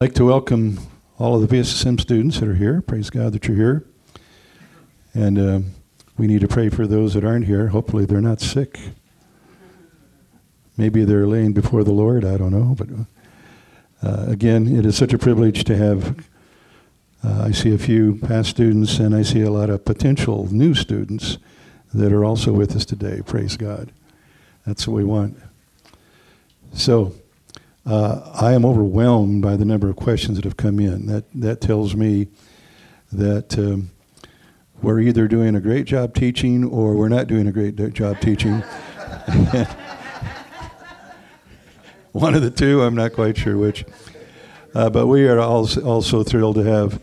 I'd like to welcome all of the VSSM students that are here. Praise God that you're here. And uh, we need to pray for those that aren't here. Hopefully, they're not sick. Maybe they're laying before the Lord. I don't know. But uh, again, it is such a privilege to have. Uh, I see a few past students, and I see a lot of potential new students that are also with us today. Praise God. That's what we want. So, uh, I am overwhelmed by the number of questions that have come in. That that tells me that um, we're either doing a great job teaching or we're not doing a great job teaching. One of the two, I'm not quite sure which. Uh, but we are also, also thrilled to have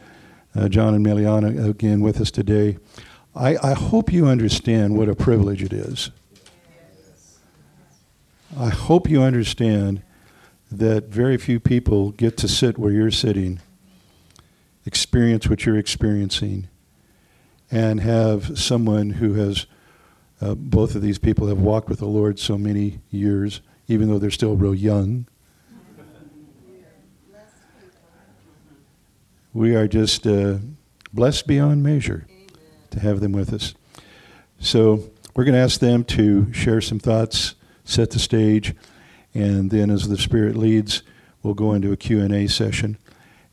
uh, John and Meliana again with us today. I, I hope you understand what a privilege it is. I hope you understand that very few people get to sit where you're sitting, experience what you're experiencing, and have someone who has, uh, both of these people have walked with the Lord so many years, even though they're still real young. We are just uh, blessed beyond measure to have them with us. So we're going to ask them to share some thoughts, set the stage and then as the Spirit leads, we'll go into a Q&A session.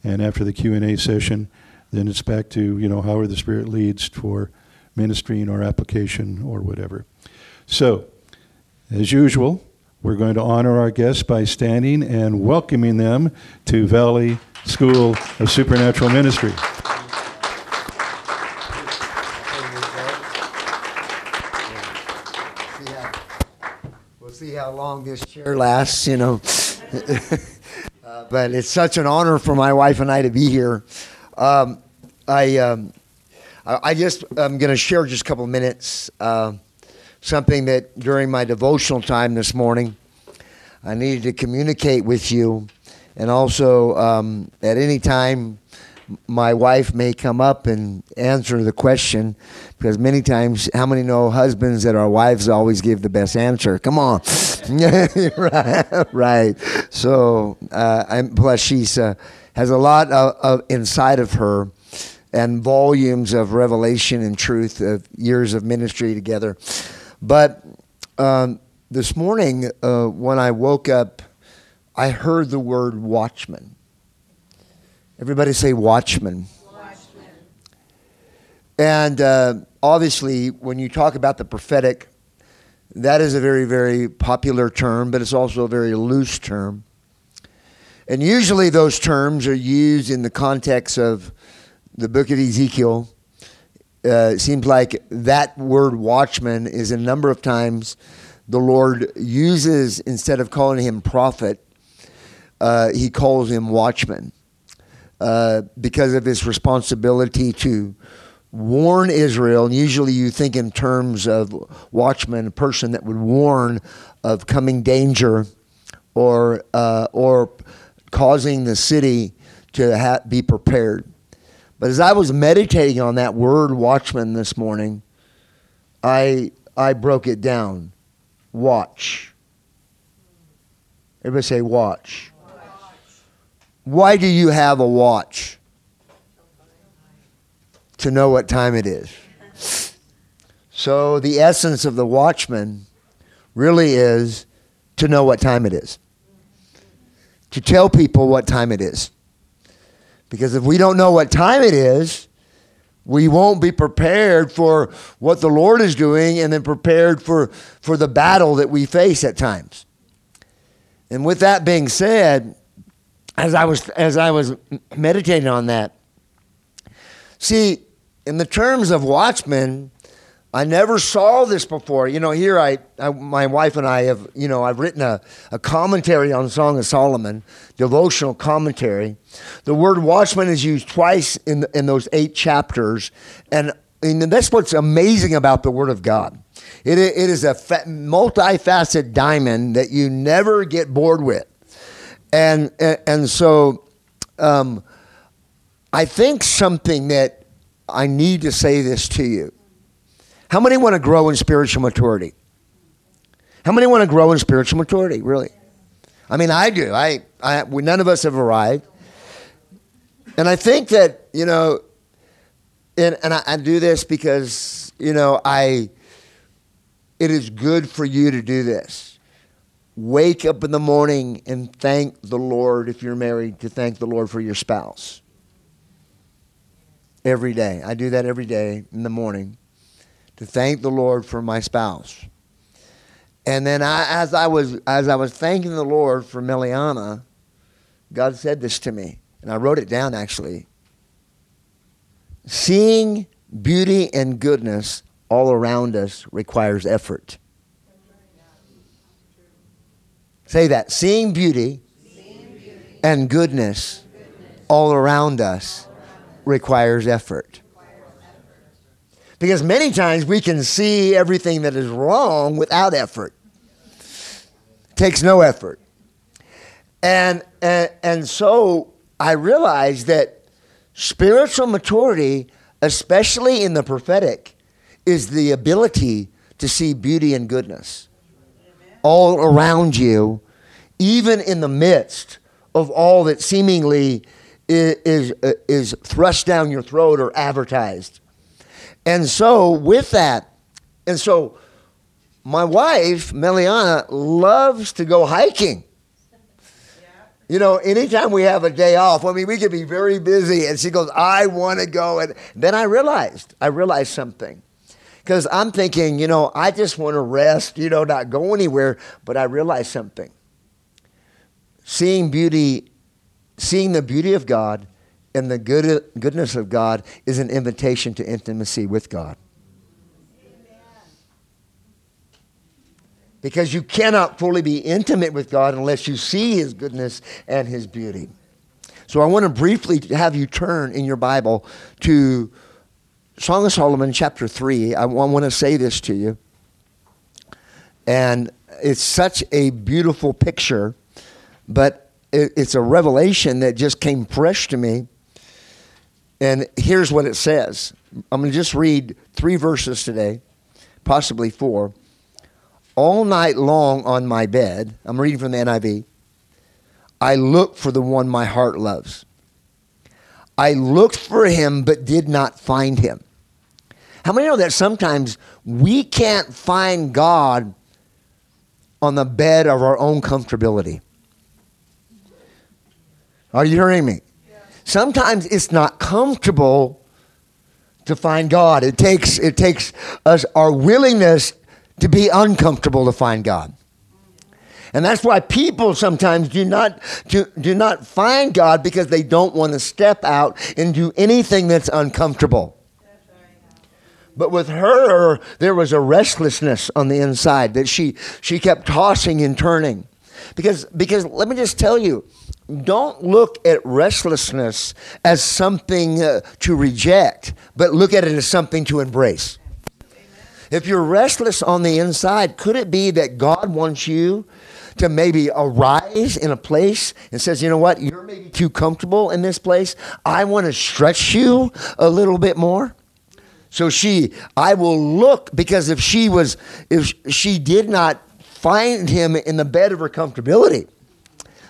And after the Q&A session, then it's back to, you know, however the Spirit leads for ministering or application or whatever. So, as usual, we're going to honor our guests by standing and welcoming them to Valley School of Supernatural Ministry. see how long this chair lasts, you know. uh, but it's such an honor for my wife and I to be here. Um, I, um, I just I'm going to share just a couple of minutes uh, something that during my devotional time this morning I needed to communicate with you, and also um, at any time my wife may come up and answer the question because many times, how many know husbands that our wives always give the best answer? Come on, right, right. So, uh, I'm, plus she's uh, has a lot of, of, inside of her and volumes of revelation and truth of years of ministry together. But um, this morning, uh, when I woke up, I heard the word watchman. Everybody say watchman. watchman. And uh, obviously, when you talk about the prophetic, that is a very, very popular term, but it's also a very loose term. And usually, those terms are used in the context of the book of Ezekiel. Uh, it seems like that word watchman is a number of times the Lord uses, instead of calling him prophet, uh, he calls him watchman. Uh, because of his responsibility to warn Israel. And usually you think in terms of watchman, a person that would warn of coming danger or, uh, or causing the city to ha- be prepared. But as I was meditating on that word watchman this morning, I, I broke it down. Watch. Everybody say watch. Why do you have a watch? To know what time it is. So, the essence of the watchman really is to know what time it is, to tell people what time it is. Because if we don't know what time it is, we won't be prepared for what the Lord is doing and then prepared for, for the battle that we face at times. And with that being said, as I was as I was meditating on that. See, in the terms of watchmen, I never saw this before. You know, here I, I, my wife and I have, you know, I've written a, a commentary on Song of Solomon, devotional commentary. The word watchman is used twice in, in those eight chapters. And, and that's what's amazing about the Word of God. It, it is a fa- multifaceted diamond that you never get bored with. And, and, and so um, I think something that I need to say this to you. How many want to grow in spiritual maturity? How many want to grow in spiritual maturity, really? I mean, I do. I, I, none of us have arrived. And I think that, you know, and, and I, I do this because, you know, I, it is good for you to do this. Wake up in the morning and thank the Lord, if you're married, to thank the Lord for your spouse. Every day. I do that every day in the morning to thank the Lord for my spouse. And then I, as I was as I was thanking the Lord for Meliana, God said this to me, and I wrote it down actually. Seeing beauty and goodness all around us requires effort. Say that. Seeing beauty, and goodness, all around us requires effort. Because many times we can see everything that is wrong without effort. Takes no effort. And, and, and so I realized that spiritual maturity, especially in the prophetic, is the ability to see beauty and goodness all around you, even in the midst of all that seemingly is, is, uh, is thrust down your throat or advertised. And so, with that, and so my wife, Meliana, loves to go hiking. You know, anytime we have a day off, I mean, we could be very busy, and she goes, I want to go. And then I realized, I realized something. Because I'm thinking, you know, I just want to rest, you know, not go anywhere. But I realized something. Seeing beauty, seeing the beauty of God and the good, goodness of God is an invitation to intimacy with God. Because you cannot fully be intimate with God unless you see His goodness and His beauty. So I want to briefly have you turn in your Bible to Song of Solomon, chapter 3. I want to say this to you. And it's such a beautiful picture, but it's a revelation that just came fresh to me and here's what it says I'm going to just read three verses today, possibly four. All night long on my bed, I'm reading from the NIV, I look for the one my heart loves. I looked for him but did not find him. How many know that sometimes we can't find God on the bed of our own comfortability? Are you hearing me? sometimes it's not comfortable to find God. It takes, it takes us our willingness to be uncomfortable to find God. And that's why people sometimes do not, do, do not find God because they don't want to step out and do anything that's uncomfortable. But with her, there was a restlessness on the inside that she, she kept tossing and turning. Because, because let me just tell you, don't look at restlessness as something uh, to reject, but look at it as something to embrace. If you're restless on the inside, could it be that God wants you to maybe arise in a place and says, you know what, you're maybe too comfortable in this place. I want to stretch you a little bit more. So she, I will look because if she was, if she did not find him in the bed of her comfortability.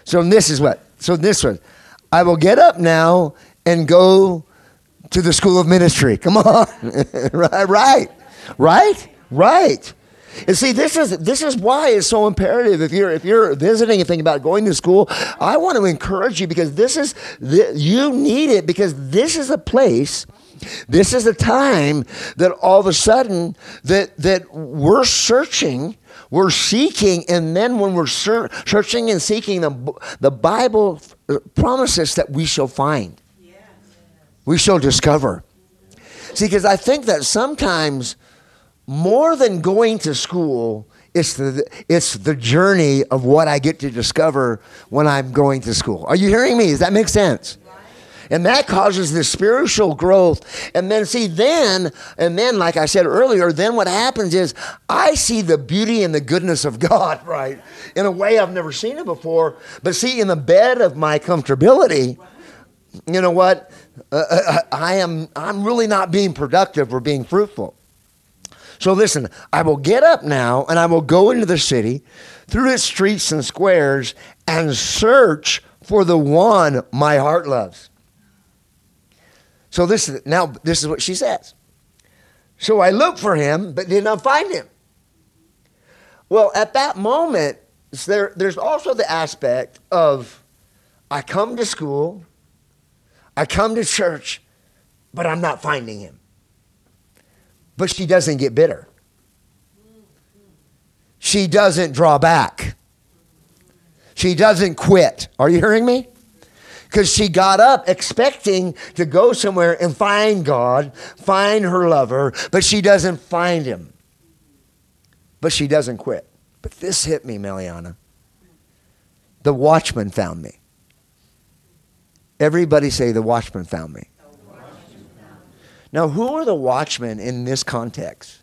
So this is what so this one, I will get up now and go to the school of ministry. Come on. right, right, right, right. And see, this is this is why it's so imperative. If you're if you're visiting and thinking about going to school, I want to encourage you because this is you need it because this is a place, this is a time that all of a sudden that that we're searching we're seeking, and then when we're ser- searching and seeking, the, the Bible uh, promises that we shall find. We shall discover. See, because I think that sometimes more than going to school, it's the, it's the journey of what I get to discover when I'm going to school. Are you hearing me? Does that make sense? And that causes the spiritual growth. And then, see, then, and then, like I said earlier, then what happens is I see the beauty and the goodness of God, right? In a way I've never seen it before. But see, in the bed of my comfortability, you know what? Uh, uh, uh, I am, I'm really not being productive or being fruitful. So listen, I will get up now and I will go into the city through its streets and squares and search for the one my heart loves. So this is now this is what she says. So I looked for him, but did not find him. Well, at that moment, there, there's also the aspect of I come to school, I come to church, but I'm not finding him. But she doesn't get bitter. She doesn't draw back. She doesn't quit. Are you hearing me? Because she got up expecting to go somewhere and find God, find her lover, but she doesn't find him. But she doesn't quit. But this hit me, Meliana. The watchman found me. Everybody say, The watchman found me. Now, who are the watchmen in this context?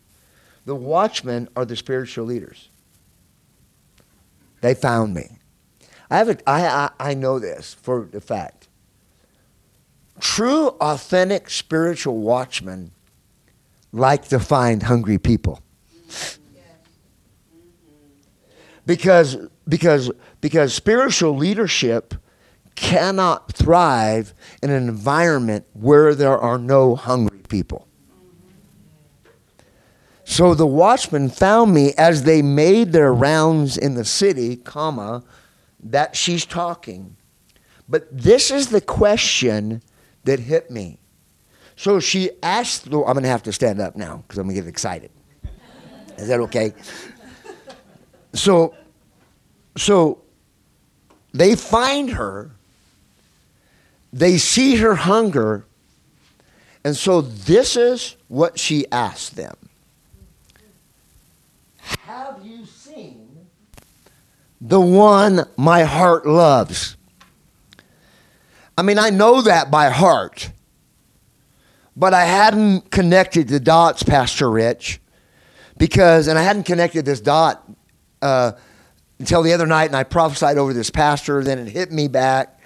The watchmen are the spiritual leaders. They found me. I, have a, I, I, I know this for the fact. True, authentic spiritual watchmen like to find hungry people. Because, because, because spiritual leadership cannot thrive in an environment where there are no hungry people. So the watchmen found me as they made their rounds in the city, comma, that she's talking. But this is the question that hit me. So she asked, I'm going to have to stand up now because I'm going to get excited. Is that okay? So, so they find her, they see her hunger, and so this is what she asked them Have you seen the one my heart loves? I mean, I know that by heart, but I hadn't connected the dots, Pastor Rich, because, and I hadn't connected this dot uh, until the other night, and I prophesied over this pastor. Then it hit me back,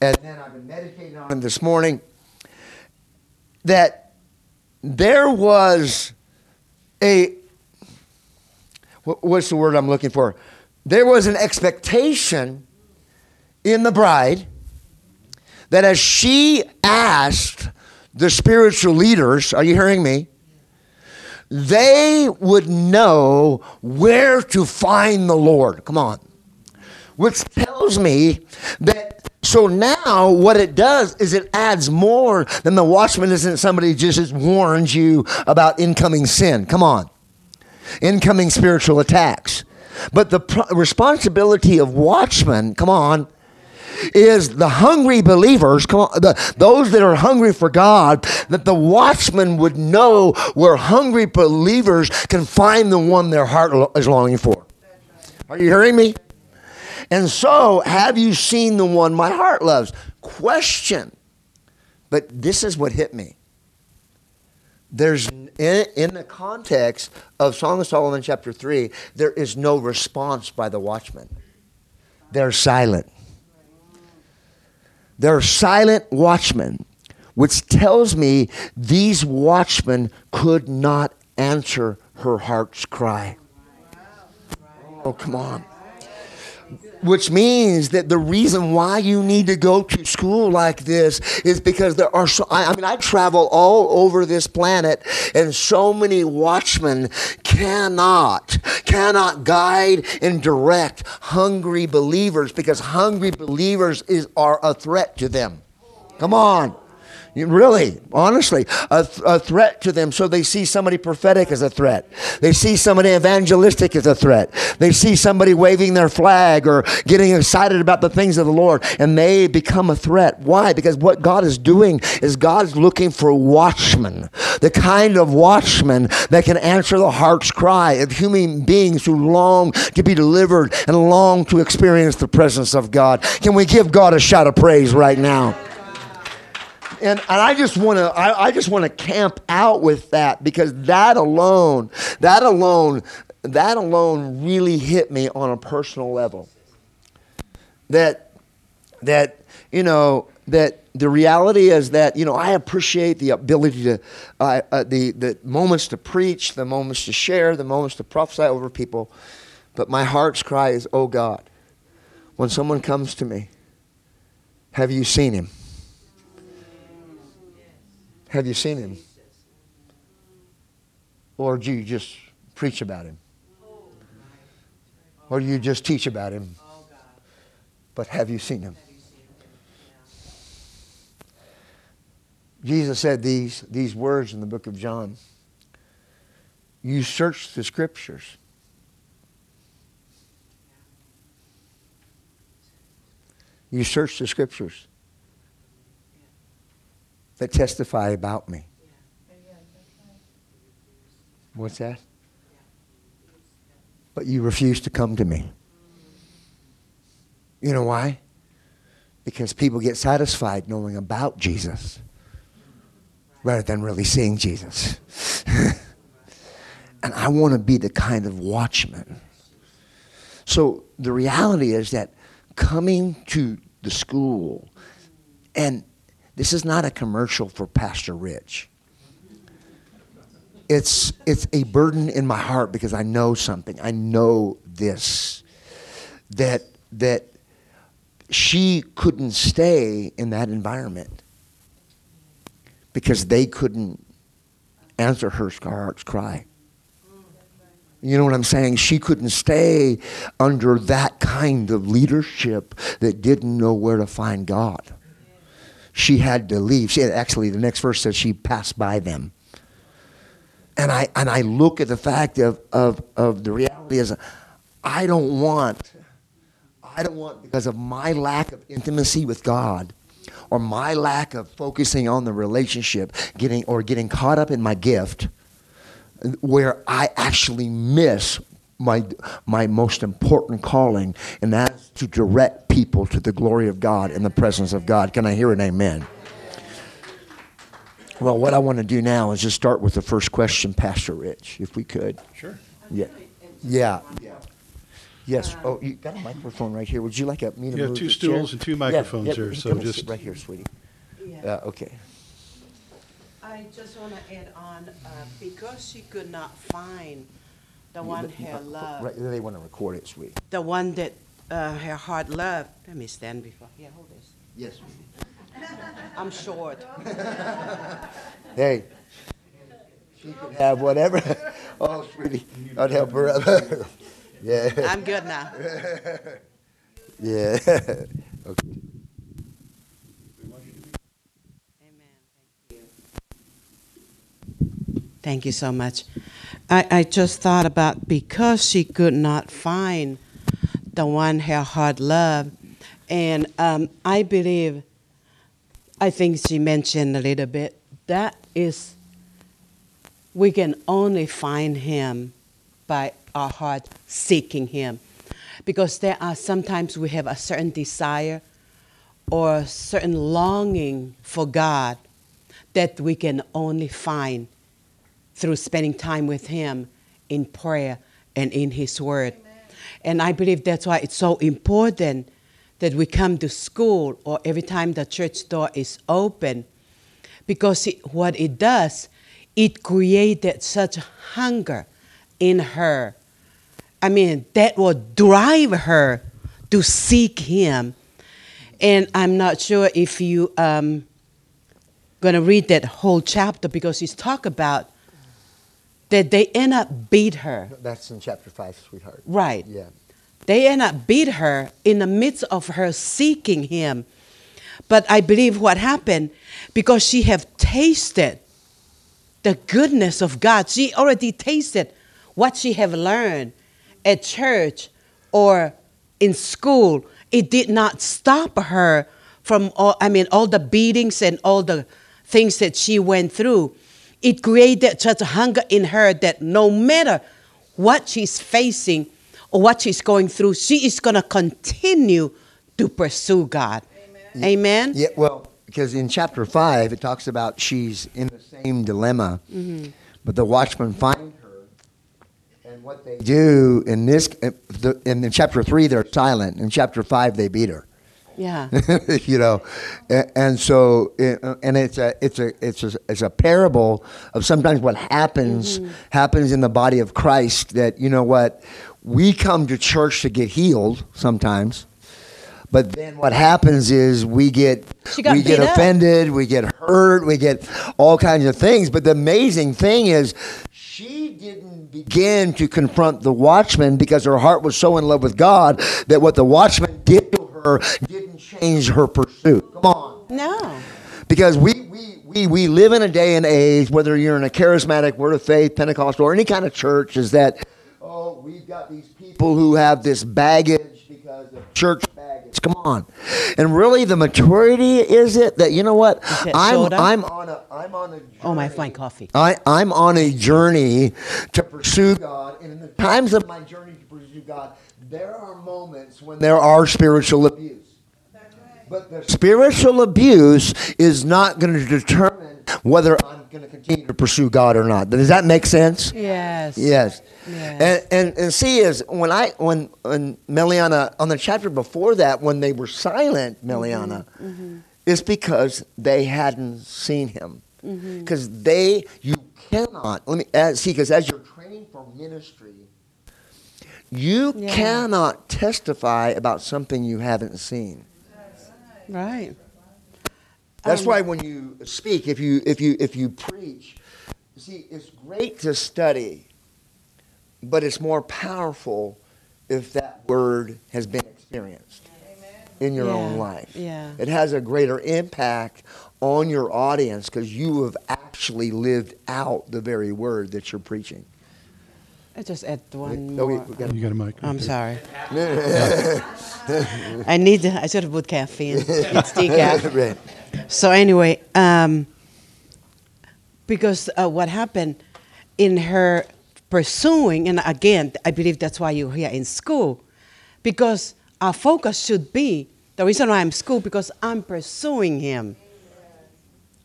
and then I've been meditating on it this morning. That there was a what's the word I'm looking for? There was an expectation in the bride that as she asked the spiritual leaders, are you hearing me? they would know where to find the Lord. Come on. Which tells me that so now what it does is it adds more than the watchman isn't somebody just warns you about incoming sin. Come on. Incoming spiritual attacks. But the responsibility of watchmen, come on, is the hungry believers, come on, the, those that are hungry for God, that the watchmen would know where hungry believers can find the one their heart is longing for. Are you hearing me? And so, have you seen the one my heart loves? Question. But this is what hit me. There's in, in the context of Song of Solomon chapter 3, there is no response by the watchman. They're silent. They're silent watchmen, which tells me these watchmen could not answer her heart's cry. Oh, come on which means that the reason why you need to go to school like this is because there are so I, I, mean I travel all over this planet and so many watchmen cannot cannot guide and direct hungry believers because hungry believers is are a threat to them. Come on. Really, honestly, a, th- a, threat to them. So they see somebody prophetic as a threat. They see somebody evangelistic as a threat. They see somebody waving their flag or getting excited about the things of the Lord, and they become a threat. Why? Because what God is doing is God's looking for watchmen, the kind of watchmen that can answer the heart's cry of human beings who long to be delivered and long to experience the presence of God. Can we give God a shout of praise right now? And, and I just want to I, I just want to camp out with that because that alone that alone that alone really hit me on a personal level. That that you know that the reality is that you know I appreciate the ability to uh, uh, the the moments to preach, the moments to share, the moments to prophesy over people, but my heart's cry is, "Oh God, when someone comes to me, have you seen him?" Have you seen him? Or do you just preach about him? Or do you just teach about him? But have you seen him? Jesus said these, these words in the book of John. You search the scriptures. You search the scriptures that testify about me. What's that? But you refuse to come to me. You know why? Because people get satisfied knowing about Jesus rather than really seeing Jesus. and I want to be the kind of watchman. So the reality is that coming to the school, and this is not a commercial for Pastor Rich. It's, it's a burden in my heart because I know something. I know this that, that she couldn't stay in that environment because they couldn't answer her heart's cry. You know what I'm saying? She couldn't stay under that kind of leadership that didn't know where to find God. She had to leave. She had, actually, the next verse says she passed by them. And I, and I look at the fact of, of, of the reality is I don't want, I don't want, because of my lack of intimacy with God, or my lack of focusing on the relationship, getting or getting caught up in my gift, where I actually miss my my most important calling, and that's to direct people to the glory of God and the presence of God. Can I hear an amen? Well, what I want to do now is just start with the first question, Pastor Rich, if we could. Sure. Yeah. Yeah. Yeah. Yes. Oh, you got a microphone right here. Would you like a, me to You have two the chair? stools and two microphones yeah, there, you so come and sit just- right here, sweetie. Yeah. Uh, okay. I just want to add on, uh, because she could not find the one her love, Right, they want to record it, sweetie. the one that uh, her heart love. Let me stand before. Yeah, hold this. Yes. I'm short. Hey. She can have whatever. Oh, sweetie, I'd help her up. yeah. I'm good now. Yeah. okay. Amen. Thank you. Thank you so much. I, I just thought about because she could not find the one her heart loved, and um, I believe, I think she mentioned a little bit, that is, we can only find him by our heart seeking him. Because there are sometimes we have a certain desire or a certain longing for God that we can only find through spending time with Him in prayer and in His Word. And I believe that's why it's so important that we come to school or every time the church door is open, because it, what it does, it created such hunger in her. I mean, that will drive her to seek Him. And I'm not sure if you um, going to read that whole chapter because he's talk about that they end up beat her. That's in chapter 5, sweetheart. Right. Yeah. They end up beat her in the midst of her seeking him. But I believe what happened because she have tasted the goodness of God. She already tasted what she have learned at church or in school. It did not stop her from all I mean all the beatings and all the things that she went through. It created such a hunger in her that no matter what she's facing or what she's going through, she is going to continue to pursue God. Amen. Amen? Yeah, well, because in chapter 5, it talks about she's in the same dilemma, mm-hmm. but the watchmen find her. And what they do in this, in the chapter 3, they're silent. In chapter 5, they beat her. Yeah. you know, and, and so uh, and it's a it's a it's a it's a parable of sometimes what happens happens in the body of Christ that you know what we come to church to get healed sometimes, But then what happens is we get we get up. offended, we get hurt, we get all kinds of things. But the amazing thing is she didn't begin to confront the watchman because her heart was so in love with God that what the watchman did her didn't change her pursuit. Come on No. because we, we, we, we live in a day and age, whether you're in a charismatic word of faith, Pentecostal, or any kind of church, is that, oh, we've got these people who have this baggage because of church baggage. Come on. And really, the maturity is it that, you know what? I'm. I'm on a, I'm on a. Oh my fine coffee. I I'm on a journey to pursue God, and in the times of my journey to pursue God, there are moments when there are spiritual abuse. But the spiritual abuse is not going to determine whether I'm going to continue to pursue God or not. Does that make sense? Yes. Yes. Yes. And, and and see is when I when when Meliana on the chapter before that when they were silent, Meliana, mm-hmm. it's because they hadn't seen him. Mm-hmm. Because they you cannot let me see because as you're training for ministry, you Yeah. cannot testify about something you haven't seen. Right. That's Um, why when you speak, if you if you if you preach, see, it's great to study, but it's more powerful if that word has been experienced in your own Yeah, life. yeah. It has a greater impact on your audience because you have actually lived out the very word that you're preaching. I just add one we- more. we got- You got a mic? I'm sorry. I need. I should have put caffeine. It's decaf. Right. So anyway, um, because uh, what happened in her pursuing, and again, I believe that's why you're here in school, because our focus should be the reason why I'm in school because I'm pursuing him.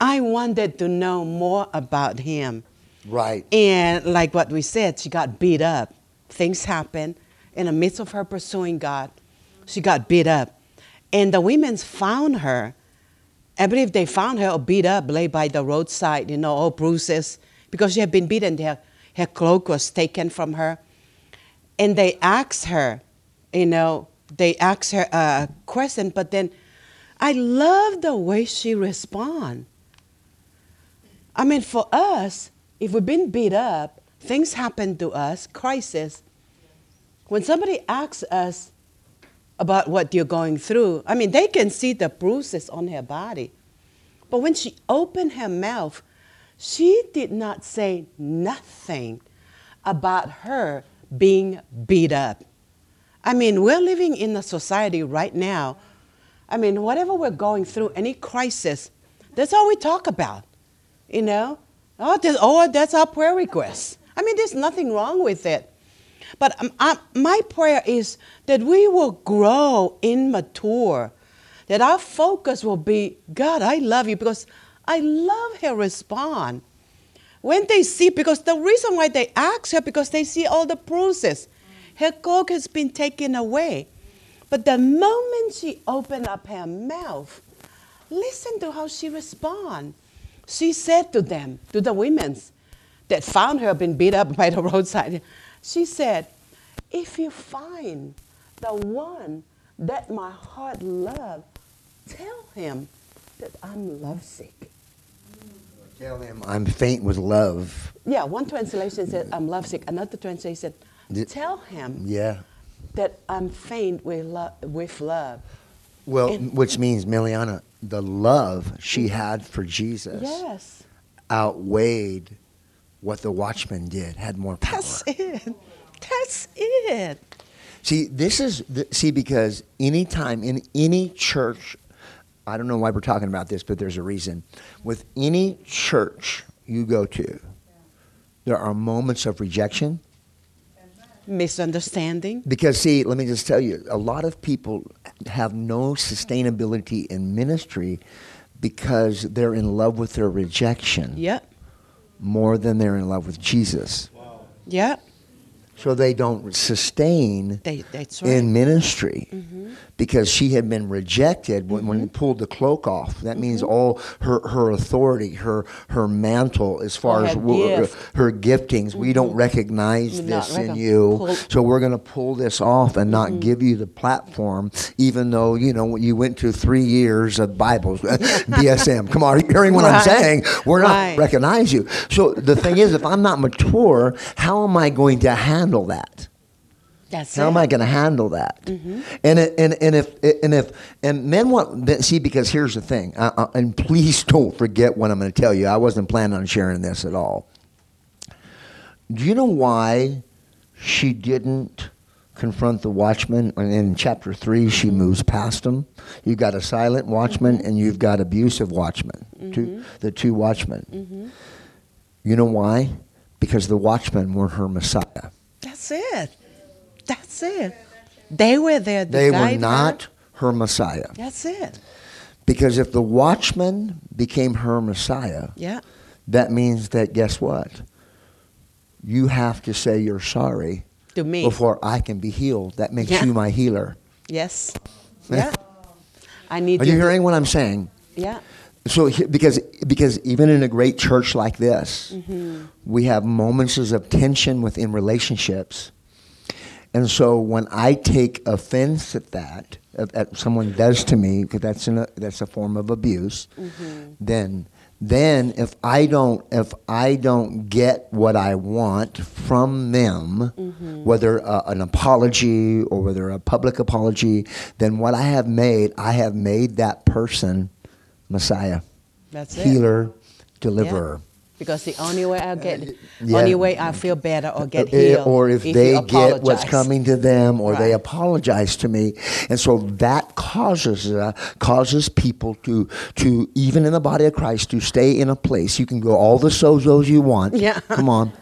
I wanted to know more about him. Right. And like what we said, she got beat up. Things happened in the midst of her pursuing God. She got beat up. And the women found her. I believe they found her beat up, lay by the roadside, you know, all bruises, because she had been beaten. Her, her cloak was taken from her. And they asked her, you know, they asked her a question, but then I love the way she responded. I mean, for us, if we've been beat up, things happen to us, crisis. When somebody asks us about what you're going through, I mean, they can see the bruises on her body. But when she opened her mouth, she did not say nothing about her being beat up. I mean, we're living in a society right now. I mean, whatever we're going through, any crisis, that's all we talk about. You know? Oh, this, oh that's our prayer request. I mean, there's nothing wrong with it. But um, I, my prayer is that we will grow in mature, that our focus will be God, I love you, because I love her respond. When they see, because the reason why they ask her, because they see all the bruises. Her coat has been taken away. But the moment she opened up her mouth, listen to how she respond. She said to them, to the women that found her being beat up by the roadside, she said, if you find the one that my heart loves, tell him that I'm lovesick. Tell him I'm faint with love. Yeah, one translation said, I'm lovesick. Another translation said, tell him Yeah. that I'm faint with, lo- with love. Well, And- which means Meliana, the love she had for Jesus Yes, outweighed what the watchman did, had more power. that's it. That's it. See, this is the, see because anytime in any church, I don't know why we're talking about this, but there's a reason. With any church you go to, there are moments of rejection Misunderstanding. because see, let me just tell you, a lot of people have no sustainability in ministry because they're in love with their rejection Yep, more than they're in love with Jesus. yep. So they don't sustain They, that's right. Mm-hmm. in ministry because she had been rejected when, when he pulled the cloak off. That means Mm-hmm. all her, her authority, her her mantle, as far as her her, gift. Mm-hmm. her giftings, we don't recognize You're this in you. pull- so we're going to pull this off and Mm-hmm. not give you the platform, even though you know you went to three years of Bibles, BSM. Come on, are you hearing what I'm saying? We're not Right. recognize you. So the thing is, if I'm not mature, how am I going to handle that? That's How it. am I going to handle that? Mm-hmm. And it, and and if and if and men want see because here's the thing, uh, uh, and please don't forget what I'm going to tell you. I wasn't planning on sharing this at all. Do you know why she didn't confront the watchman? And in chapter three, she Mm-hmm. moves past him. You've got a silent watchman and you've got abusive watchman. Two, Mm-hmm. the two watchmen. You know why? Because the watchmen were her Messiah. That's it. That's it. They were there They were her. not her Messiah. That's it. Because if the watchman became her Messiah, Yeah. that means that guess what? You have to say you're sorry To me. before I can be healed. That makes Yeah. you my healer. Yes. Yeah. I need Are you hearing what I'm saying? Yeah. So because because even in a great church like this, Mm-hmm. we have moments of tension within relationships. And so when I take offense at that, at, at someone does to me, because that's in a, that's a form of abuse, Mm-hmm. then then if I don't if I don't get what I want from them, Mm-hmm. whether uh, an apology or whether a public apology, then what I have made, I have made that person Messiah, That's it. healer, deliverer. Because the only way I get, yeah. only way I feel better or get Uh, healed, or if, you they get what's coming to them or they apologize to me. And so that causes uh, causes people to to even in the body of christ to stay in a place. You can go all the sozos you want. Yeah. come on.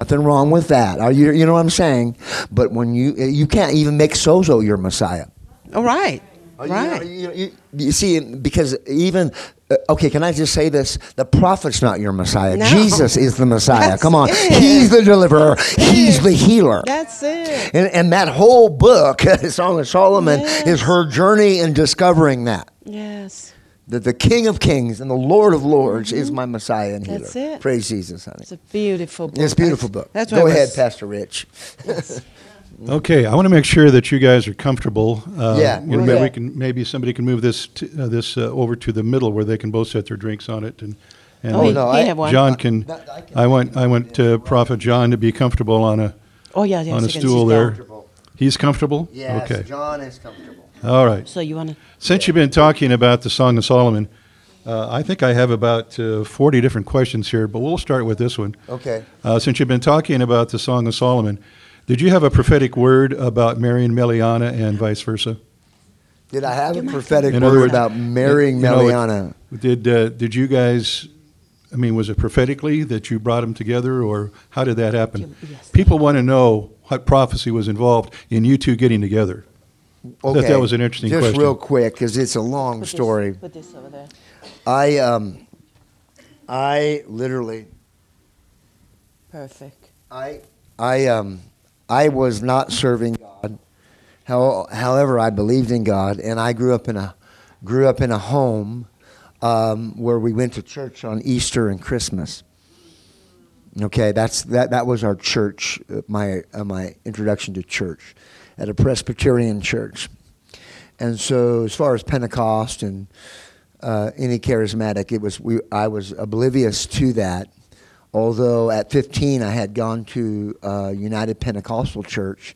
Nothing wrong with that. Are you you know what i'm saying? But when you you can't even make sozo your messiah. All right. You right. You, you- you see, because even uh, okay, can I just say this? The prophet's not your Messiah. No. Jesus is the Messiah. That's Come on, it. He's the deliverer. He's the healer. That's it. And, and that whole book, Song of Solomon, Yes. is her journey in discovering that. Yes. That the King of Kings and the Lord of Lords is my Messiah and healer. That's it. Praise Jesus, honey. It's a beautiful book. It's a beautiful book. That's Go ahead, was- Pastor Rich. Okay, I want to make sure that you guys are comfortable. Uh, Yeah, you know, we're maybe we good. can maybe somebody can move this to, uh, this uh, over to the middle where they can both set their drinks on it and. and Oh, no, he I- have one. John can. That- I can- I want I want uh, Prophet John to be comfortable on a Oh yeah, yes. on a you can stool sit down. there. Comfortable. He's comfortable. Yes, Okay. John is comfortable. All right. So you wanna? Since you've been talking about the Song of Solomon, uh, I think I have about uh, 40 different questions here, but we'll start with this one. Okay. Uh, since you've been talking about the Song of Solomon, did you have a prophetic word about marrying Meliana and vice versa? Did I have a prophetic In word words, about marrying you know, Meliana? Did uh, did you guys? I mean, was it prophetically that you brought them together, or how did that happen? Yes. People want to know what prophecy was involved in you two getting together. I thought that was an interesting Just question. real quick, because it's a long Put this- story. Put this over there. I um, I literally, Perfect. I I um, I was not serving God. How, however, I believed in God, and I grew up in a grew up in a home um, where we went to church on Easter and Christmas. Okay, that's that. That was our church. uh, My uh, my introduction to church, at a Presbyterian church, and so as far as Pentecost and uh, any charismatic, it was we. I was oblivious to that. Although at 15 I had gone to uh, United Pentecostal Church,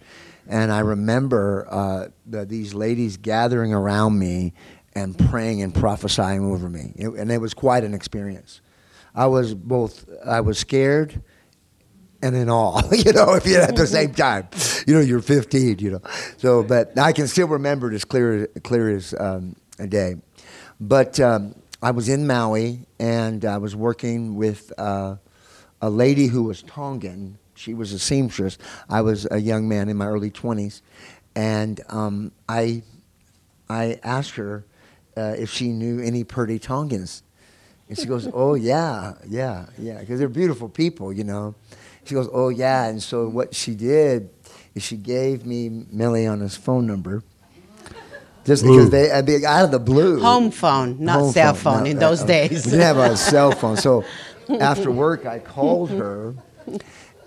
and I remember uh, the, these ladies gathering around me and praying and prophesying over me, It- and it was quite an experience. I was both I was scared and in awe, you know, if you at the same time, you know, you're 15, you know. So, but I can still remember it as clear clear as um, a day. But um, I was in Maui and I was working with uh, a lady who was Tongan. She was a seamstress. I was a young man in my early 20s, and um, I I asked her uh, if she knew any Purdy Tongans And she goes, "Oh yeah, yeah, yeah," because they're beautiful people, you know. She goes, "Oh yeah," and so what she did is she gave me Meliana's phone number. Just because they, I mean, out of the blue. Home phone, not Home cell phone no, in uh, those uh, days. We didn't have a cell phone. So after work, I called her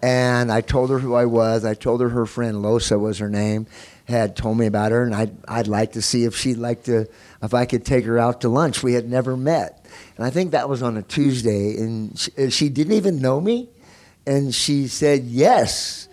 and I told her who I was. I told her her friend Losa was her name, had told me about her, and I'd, I'd like to see if she'd like to, if I could take her out to lunch. We had never met. And I think that was on a Tuesday, and she, uh, she didn't even know me. And she said yes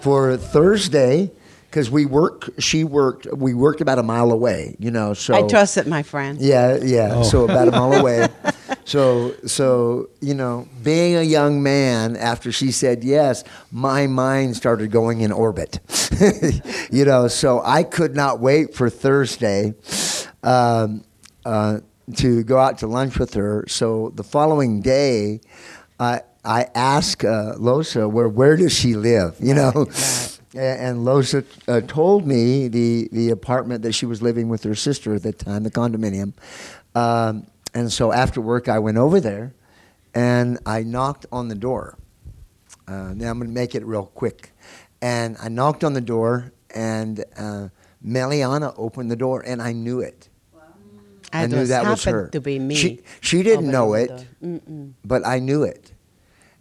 for Thursday. Because we work, she worked. We worked about a mile away, you know. So I trusted my friend. yeah, yeah. Oh. So about a mile away. So, so you know, being a young man, after she said yes, my mind started going in orbit. you know, so I could not wait for Thursday um, uh, to go out to lunch with her. So the following day, I I asked uh, Losa where where does she live? You know. right. And Losa uh, told me the, the apartment that she was living with her sister at the time, the condominium. Um, and so after work, I went over there and I knocked on the door. Uh, now I'm going to make it real quick. And I knocked on the door, and uh, Meliana opened the door, and I knew it. I, knew that was happened her. to be me. She, she didn't know it but I knew it.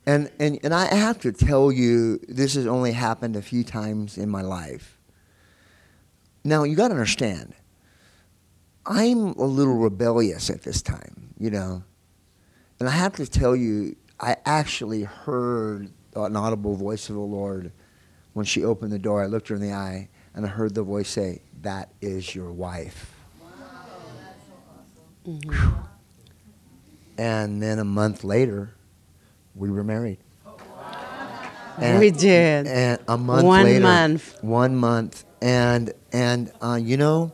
And, and, and I have to tell you, this has only happened a few times in my life. Now, you got to understand, I'm a little rebellious at this time, you know. And I have to tell you, I actually heard an audible voice of the Lord when she opened the door. I looked her in the eye and I heard the voice say, That is your wife. And then a month later, we were married. And- we did. And a month One later, month. one month, and and uh, you know,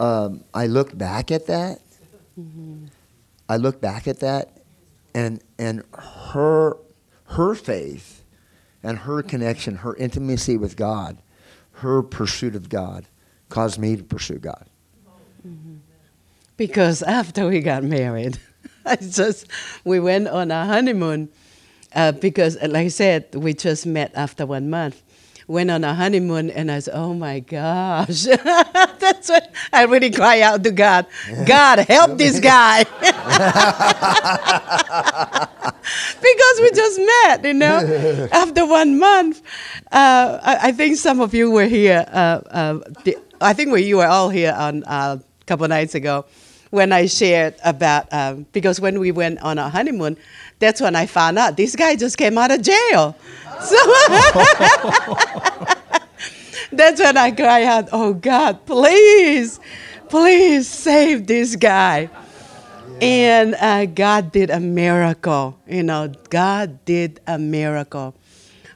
um, I look back at that. Mm-hmm. I look back at that, and and her her faith, and her connection, her intimacy with God, her pursuit of God, caused me to pursue God. Because after we got married, I just we went on a honeymoon. Uh, because, like I said, we just met after one month. Went on a honeymoon, and I said, "Oh my gosh!" That's when I really cry out to God. God, help this guy. because we just met, you know, after one month. Uh, I, I think some of you were here. Uh, uh, the, I think we, you were all here on uh, a couple of nights ago when I shared about um, because when we went on our honeymoon, that's when I found out this guy just came out of jail. So that's when I cried out, "Oh God, please, please save this guy." And uh, God did a miracle. You know, God did a miracle.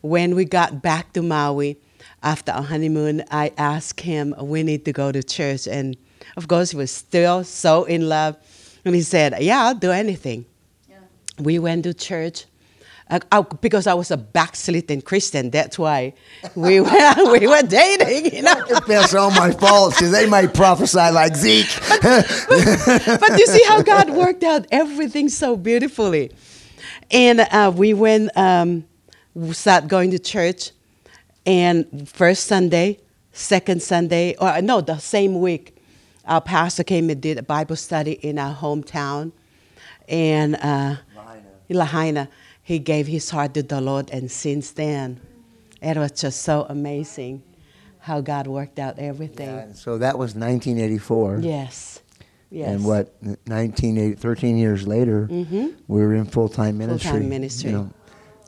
When we got back to Maui after our honeymoon, I asked him, We need to go to church. And of course, he was still so in love. And he said, Yeah, I'll do anything. We went to church. Uh, uh, because I was a backslidden Christian, that's why we were, we were dating, you know. That's all my fault. See, they might prophesy like Zeke. but you see how God worked out everything so beautifully. And uh, we went, um, we started going to church, and first Sunday, second Sunday, or no, the same week, our pastor came and did a Bible study in our hometown, and uh, Lahaina. He gave his heart to the Lord, and since then, it was just so amazing how God worked out everything. And so that was 1984. Yes. Yes. And what, 1980, 13 years later, mm-hmm. we were in full time ministry. Full-time ministry. You know,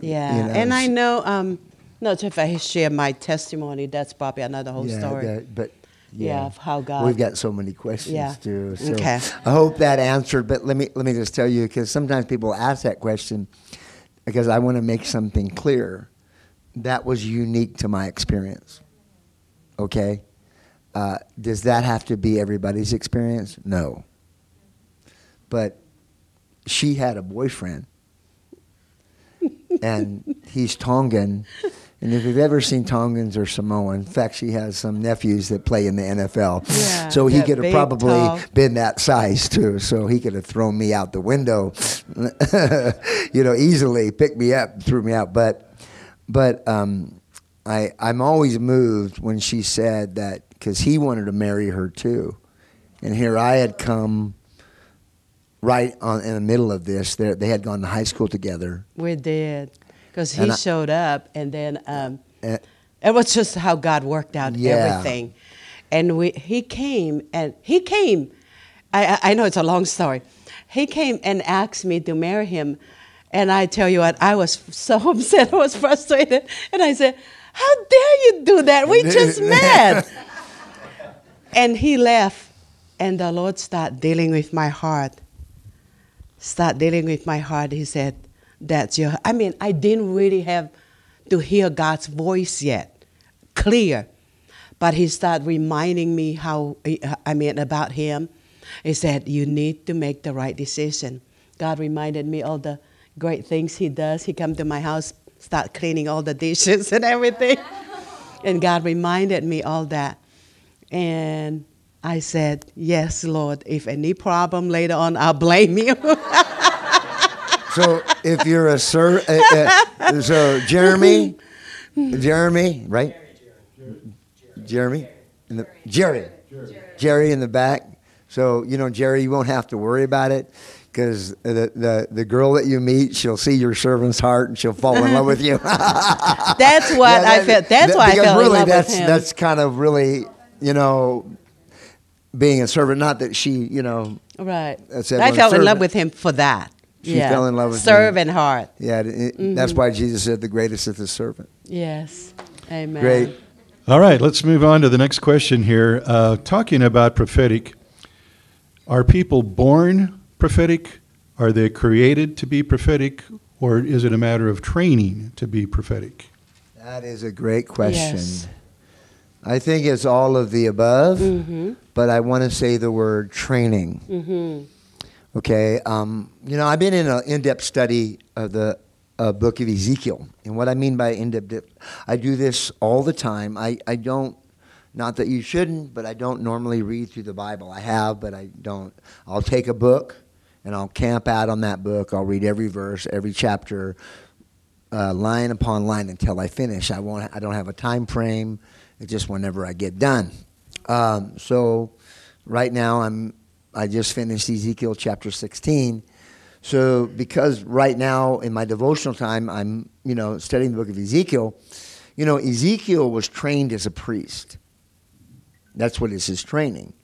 Yeah, you know, and I know, um, not if I share my testimony, that's probably another whole yeah, story. that- but Yeah, yeah, of how God- We've got so many questions Yeah. too. So Okay. I hope that answered. But let me let me just tell you because sometimes people ask that question because I want to make something clear. That was unique to my experience. Okay. Uh, does that have to be everybody's experience? No. But she had a boyfriend, and he's Tongan, And if you've ever seen Tongans or Samoa, in fact, she has some nephews that play in the NFL. Yeah, so he could have probably tall. been that size too. So he could have thrown me out the window, you know, easily picked me up, threw me out. But, but um, I, I'm always moved when she said that because he wanted to marry her too, and here I had come right on in the middle of this. They they had gone to high school together. We did. Because he I- showed up, and then um, Eh, it was just how God worked out Yeah. everything. And we, he came, and he came. I, I I know it's a long story. He came and asked me to marry him. And I tell you what, I was so upset. I was frustrated. And I said, How dare you do that? We just met. and he left. And the Lord started dealing with my heart start dealing with my heart, he said, That's your. I mean, I didn't really have to hear God's voice yet, clear. But he started reminding me how, I mean, about him. He said, You need to make the right decision. God reminded me all the great things he does. He come to my house, start cleaning all the dishes and everything. and God reminded me all that. And I said, Yes, Lord, if any problem later on, I'll blame you. So if you're a sir, uh, uh, so Jeremy, Jeremy, right? Jeremy, in the Jerry, Jerry in the back. So you know, Jerry, you won't have to worry about it because the, the the girl that you meet, she'll see your servant's heart and she'll fall in love with you. That's what Yeah, I felt. That's that- why I fell really in love that's, with him. That's kind of really, you know, being a servant. Not that she, you know, right. I fell in love with him for that. She yeah. fell in love with serve him. and heart. yeah, it- Mm-hmm. that's why Jesus said the greatest is the servant. Yes. Amen. Great. All right, let's move on to the next question here. Uh, talking about prophetic, are people born prophetic? Are they created to be prophetic? Or is it a matter of training to be prophetic? That is a great question. Yes. I think it's all of the above, Mm-hmm. but I want to say the word training. Mm-hmm. Okay, um, you know, I've been in an in-depth study of the uh, book of Ezekiel, and what I mean by in-depth, I do this all the time. I, I don't, not that you shouldn't, but I don't normally read through the Bible. I have, but I don't. I'll take a book, and I'll camp out on that book. I'll read every verse, every chapter, uh, line upon line until I finish. I won't. I don't have a time frame. It's just whenever I get done. Um, so, right now I'm. I just finished Ezekiel chapter 16. So, because right now in my devotional time I'm, you know, studying the book of Ezekiel. You know, Ezekiel was trained as a priest. That's what is his training.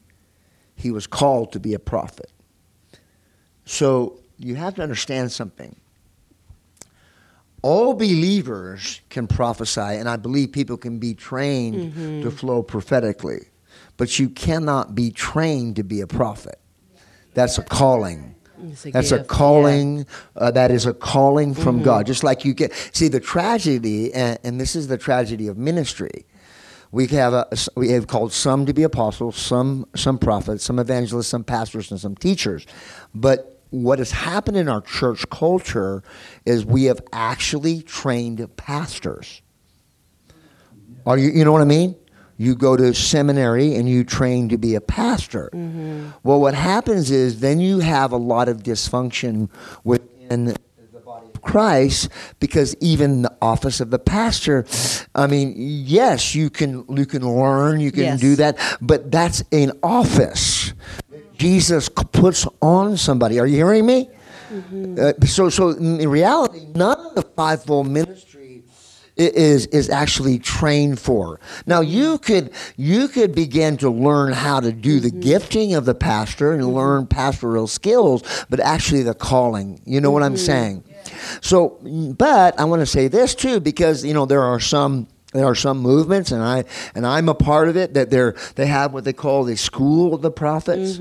He was called to be a prophet. So you have to understand something all believers can prophesy, and I believe people can be trained to mm-hmm. flow prophetically, but you cannot be trained to be a prophet. That's a calling. A That's a gift, calling. Uh, that is a calling from God. Just like you get see the tragedy, and, and this is the tragedy of ministry. We have a we have called some to be apostles, some some prophets, some evangelists, some pastors, and some teachers. But what has happened in our church culture is we have actually trained pastors. Are you you know what I mean? You go to seminary and you train to be a pastor. Well, what happens is then you have a lot of dysfunction within the body of Christ because even the office of the pastor, I mean, yes, you can you can learn, you can Yes. do that, but that's an office. Jesus puts on somebody. Are you hearing me? Uh, so, so in reality, none of the fivefold ministry is is actually trained for. Now, mm-hmm. you could you could begin to learn how to do the mm-hmm. gifting of the pastor and mm-hmm. learn pastoral skills, but actually the calling. You know what I'm saying? So, but I want to say this too, because you know there are some there are some movements, and I and I'm a part of it that they're they have what they call the school of the prophets.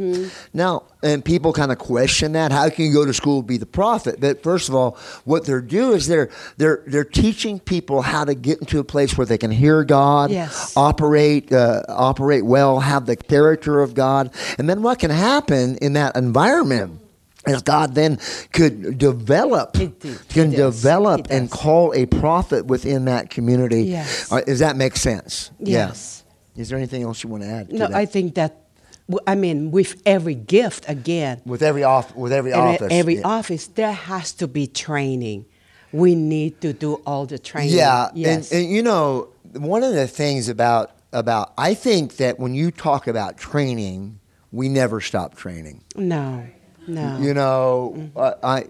Now, and people kind of question that. How can you go to school be the prophet? But first of all, what they're doing is they're they're they're teaching people how to get into a place where they can hear God, Yes. operate uh, operate well, have the character of God, and then what can happen in that environment? As God then could develop, can develop and call a prophet within that community. Yes. Uh, does that make sense? Yeah. Yes. Is there anything else you want to add? to No? I think that, I mean, with every gift, again, with every off, with every every, office. every yeah. office, there has to be training. We need to do all the training. Yeah, Yes. and, and you know, one of the things about about I think that when you talk about training, we never stop training. no, no. You know, Mm-hmm. uh, I,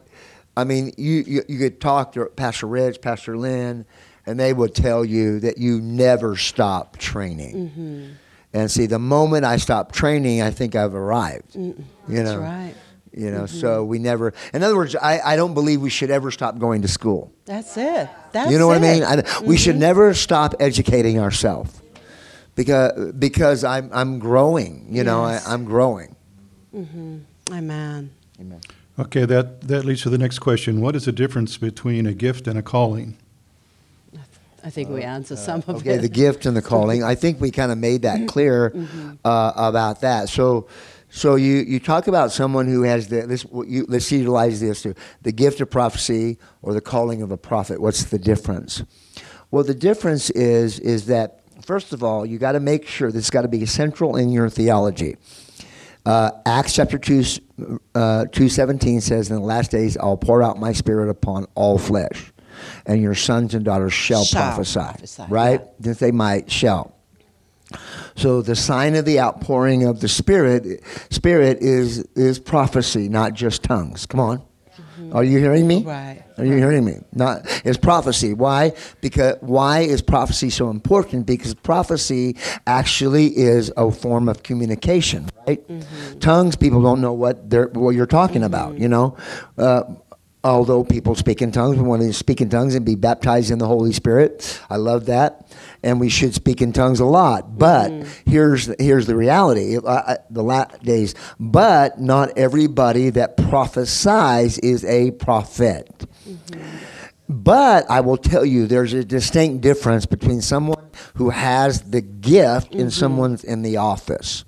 I mean, you, you you could talk to Pastor Rich, Pastor Lynn, and they would tell you that you never stop training. Mm-hmm. And see, the moment I stop training, I think I've arrived. You know, That's right. Mm-hmm. You know, so we never. In other words, I, I don't believe we should ever stop going to school. That's it. That's you know what I mean? I, We should never stop educating ourselves because because I'm I'm growing. You know, Yes. I, I'm growing. Amen. Amen. Okay, that, that leads to the next question. What is the difference between a gift and a calling? I think we uh, answered uh, some of Okay, it. the gift and the calling. I think we kind of made that mm-hmm. clear mm-hmm. uh, about that. So, so you, you talk about someone who has the this. You, let's utilize this too: the gift of prophecy or the calling of a prophet. What's the difference? Well, the difference is is that first of all, you got to make sure this has got to be central in your theology. Uh, Acts chapter 2, uh, 2.17 says, In the last days I'll pour out my spirit upon all flesh, and your sons and daughters shall, Shall prophesy. prophesy, Right? yeah. They might, shall. So the sign of the outpouring of the Spirit, Spirit is is prophecy, not just tongues. Come on, are you hearing me? Mm-hmm. Right. Are you hearing me? Not it's prophecy. Why? Because why is prophecy so important? Because prophecy actually is a form of communication, right? Mm-hmm. Tongues, people don't know what they're what you're talking about. You know. Uh, Although people speak in tongues, we want to speak in tongues and be baptized in the Holy Spirit. I love that, and we should speak in tongues a lot. But mm-hmm. here's here's the reality: uh, the last days. But not everybody that prophesies is a prophet. Mm-hmm. But I will tell you, there's a distinct difference between someone who has the gift and mm-hmm. someone's in the office.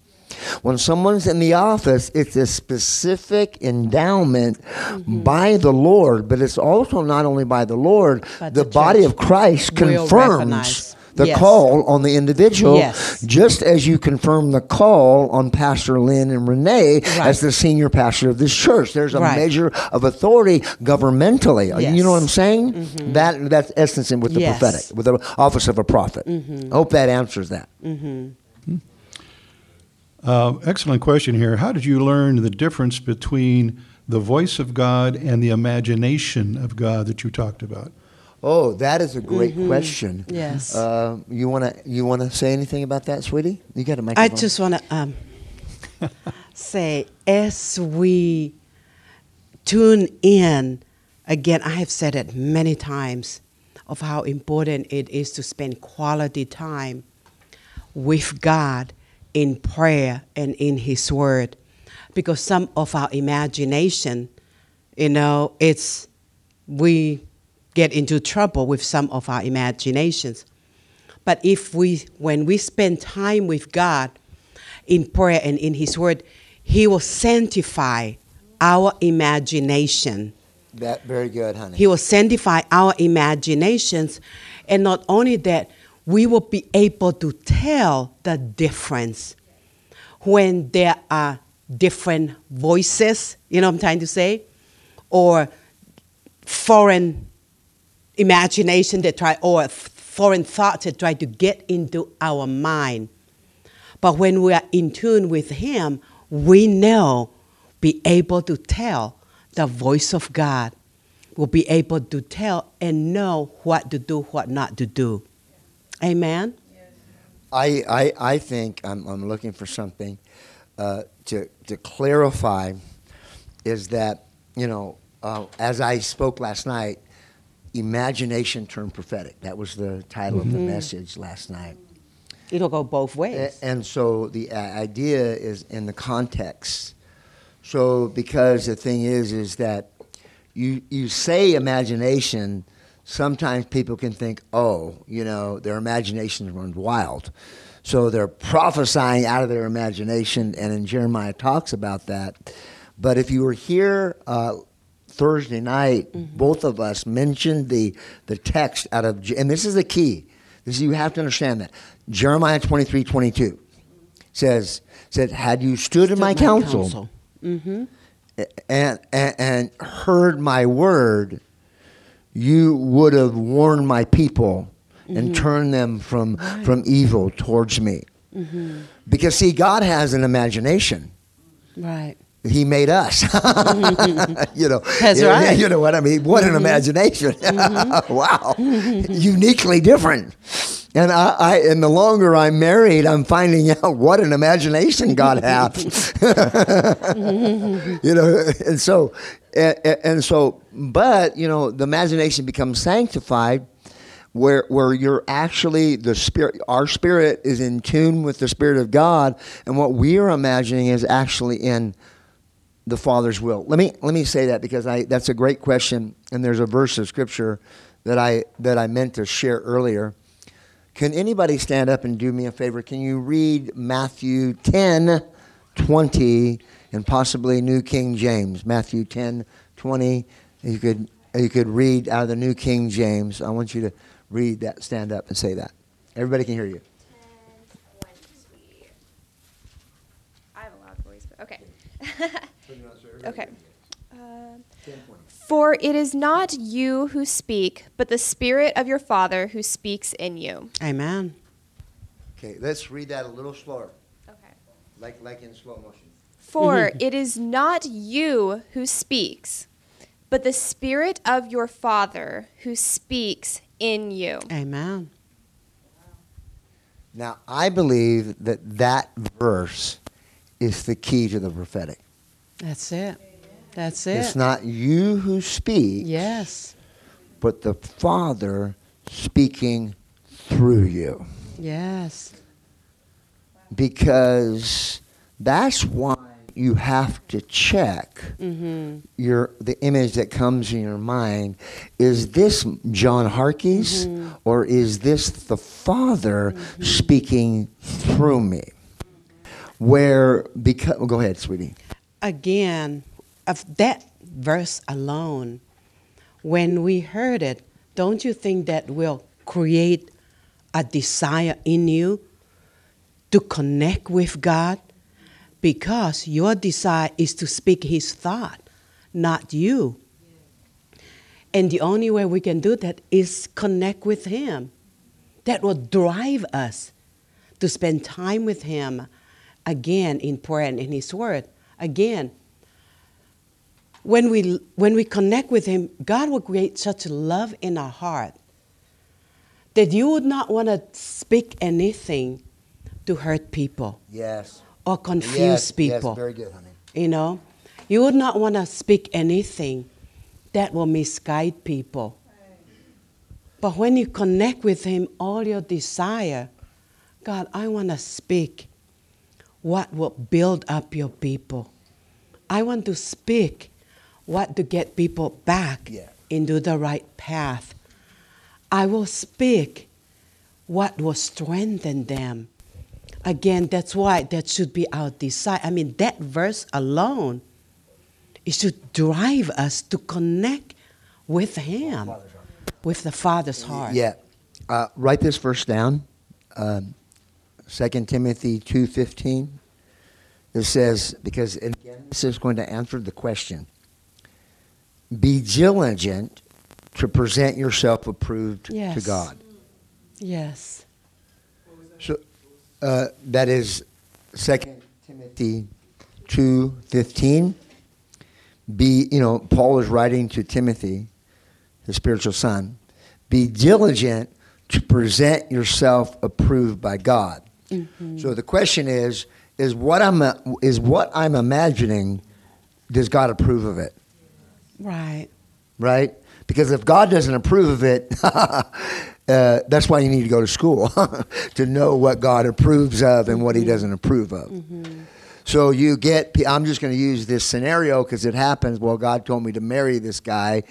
When someone's in the office, it's a specific endowment by the Lord, but it's also not only by the Lord, But the, the body of Christ confirms. The Yes. call on the individual, Yes. just as you confirm the call on Pastor Lynn and Renee Right. as the senior pastor of this church. There's a Right. measure of authority governmentally. You know what I'm Yes. saying? Mm-hmm. That that's essence in with the Yes. prophetic, with the office of a prophet. I hope that answers that. Mm-hmm. Hmm. Uh, excellent question here. How did you learn the difference between the voice of God and the imagination of God that you talked about? Oh, that is a great question. Yes. Uh, you wanna you wanna say anything about that, sweetie? You got a microphone. I just want to um, say, as we tune in, again, I have said it many times of how important it is to spend quality time with God in prayer and in His Word. Because some of our imagination, you know, it's, we get into trouble with some of our imaginations. But if we, when we spend time with God in prayer and in His Word, He will sanctify our imagination. that very good, honey. He will sanctify our imaginations. And not only that, we will be able to tell the difference when there are different voices, you know what I'm trying to say? Or foreign imagination that try, or foreign thoughts that try to get into our mind. But when we are in tune with Him, we know, be able to tell the voice of God. We'll be able to tell and know what to do, what not to do. Amen? I, I, I think I'm, I'm looking for something uh, to, to clarify is that, you know, uh, as I spoke last night, imagination turned prophetic. That was the title of the message last night. It'll go both ways. A- And so the uh, idea is in the context. So because the thing is, is that you you say imagination, sometimes people can think, oh, you know, their imagination runs wild. So they're prophesying out of their imagination, and in Jeremiah talks about that. But if you were here uh, Thursday night, mm-hmm. both of us mentioned the the text out of, and this is the key. This you have to understand that Jeremiah twenty three twenty two says said, "Had you stood, in my, counsel, Mm-hmm. and, and and heard my word, you would have warned my people and mm-hmm. turned them from from evil towards me." Mm-hmm. Because see, God has an imagination. Right. He made us. Mm-hmm. you know. That's you, right. You know what I mean? What an mm-hmm. imagination! Mm-hmm. wow, uniquely different. And I, I, and the longer I'm married, I'm finding out what an imagination God has. you know, and so, and, and so, but you know, the imagination becomes sanctified where where you're actually the spirit our spirit is in tune with the spirit of God and what we are imagining is actually in the father's will. Let me let me say that because I that's a great question and there's a verse of scripture that I that I meant to share earlier. Can anybody stand up and do me a favor? Can you read Matthew 10 20 and possibly New King James? Matthew 10 20 you could you could read out of the New King James. I want you to read that stand up and say that. Everybody can hear you. 10, 20. I have a loud voice, but okay. okay. Um, For it is not you who speak, but the Spirit of your Father who speaks in you. Amen. Okay, let's read that a little slower, Okay. like like in slow motion. For it is not you who speaks, but the Spirit of your Father who speaks in you. Amen. Now, I believe that that verse is the key to the prophetic. That's it. That's it. It's not you who speak, yes. but the Father speaking through you. Yes. Because that's why you have to check Mm-hmm. your the image that comes in your mind is this John Harkey's Mm-hmm. or is this the Father speaking through me? Where because go ahead, sweetie. Again, of that verse alone, when we heard it, don't you think that will create a desire in you to connect with God? Because your desire is to speak His thought, not you. And the only way we can do that is connect with Him. That will drive us to spend time with Him again in prayer and in His Word. Again, when we, when we connect with Him, God will create such love in our heart that you would not want to speak anything to hurt people Yes. or confuse yes, people. Yes, very good, honey. You know, you would not want to speak anything that will misguide people. But when you connect with Him, all your desire, God, I want to speak what will build up your people. I want to speak what to get people back Yeah. into the right path. I will speak what will strengthen them. Again, that's why that should be our desire. I mean, that verse alone, it should drive us to connect with Him, with the Father's heart. Yeah. Uh, write this verse down. Um, 2 Timothy 2.15. It says, because again, this is going to answer the question. Be diligent to present yourself approved to God. Yes. So uh, that is 2 Timothy 2.15. Be, you know, Paul is writing to Timothy, his spiritual son. Be diligent to present yourself approved by God. So the question is, is what I'm uh, is what I'm imagining, does God approve of it? Right. right? Because if God doesn't approve of it, uh, that's why you need to go to school to know what God approves of and what He mm-hmm. doesn't approve of. Mm-hmm. So you get, I'm just going to use this scenario because it happens. Well, God told me to marry this guy.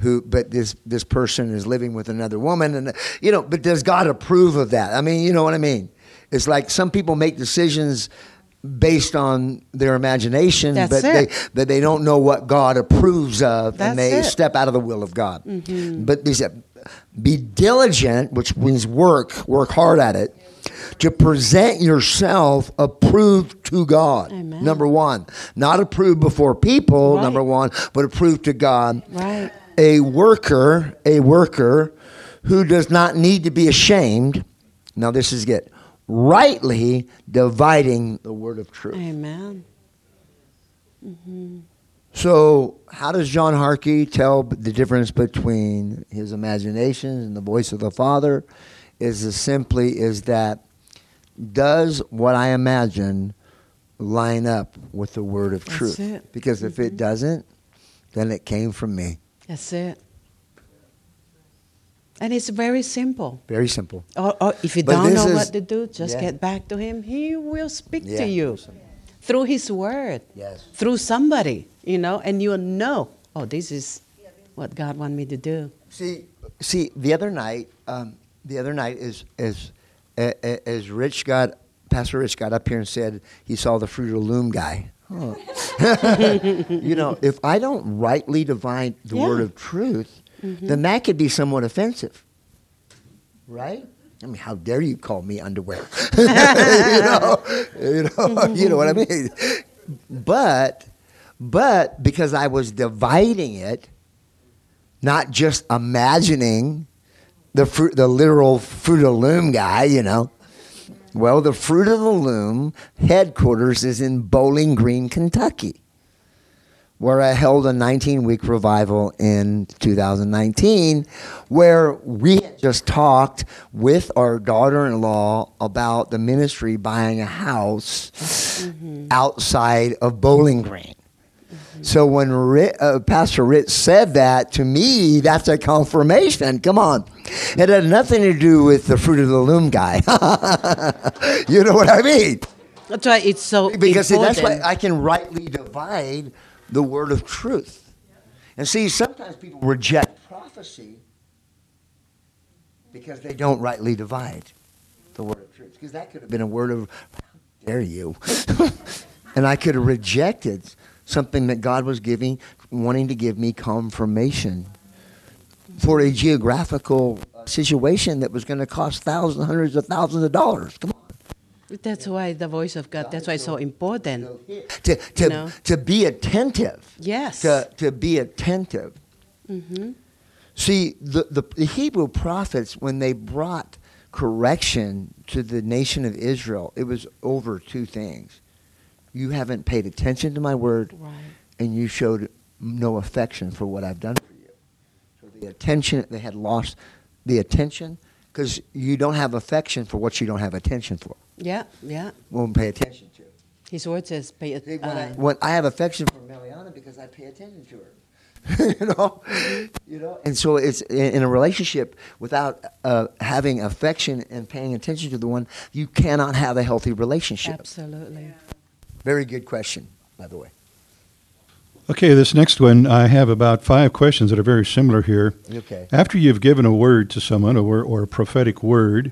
Who, but this this person is living with another woman, and you know, but does God approve of that? I mean, you know what I mean? It's like some people make decisions based on their imagination, That's but it. they but they don't know what God approves of, That's and they it. Mm-hmm. step out of the will of God. But he said, be diligent, which means work, work hard at it, to present yourself approved to God. Amen. Number one, not approved before people. Right. Number one, but approved to God. Right. A worker, a worker who does not need to be ashamed. Now this is good. Rightly dividing the word of truth. Amen. Mm-hmm. So, how does John Harkey tell the difference between his imaginations and the voice of the Father? Is as simply is that does what I imagine line up with the word of That's truth? it. Because if it mm-hmm. doesn't, then it came from me. That's it. And it's very simple. Very simple. Or, or if you But don't know what to do, just yeah. get back to Him. He will speak Yeah. to you through His Word, Yes. through somebody, you know, and you'll know, oh, this is what God want me to do. See, see, the other night, um, the other night is as as Rich got Pastor Rich got up here and said he saw the fruit of loom guy. Huh. you know, if I don't rightly divine the Yeah. word of truth, Mm-hmm. then that could be somewhat offensive, right? I mean, how dare you call me underwear? you know, you know, you know what I mean. But, but because I was dividing it, not just imagining the fruit, the literal fruit of the loom guy, you know. Well, the fruit of the loom headquarters is in Bowling Green, Kentucky, where I held a 19 week revival in 2019, where we had just talked with our daughter in law about the ministry buying a house outside of Bowling Green. So when uh, Pastor Rich said that to me, that's a confirmation. Come on, it had nothing to do with the fruit of the loom guy. you know what I mean? That's why it's so Because important. that's why I can rightly divide the word of truth. And see, sometimes people reject prophecy because they don't rightly divide the word of truth. Because that could have been a word of, how dare you? and I could have rejected something that God was giving, wanting to give me confirmation for a geographical uh, situation that was going to cost thousands, hundreds of thousands of dollars. Come on. That's why the voice of God. That's why it's so important. to to, You know? to be attentive. Yes. To to be attentive. hmm See, the, the the Hebrew prophets when they brought correction to the nation of Israel, it was over two things. You haven't paid attention to my word, Right. and you showed no affection for what I've done for you. So the attention they had lost the attention because you don't have affection for what you don't have attention for. Yeah. Yeah. Won't pay attention to. His word says, "Pay it." See, when, I, uh, when I have affection for Meliana because I pay attention to her, you know, you know, and so it's in, in a relationship without uh, having affection and paying attention to the one, you cannot have a healthy relationship. Absolutely. Very good question, by the way. Okay, this next one, I have about five questions that are very similar here. Okay. After you've given a word to someone or, or a prophetic word,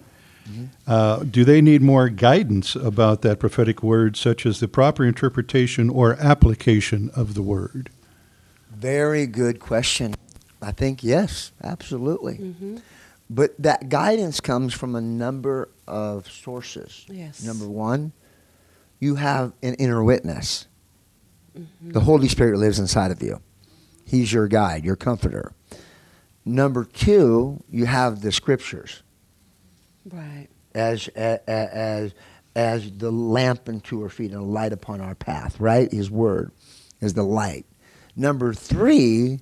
uh, do they need more guidance about that prophetic word, such as the proper interpretation or application of the word? Very good question. I think yes, absolutely. hmm But that guidance comes from a number of sources. Yes. Number one, you have an inner witness. Mm-hmm. The Holy Spirit lives inside of you. He's your guide, your comforter. Number two, you have the scriptures Right. as as as, as the lamp unto our feet and a light upon our path. Right, His Word is the light. Number three,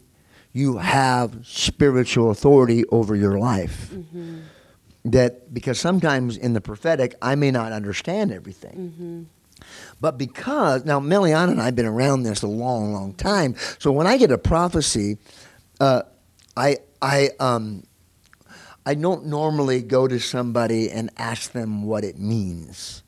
you have spiritual authority over your life. hmm That because sometimes in the prophetic, I may not understand everything. But because now Meliana and I have been around this a long, long time, so when I get a prophecy, uh, I I um I don't normally go to somebody and ask them what it means.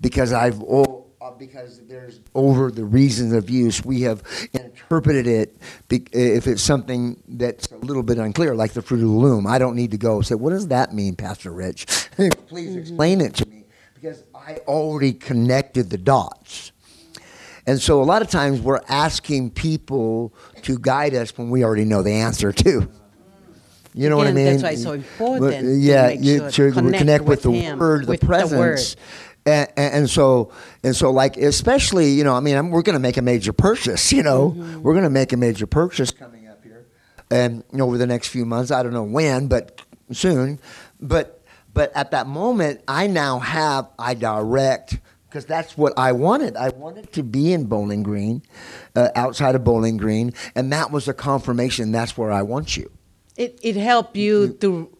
Because I've oh, because there's over the reasons of use we have interpreted it be, if it's something that's a little bit unclear like the fruit of the loom. I don't need to go say what does that mean Pastor Rich? Please explain it to me because I already connected the dots. And so a lot of times we're asking people to guide us when we already know the answer too. You know what I mean? that's why it's so important to yeah, make you sure to to connect connect with, with the him, word, the with the presence. word. And, and, and so and so like especially you know I mean I'm, we're going to make a major purchase you know Mm-hmm. we're going to make a major purchase coming up here and you know, over the next few months I don't know when but soon but but at that moment I now have I direct because that's what I wanted I wanted to be in Bowling Green uh, outside of Bowling Green and that was a confirmation that's where I want you It it helped you to.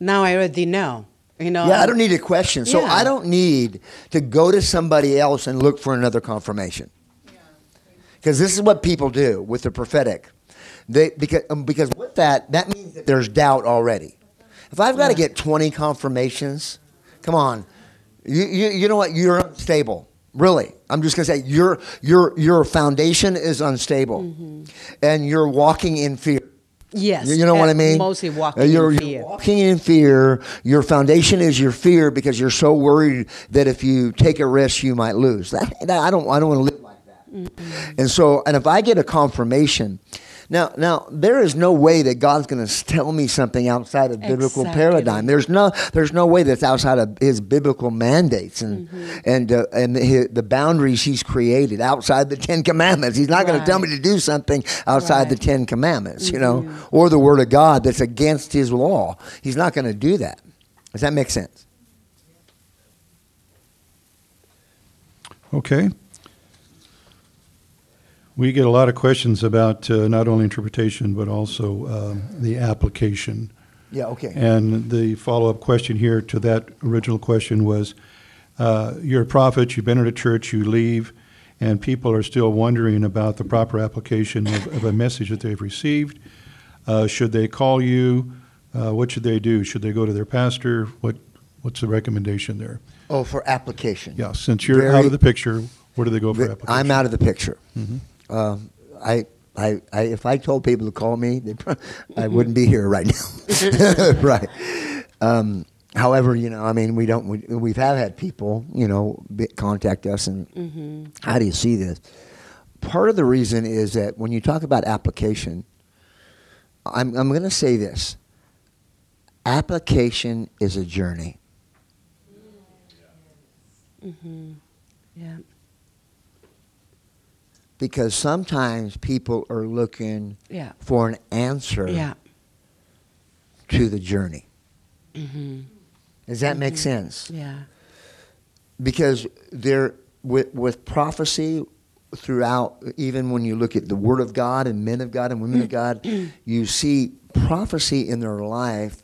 Now I already know. You know. Yeah, I don't need a question. So Yeah. I don't need to go to somebody else and look for another confirmation. Because this is what people do with the prophetic. They because um, because with that that means that there's doubt already. If I've got to get 20 confirmations, come on. You, you, you know what? You're unstable. Really. I'm just going to say your your your foundation is unstable. Mm-hmm. And you're walking in fear. Yes. You, know what I mean? Mostly walking Uh, you're, in you're fear. walking in fear. Your foundation is your fear because you're so worried that if you take a risk, you might lose. That, that- I don't. I don't want to live like that. And so, and if I get a confirmation, now, now there is no way that God's going to tell me something outside of biblical Exactly. paradigm. There's no, there's no way that's outside of His biblical mandates and and uh, and the, the boundaries He's created outside the Ten Commandments. He's not going to tell me to do something outside the Ten Commandments, you know, or the Word of God that's against His law. He's not going to do that. Does that make sense? Okay. We get a lot of questions about uh, not only interpretation, but also um, the application. Yeah. Okay. And the follow-up question here to that original question was, uh, you're a prophet, you've been at a church, you leave, and people are still wondering about the proper application of, of a message that they've received. Uh, should they call you? Uh, what should they do? Should they go to their pastor? What, what's the recommendation there? oh, for application. Yeah, since you're out of the picture, where do they go for application? I'm out of the picture. Um, I, I, I, if I told people to call me, they, prob- I wouldn't be here right now. right. Um, however, you know, I mean, we don't. We, we've have had people, you know, be, contact us and how do you see this? Part of the reason is that when you talk about application, I'm, I'm going to say this. Application is a journey. Mm-hmm. Yeah. Because sometimes people are looking Yeah. for an answer Yeah. to the journey. hmm Does that make sense? Yeah. Because there, with, with prophecy throughout, even when you look at the Word of God and men of God and women of God, you see prophecy in their life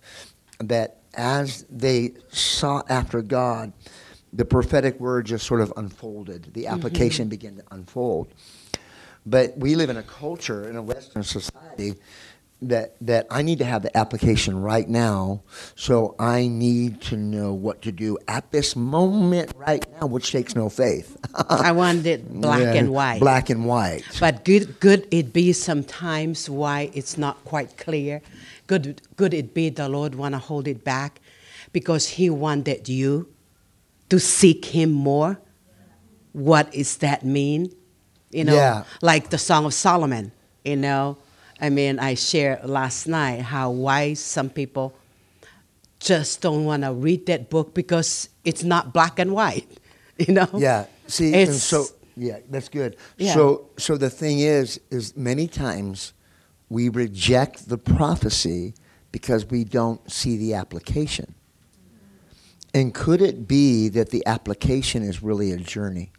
that as they sought after God, the prophetic word just sort of unfolded. The application began to unfold. But we live in a culture, in a Western society, that, that I need to have the application right now. So I need to know what to do at this moment right now, which takes no faith. I wanted it black Yeah, and white. Black and white. But good, good it be sometimes why it's not quite clear. Good, good it be the Lord want to hold it back, because He wanted you to seek Him more. What does that mean? You know, Yeah. like the Song of Solomon. You know, I mean, I shared last night how why some people just don't want to read that book because it's not black and white. You know. Yeah. See, and so yeah, that's good. Yeah. So so the thing is, is many times we reject the prophecy because we don't see the application. And could it be that the application is really a journey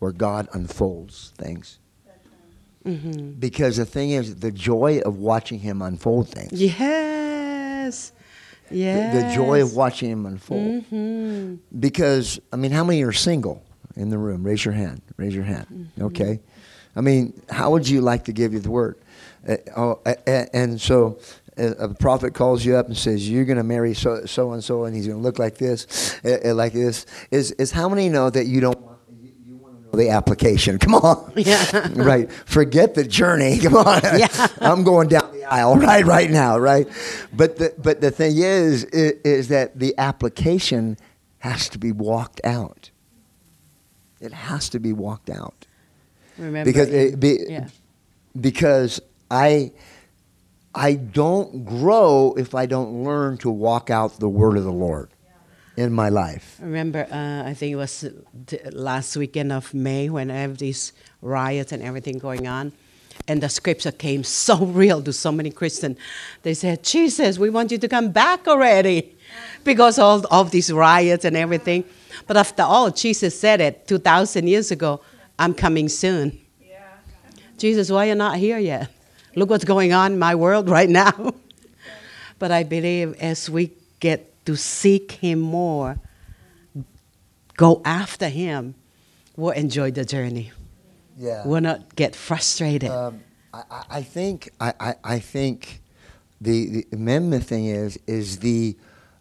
where God unfolds things? hmm Because the thing is, the joy of watching Him unfold things, Yes. the, Yes. the joy of watching Him unfold. hmm Because I mean, how many are single in the room? Raise your hand. Raise your hand. Mm-hmm. Okay. I mean, how would you like to give you the word? Uh, oh, uh, uh, and so uh, a prophet calls you up and says you're going to marry so so and so, and he's going to look like this, uh, uh, like this. Is is how many know that you don't want you, you want to know the application? Come on. Yeah. right. Forget the journey. Come on. Yeah. I'm going down the aisle right right now. Right. But the but the thing is is, is that the application has to be walked out. It has to be walked out Remember, because it, be, yeah. because I I don't grow if I don't learn to walk out the word of the Lord in my life. I remember, uh, I think it was last weekend of May when I have these riots and everything going on. And the scripture came so real to so many Christians. They said, Jesus, we want you to come back already because all of these riots and everything. But after all, Jesus said it 2,000 years ago I'm coming soon. Jesus, why are you not here yet? Look what's going on in my world right now. but I believe as we get to seek Him more, go after Him, we'll enjoy the journey. Yeah. We'll not get frustrated. Um, I, I- think I, I, I think the, the amendment thing is is the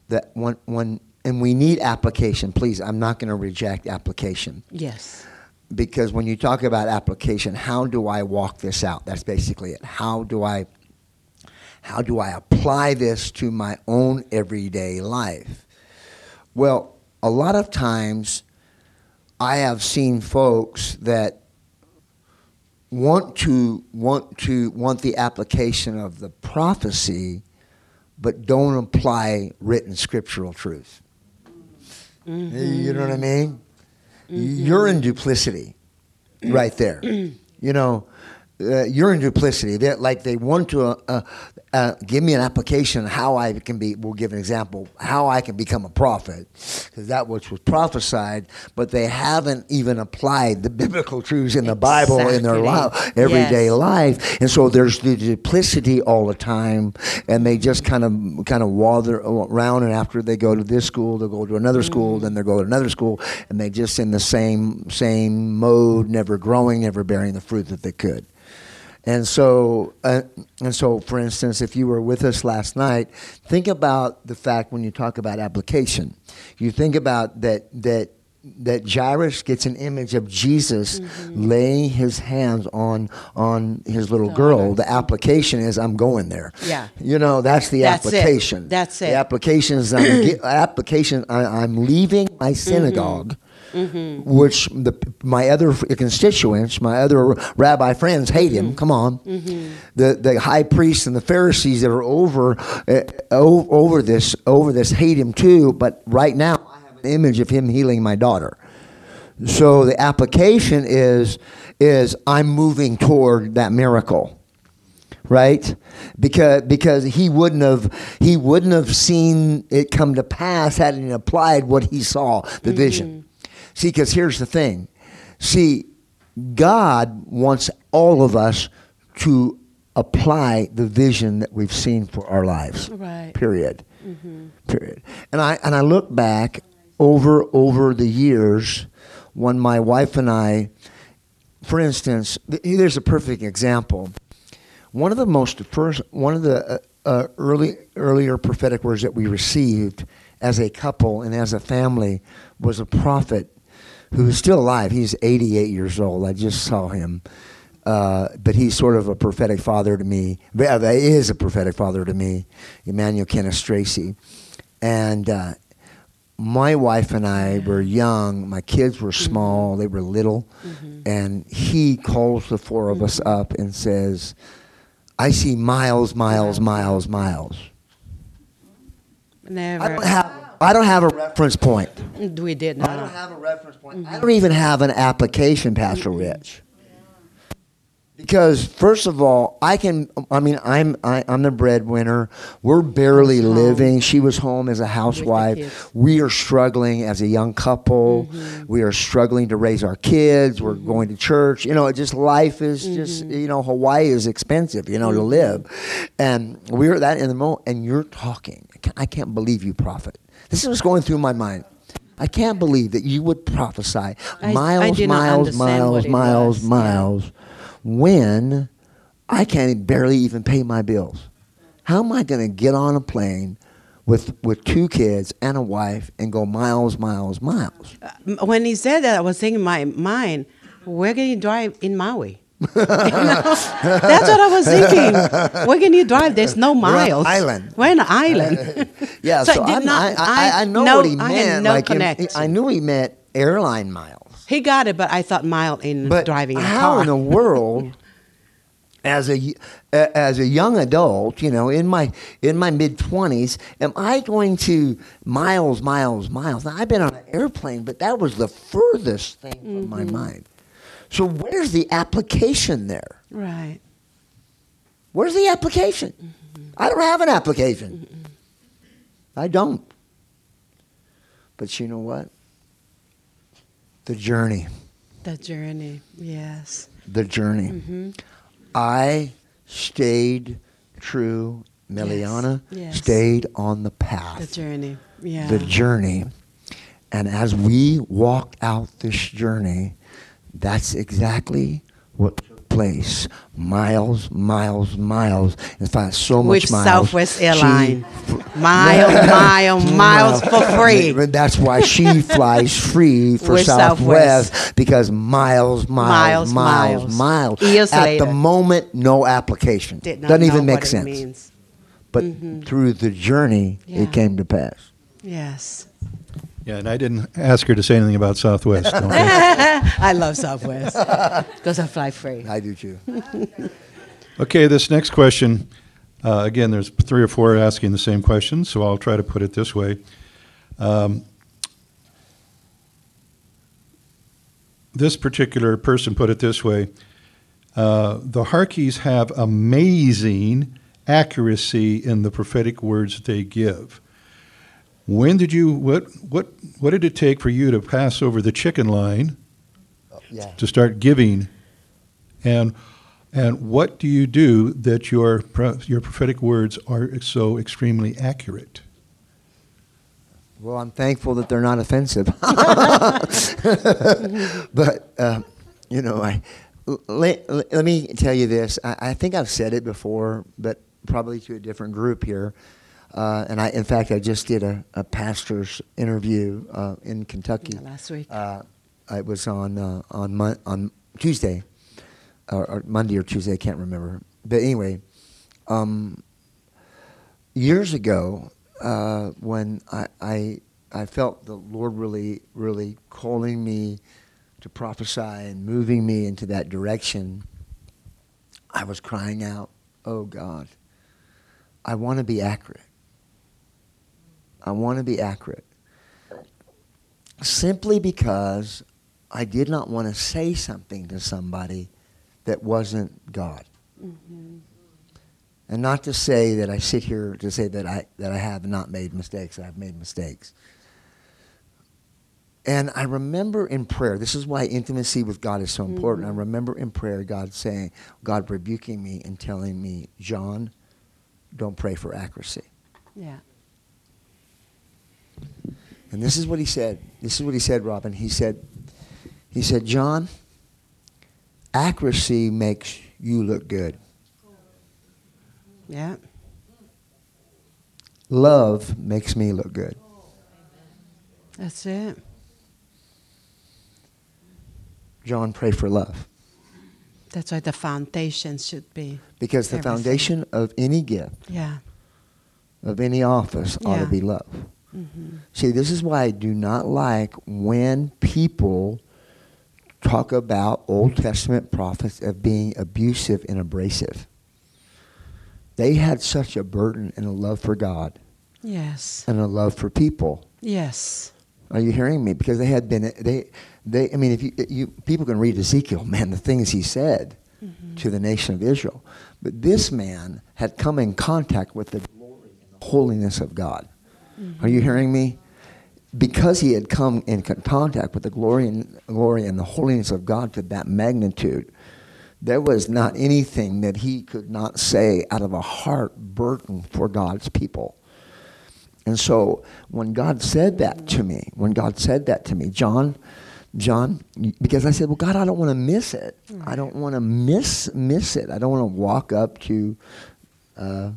that when when and we need application. Please, I'm not going to reject application yes. because when you talk about application, how do I walk this out? That's basically it. How do I how do I apply this to my own everyday life? Well, a lot of times I have seen folks that want to want to want the application of the prophecy but don't apply written scriptural truth. Mm-hmm. You know what I mean? You're in duplicity mm-hmm. right there. you know, uh, you're in duplicity. They're, like they want to uh, uh, uh, give me an application on how I can be. We'll give an example how I can become a prophet, because that which was prophesied, but they haven't even applied the biblical truths in the Bible in their li- everyday Yes. life, and so there's the duplicity all the time, and they just kind of kind of wander around. And after they go to this school, they'll go to another school, then they'll go to another school, and they just in the same same mode, never growing, never bearing the fruit that they could. And so, uh, and so, for instance, if you were with us last night, think about the fact when you talk about application, you think about that that that Jairus gets an image of Jesus laying his hands on on his little girl. The application is, I'm going there. Yeah. you know that's the That's it. application. That's it. The application is I'm application. I, I'm leaving my synagogue Mm-hmm. which the, my other constituents, my other rabbi friends hate him. Mm-hmm. Come on, mm-hmm. the the high priests and the Pharisees that are over uh, over this over this hate him too. But right now, I have an image of him healing my daughter. So the application is is I'm moving toward that miracle right because because he wouldn't have he wouldn't have seen it come to pass had he applied what he saw the vision see because here's the thing. See god wants all of us to apply the vision that we've seen for our lives. Right. period. Period. And i and i look back over over the years when my wife and i for instance there's a perfect example. One of the most first, one of the uh, uh, early earlier prophetic words that we received as a couple and as a family was a prophet who is still alive. He's 88 years old. I just saw him, uh, but he's sort of a prophetic father to me. He is a prophetic father to me, Emmanuel Kenneth Tracy, and. Uh, my wife and I were young. My kids were small. They were little. And he calls the four of us up and says, I see miles, miles, miles, miles. Never. I don't have, I don't have a reference point. we did not. I don't have a reference point. I don't even have an application, Pastor Rich. Because first of all, I can. I mean, I'm I, I'm the breadwinner. We're barely living. She was home as a housewife. We are struggling as a young couple. Mm-hmm. We are struggling to raise our kids. We're mm-hmm. going to church. You know, it just life is just mm-hmm. you know Hawaii is expensive. You know to live, and we're that in the moment. And you're talking. I can't believe you, prophet. This is what's going through my mind. I can't believe that you would prophesy I- I miles, miles, miles, miles, was. Yeah. miles, when I can't barely even pay my bills. How am I going to get on a plane with with two kids and a wife and go miles, miles, miles? Uh, m- When he said that, I was thinking in my mind, where can you drive in Maui? You know? That's what I was thinking. Where can you drive? There's no miles. island. We're an island. Yeah, So so, I'm, not- I, I, I know no- what he meant. I had no like, in- connection. I knew he meant airline miles. He got it, but I thought mild in But driving a how car. in the world, as a as a young adult, you know, in my in my mid twenties, am I going to miles, miles, miles? Now, I've been on an airplane, but that was the furthest thing from my Mm-hmm. mind. So where's the application there? right. Where's the application? I don't have an application. I don't. But you know what? The journey. The journey. Yes. The journey. Mm-hmm. I stayed true. Meliana Yes. stayed on the path. The journey. Yeah. the journey. And as we walked out this journey, that's exactly what took place. Miles, miles, miles. In fact, so much miles. Southwest she- Airline. Mile, mile, miles for free. That's why she flies free for With Southwest, Southwest. because miles, miles, Miles, miles, miles. miles. Years At later. the moment, no application. Doesn't even make sense. Means. But mm-hmm. through the journey, Yeah. it came to pass. Yes. Yeah, and I didn't ask her to say anything about Southwest. Okay? I love Southwest because I fly free. I do too. okay, this next question. Uh, again, there's three or four asking the same question, so I'll try to put it this way. Um, this particular person put it this way uh, The Harkeys have amazing accuracy in the prophetic words they give. When did you, what, what, what did it take for you to pass over the chicken line Yeah. to start giving? And, and what do you do that your, your prophetic words are so extremely accurate? Well, I'm thankful that they're not offensive. but, uh, you know, I, let, let me tell you this. I, I think I've said it before, but probably to a different group here. Uh, and I, in fact, I just did a, a pastor's interview uh, in Kentucky. Yeah, last week. Uh, it was on uh, on Mon- on Tuesday, or, or Monday or Tuesday. I can't remember. But anyway, um, years ago, uh, when I, I I felt the Lord really really calling me to prophesy and moving me into that direction, I was crying out, "Oh God, I want to be accurate. I want to be accurate." Simply because I did not want to say something to somebody that wasn't God. Mm-hmm. And not to say that I sit here to say that I that I have not made mistakes. I've made mistakes. And I remember in prayer, this is why intimacy with God is so important. Mm-hmm. I remember in prayer God saying, God rebuking me and telling me, John, don't pray for accuracy. Yeah. And this is what he said. This is what he said, Robin. He said, he said, John, accuracy makes you look good. Yeah. Love makes me look good. That's it. John, pray for love. That's why the foundation should be. Because the Everything. foundation of any gift, Yeah. of any office, ought to be love. Mm-hmm. See, this is why I do not like when people talk about Old Testament prophets of being abusive and abrasive. They had such a burden and a love for God Yes. and a love for people. Yes. Are you hearing me? Because they had been they they. I mean, if you, you people can read Ezekiel, man, the things he said to the nation of Israel. But this man had come in contact with the glory and the holiness of God. Are you hearing me? Because he had come in contact with the glory and glory and the holiness of God to that magnitude, there was not anything that he could not say out of a heart burden for God's people. And so when God said that to me, when God said that to me, John, John, because I said, well, God, I don't want to miss it. I don't want to miss miss it. I don't want to walk up to uh,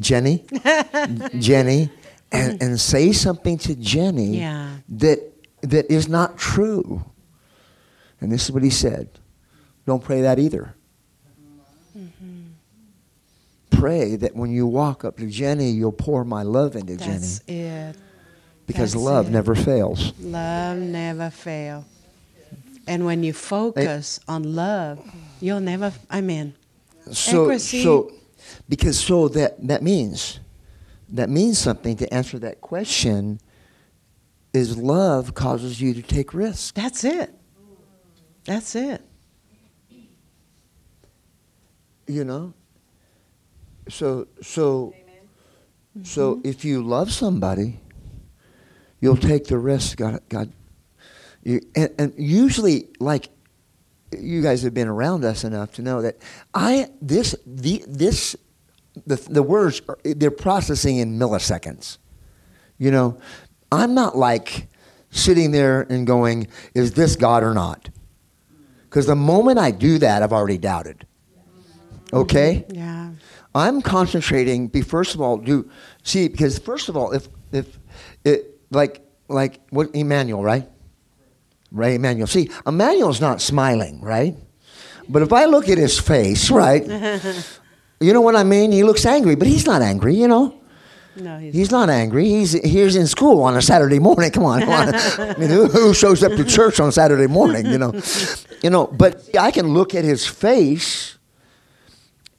Jenny, Jenny, and, and say something to Jenny Yeah. that that is not true. And this is what he said: Don't pray that either. Mm-hmm. pray that when you walk up to Jenny, you'll pour my love into Jenny. That's Jenny it. because that's love it. never fails. Love never fails. And when you focus on love, you'll never. I mean, So, Accuracy. so because so that that means that means something to answer that question is love causes you to take risks. that's it. That's it. You know? So so so mm-hmm. if you love somebody, you'll take the risk. God, God, you, and, and usually, like you guys have been around us enough to know that I this the this the the words are, they're processing in milliseconds. You know, I'm not like sitting there and going, "Is this God or not?" Because the moment I do that, I've already doubted. Okay. Yeah. I'm concentrating. Be first of all, do see because first of all, if if it like like what Emmanuel, right? Right, Emmanuel. See, Emmanuel's not smiling, right? But if I look at his face, right? you know what I mean? He looks angry, but he's not angry. You know, No, he's, he's not angry. He's he's in school on a Saturday morning. Come on, come on. I mean, who, who shows up to church on Saturday morning? You know, you know. But I can look at his face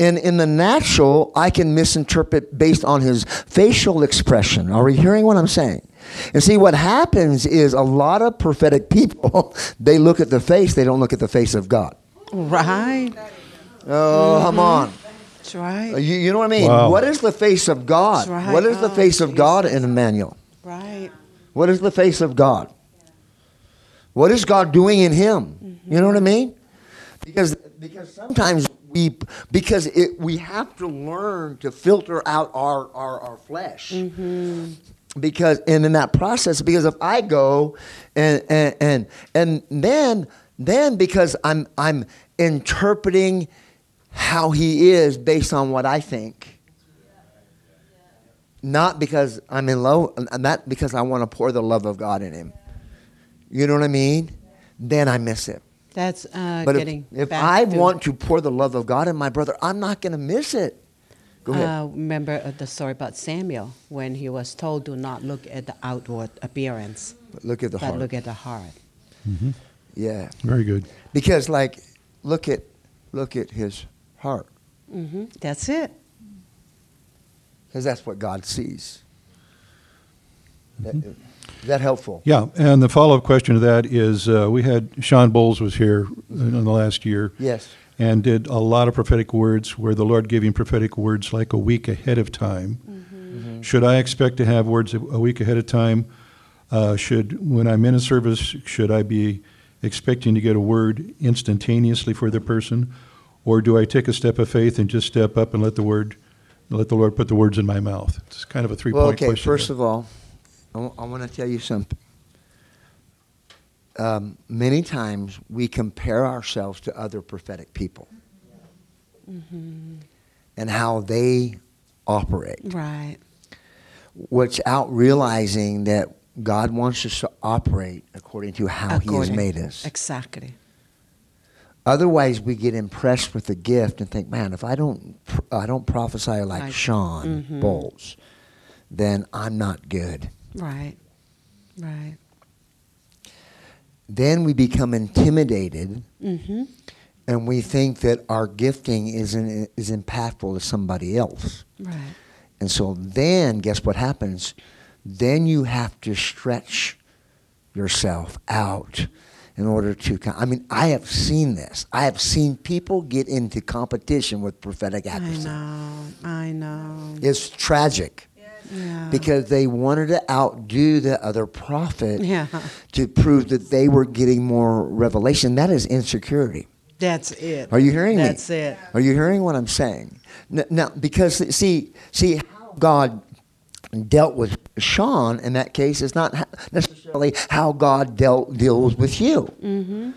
and in the natural, I can misinterpret based on his facial expression. Are we hearing what I'm saying? And see, what happens is a lot of prophetic people, they look at the face, they don't look at the face of God. right. Oh, come mm-hmm. on. That's right. You, you know what I mean? Wow. What is the face of God? That's right. What is the Oh, face of God in Emmanuel? Right. What is the face of God? What is God doing in him? You know what I mean? Because because sometimes we because it, we have to learn to filter out our our, our flesh. Mm-hmm. Because and in that process, because if I go and and and, and then then because I'm I'm interpreting how he is based on what I think not because I'm in love, not because I want to pour the love of God in him. You know what I mean? Then I miss it. That's uh, But if, getting. if back I to, want to pour the love of God in my brother, I'm not going to miss it. Go ahead. Uh, remember uh, the story about Samuel when he was told, "Do not look at the outward appearance, But look at the but heart. look at the heart." yeah, Very good. because like, look at, look at his heart, hmm That's it. because that's what God sees. That- is that helpful? Yeah, and the follow-up question to that is, uh, we had Shawn Bolz was here in the last year Yes. and did a lot of prophetic words where the Lord gave him prophetic words like a week ahead of time. Should I expect to have words a week ahead of time? Uh, should, when I'm in a service, should I be expecting to get a word instantaneously for the person? Or do I take a step of faith and just step up and let the word, let the Lord put the words in my mouth? It's kind of a three-point Well, okay. question. First of all, I want to tell you something. Um, many times we compare ourselves to other prophetic people and how they operate, Right. without realizing that God wants us to operate according to how He has made us. Exactly. Otherwise, we get impressed with the gift and think, "Man, if I don't, pr- I don't prophesy like Shawn Mhm. Bolz, then I'm not good." Right. Right. then we become intimidated hmm and we think that our gifting is, in, is impactful to somebody else. Right. And so then, guess what happens? Then you have to stretch yourself out in order to. I mean, I have seen this. I have seen people get into competition with prophetic I accuracy. know. I know. It's tragic Yeah. because they wanted to outdo the other prophet Yeah. to prove that they were getting more revelation. That is insecurity. That's it. Are you hearing me? That's it. Are you hearing what I'm saying? Now, because see, see how God dealt with Shawn in that case is not necessarily how God dealt deals with you. Mm-hmm.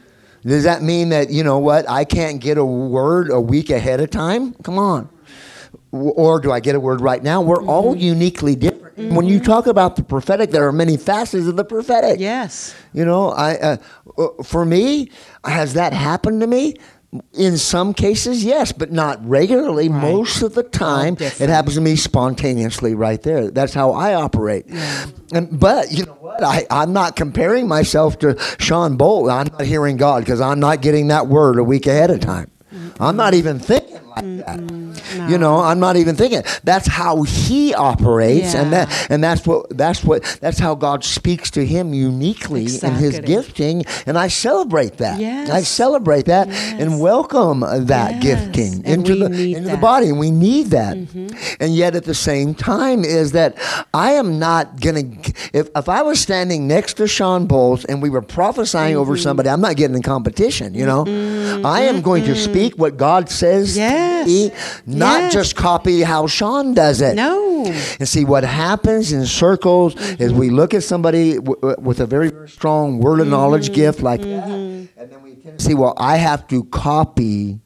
Does that mean that you know what I can't get a word a week ahead of time? Come on. Or do I get a word right now? We're Mm-hmm. all uniquely different. When you talk about the prophetic, there are many facets of the prophetic. Yes. You know, I uh, uh, for me, has that happened to me? in some cases, yes, but not regularly. Right. Most of the time, it happens to me spontaneously right there. That's how I operate. And but you know what? I, I'm not comparing myself to Shawn Bolz. I'm not hearing God because I'm not getting that word a week ahead of time. I'm not even thinking like that. You know, I'm not even thinking. That's how he operates, and that and that's what that's what that's how God speaks to him uniquely in his gifting, and I celebrate that. Yes. I celebrate that and welcome that Yes. gifting And into the into the body, and we need that. And yet, at the same time, is that I am not gonna. If if I was standing next to Shawn Bolz and we were prophesying over somebody, I'm not getting in competition. You know, I am going to speak what God says. to Yes. me, not Yes. just copy how Shawn does it. No. And see what happens in circles is we look at somebody w- w- with a very, very strong word of knowledge mm-hmm. gift like that, mm-hmm. and then we to see, well, I have to copy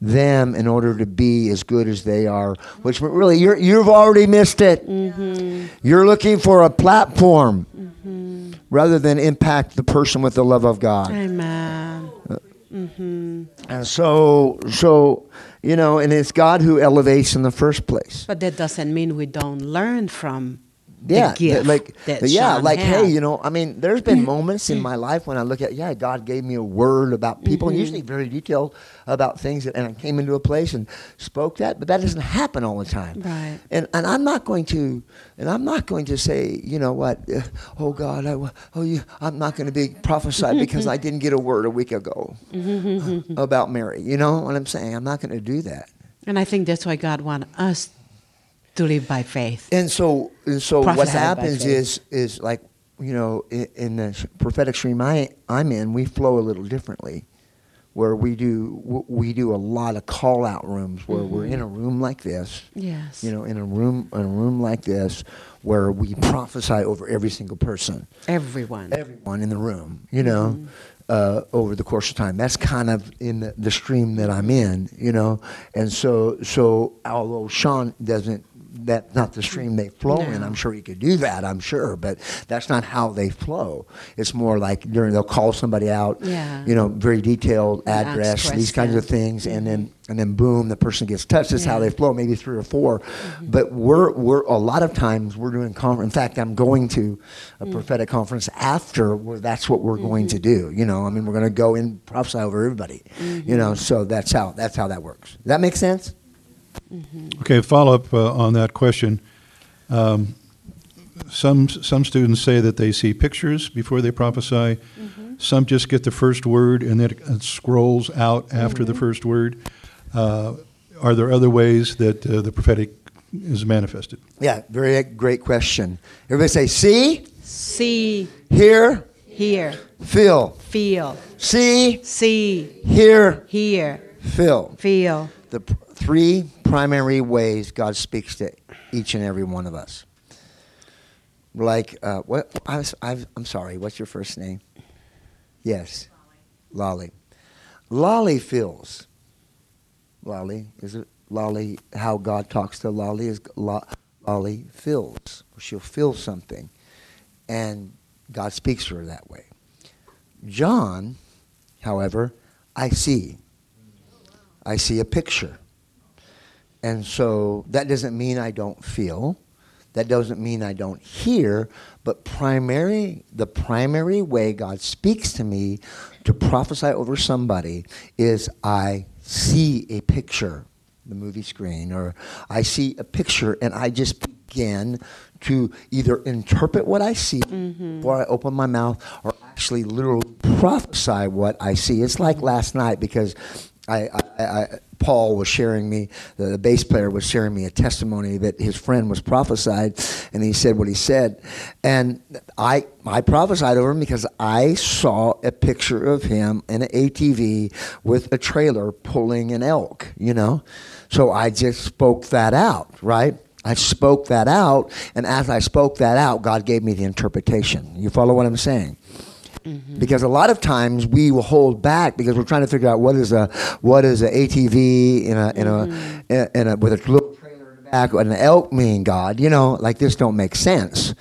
them in order to be as good as they are. Which really, you're, you've already missed it. Mm-hmm. You're looking for a platform rather than impact the person with the love of God. Amen. And so, so you know, and it's God who elevates in the first place. But that doesn't mean we don't learn from yeah, gift. like that yeah, Shawn like had. hey, you know, I mean, there's been mm-hmm. moments in my life when I look at yeah, God gave me a word about people, and mm-hmm. usually very detailed about things, and I came into a place and spoke that, but that doesn't happen all the time. Right. And and I'm not going to, and I'm not going to say, you know what, uh, oh God, I, oh you, I'm not going to be prophesied because I didn't get a word a week ago mm-hmm. about Mary. You know what I'm saying? I'm not going to do that. And I think that's why God wants us to live by faith. And so, and so what Prophesied happens is, is like, you know, in, in the prophetic stream I, I'm in, we flow a little differently, where we do we do a lot of call out rooms where we're in a room like this, Yes. you know, in a room in a room like this, where we prophesy over every single person, Everyone. everyone in the room, you know. Uh, over the course of time, that's kind of in the, the stream that I'm in, you know, and so so although Shawn doesn't, that's not the stream they flow in. I'm sure he could do that. I'm sure, but that's not how they flow. It's more like during they'll call somebody out, Yeah. you know, very detailed address, these kinds of things, and then and then boom, the person gets touched. That's how Yeah. Mm-hmm. they flow. Maybe three or 4 but we're we're a lot of times we're doing conference. In fact, I'm going to a Mm. prophetic conference after where that's what we're going to Mm-hmm. do. You know, I mean, we're going to go and prophesy over everybody. You know, Mm-hmm. so that's how that's how that works. Does that make sense? Okay, follow up uh, on that question. Um, some some students say that they see pictures before they prophesy. Some just get the first word and then it, it scrolls out after the first word. Uh, are there other ways that uh, the prophetic is manifested? Yeah, very great question. Everybody say, see, See, hear, hear, feel. feel. See, See, hear, hear, feel. feel. The p- three primary ways God speaks to each and every one of us. Like, uh, what? I was, I I'm sorry. What's your first name? Yes, Lolly. Lolly feels. Lolly is it? Lolly. How God talks to Lolly is Lo- Lolly feels. She'll feel something, and God speaks to her that way. John, however, I see. I see a picture. And so that doesn't mean I don't feel. That doesn't mean I don't hear, but primary the primary way God speaks to me to prophesy over somebody is I see a picture, the movie screen, or I see a picture and I just begin to either interpret what I see mm-hmm. before I open my mouth or actually literally prophesy what I see. It's like last night because I, I, I Paul was sharing me, the, the bass player was sharing me a testimony that his friend was prophesied, and he said what he said, and I I prophesied over him because I saw a picture of him in an ATV with a trailer pulling an elk, you know, so I just spoke that out, right? I spoke that out, and as I spoke that out, God gave me the interpretation. You follow what I'm saying? Mm-hmm. Because a lot of times we will hold back because we're trying to figure out what is a what is a ATV in a in a mm-hmm. in a with a little trailer in the back and an elk mean God, you know, like this don't make sense.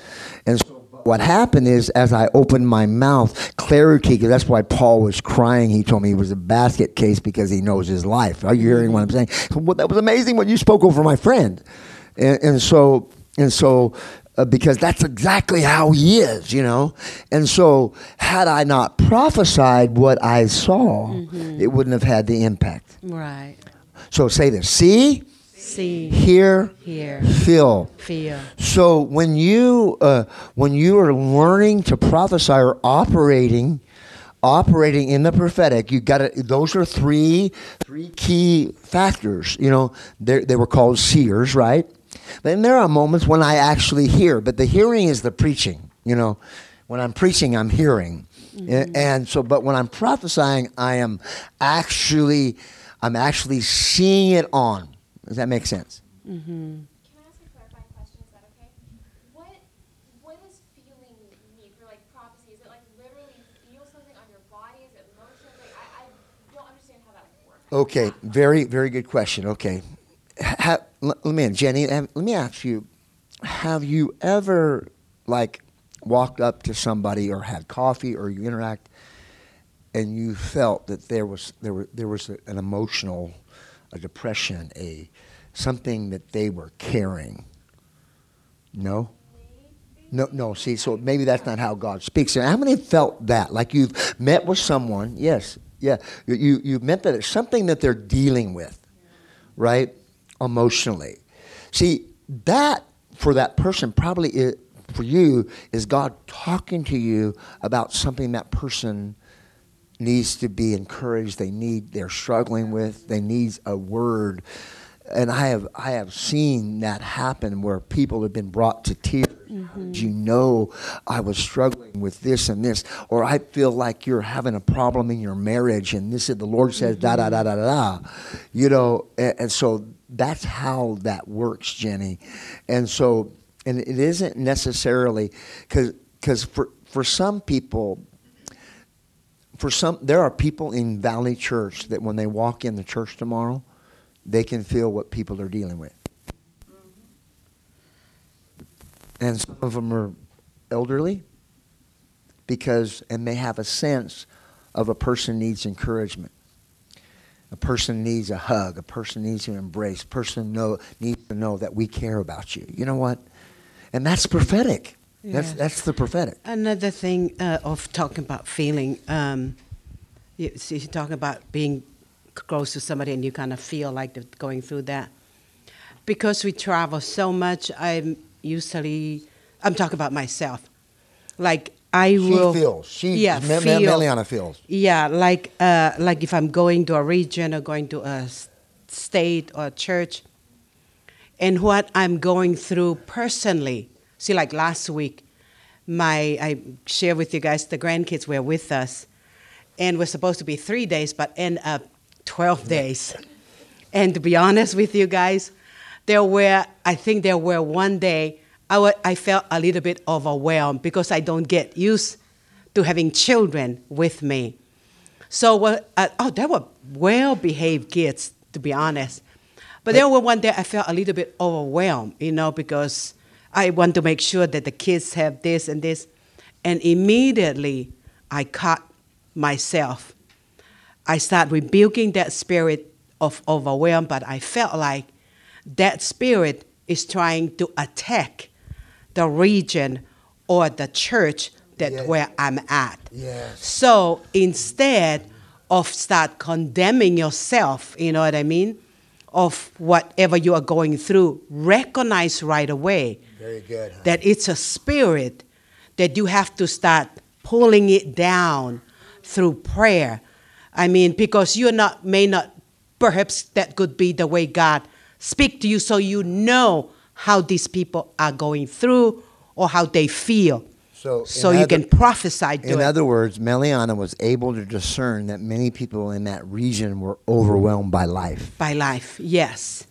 And so what happened is, as I opened my mouth, clarity, because that's why Paul was crying. He told me he was a basket case because he knows his life. Are you hearing what I'm saying? Well, that was amazing what you spoke over my friend. And, and so, and so, uh, because that's exactly how he is, you know. And so, had I not prophesied what I saw, it wouldn't have had the impact. Right. So, say this see, See, hear, hear, feel. feel. So when you uh, when you are learning to prophesy or operating operating in the prophetic, you got to those are three three key factors. You know, they they were called seers, right? Then there are moments when I actually hear, but the hearing is the preaching. You know, when I'm preaching, I'm hearing, and, mm-hmm. and so but when I'm prophesying, I am actually I'm actually seeing it on. Does that make sense? Mm-hmm. Can I ask a clarifying question? Is that okay? What What does feeling mean for like prophecy? Is it like literally feel something on your body? Is it emotions? Like I, I don't understand how that works. Okay, very, very good question. Okay, ha, let, me, Jenny, let me ask you: Have you ever like walked up to somebody or had coffee or you interact, and you felt that there was there were there was an emotional, a depression, a something that they were carrying? No. No, no. See, so maybe that's not how God speaks. How many felt that? Like you've met with someone, yes, yeah. You you you met that it's something that they're dealing with, right? Emotionally. See, that for that person probably is, for you is God talking to you about something that person needs to be encouraged. They need they're struggling with. They need a word. And I have I have seen that happen where people have been brought to tears. Mm-hmm. You know, I was struggling with this and this, or I feel like you're having a problem in your marriage, and this is the Lord says da da mm-hmm. da da da da. You know, and, and so that's how that works, Jenny. And so, and it isn't necessarily because because for for some people for some there are people in Valley Church that when they walk in the church tomorrow, they can feel what people are dealing with. Mm-hmm. And some of them are elderly because and they have a sense of a person needs encouragement. A person needs a hug, a person needs an embrace, a person know, needs to know that we care about you. You know what? And that's prophetic. That's that's the prophetic. Another thing uh, of talking about feeling, um, you, see, you talk about being close to somebody and you kind of feel like they're going through that. Because we travel so much, I'm usually, I'm talking about myself. Like, I She will. feels. She yeah, Me- feel. Meliana feels. Yeah, like uh, like if I'm going to a region or going to a state or a church, and what I'm going through personally. See, like last week, my I shared with you guys the grandkids were with us, and we're supposed to be three days, but end up twelve days. And to be honest with you guys, there were I think there were one day I I felt a little bit overwhelmed because I don't get used to having children with me. So, uh, oh, they were well behaved kids, to be honest. But there were one day I felt a little bit overwhelmed, you know, because I want to make sure that the kids have this and this. And immediately I caught myself. I started rebuking that spirit of overwhelm, but I felt like that spirit is trying to attack the region or the church that Yes. where I'm at. Yes. So instead of start condemning yourself, you know what I mean, of whatever you are going through, recognize right away Very good. that it's a spirit that you have to start pulling it down through prayer. I mean, because you're not may not perhaps that could be the way God speak to you so you know how these people are going through or how they feel. So, So you other- can prophesy to In it. other words, Meliana was able to discern that many people in that region were overwhelmed by life by life, yes.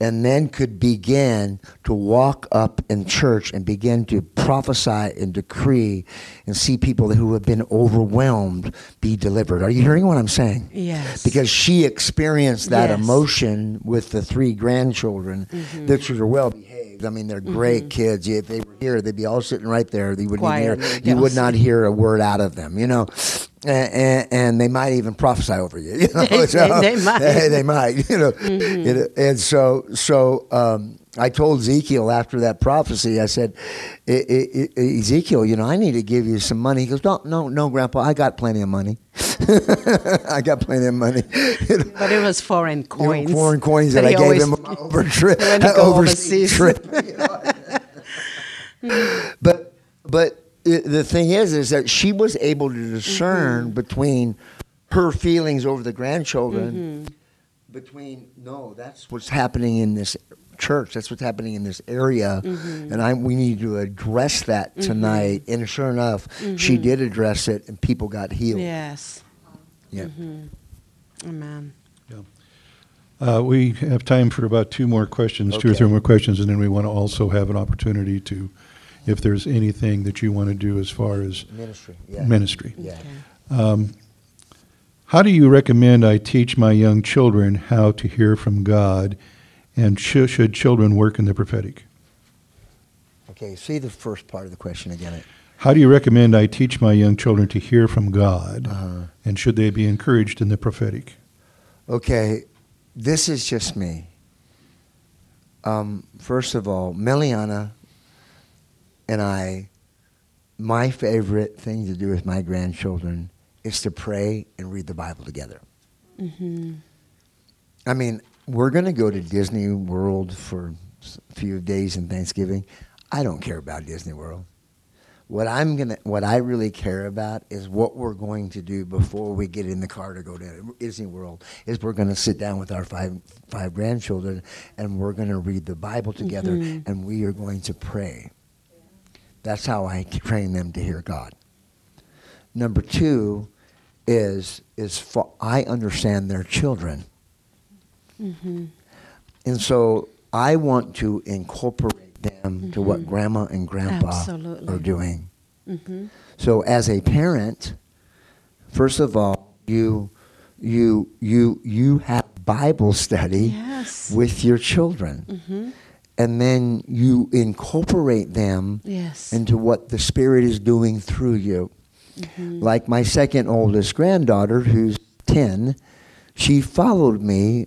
and then could begin to walk up in church and begin to prophesy and decree and see people who have been overwhelmed be delivered. Are you hearing what I'm saying? Yes. Because she experienced that Yes. emotion with the three grandchildren Mm-hmm. that were well behaved. I mean, they're great kids. If they were here, they'd be all sitting right there. They wouldn't Quiet, hear, you would not hear a word out of them. You know, and, and, and they might even prophesy over you. you know? They- they might. Mm-hmm. They, they might. You know, You know, and so so. Um, I told Ezekiel after that prophecy, I said, "E- E- E- Ezekiel, you know, I need to give you some money. He goes, no, no, no, Grandpa, I got plenty of money. I got plenty of money. You know? But it was foreign You know, coins. foreign coins that, I gave him over trip, overseas trip. you know. but but the thing is, is that she was able to discern Mm-hmm. between her feelings over the grandchildren, Mm-hmm. between no, that's what's happening in this church. That's what's happening in this area, Mm-hmm. and I we need to address that tonight. And sure enough, she did address it, and people got healed. Mm-hmm. Yes. Yeah. Amen. Uh, we have time for about two more questions, two or three more questions, and then we want to also have an opportunity to, if there's anything that you want to do as far as Ministry. Yeah. ministry. Yeah. Um, how do you recommend I teach my young children how to hear from God, and sh- should children work in the prophetic? Okay. See the first part of the question again. How do you recommend I teach my young children to hear from God, Uh-huh. and should they be encouraged in the prophetic? Okay, this is just me. Um, first of all, Meliana and I, my favorite thing to do with my grandchildren is to pray and read the Bible together. Mm-hmm. I mean, we're going to go to Disney World for a few days in Thanksgiving. I don't care about Disney World. What I'm gonna, what I really care about is what we're going to do before we get in the car to go to Disney World. Is we're going to sit down with our five five grandchildren and we're going to read the Bible together mm-hmm. and we are going to pray. That's how I train them to hear God. Number two is is for, I understand their children, Mm-hmm. and so I want to incorporate them to what Grandma and Grandpa Absolutely. are doing. Mm-hmm. So as a parent, first of all, you you you you have Bible study Yes. with your children. Mm-hmm. And then you incorporate them Yes. into what the Spirit is doing through you. Mm-hmm. Like my second oldest granddaughter, who's 10, she followed me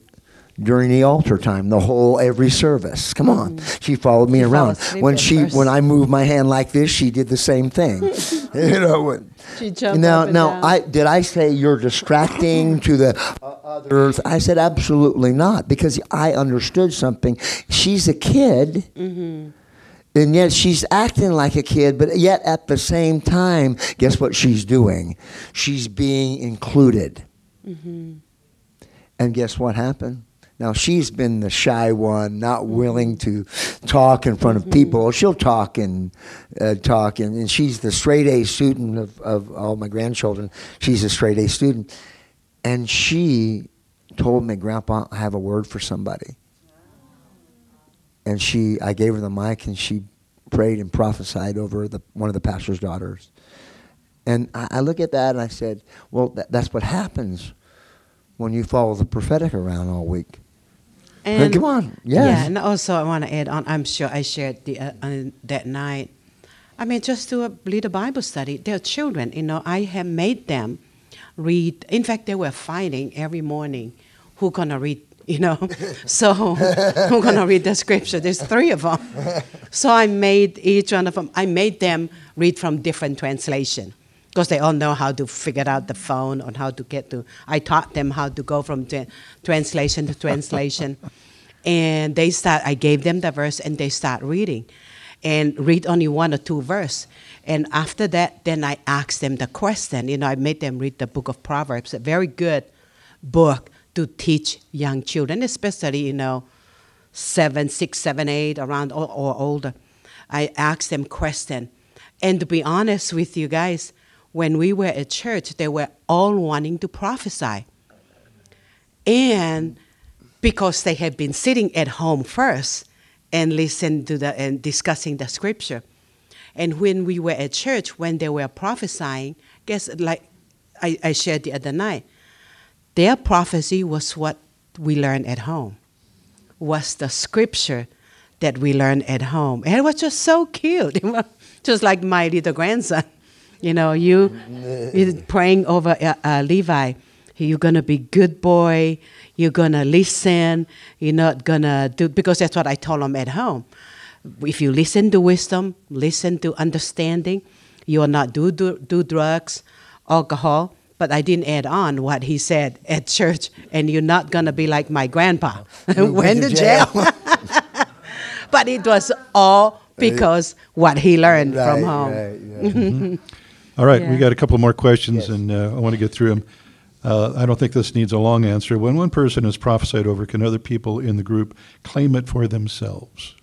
during the altar time, the whole every service. Come on, she followed me She around. When she, first. when I moved my hand like this, she did the same thing. you know. when- She jumped now, now, down. I did I say you're distracting to the uh, others? I said absolutely not because I understood something. She's a kid. Mm-hmm. And yet she's acting like a kid, but yet at the same time, guess what she's doing? She's being included. Mm-hmm. And guess what happened? Now she's been the shy one, not willing to talk in front of people. She'll talk and uh, talk, and, and she's the straight A student of, of all my grandchildren. She's a straight A student, and she told me, "Grandpa, I have a word for somebody." And she, I gave her the mic, and she prayed and prophesied over the one of the pastor's daughters. And I, I look at that and I said, "Well, that, that's what happens when you follow the prophetic around all week." And come on, Yeah, and also I want to add on. I'm sure I shared the uh, on that night. I mean, just to a, lead a Bible study. They're children, you know. I have made them read. In fact, they were fighting every morning. Who gonna read? You know, so who gonna read the scripture? There's three of them. So I made each one of them. I made them read from different translation because they all know how to figure out the phone and how to get to. I taught them how to go from tra- translation to translation, and they start. I gave them the verse, and they start reading, and read only one or two verse. And after that, then I asked them the question. You know, I made them read the book of Proverbs, a very good book to teach young children, especially you know, seven, six, seven, eight, around or, or older. I asked them question, and to be honest with you guys, when we were at church, they were all wanting to prophesy. And because they had been sitting at home first and listening to the and discussing the scripture. And when we were at church, when they were prophesying, guess like I, I shared the other night, their prophecy was what we learned at home, was the scripture that we learned at home. And it was just so cute. Just like my little grandson. You know, you you praying over uh, uh, Levi. You're gonna be good boy. You're gonna listen. You're not gonna do because that's what I told him at home. If you listen to wisdom, listen to understanding, you will not do do, do drugs, alcohol. But I didn't add on what he said at church, and you're not gonna be like my grandpa went to jail. but it was all because what he learned from Right, home. right, right. All right, we got a couple more questions, Yes. and uh, I want to get through them. Uh, I don't think this needs a long answer. When one person is prophesied over, can other people in the group claim it for themselves?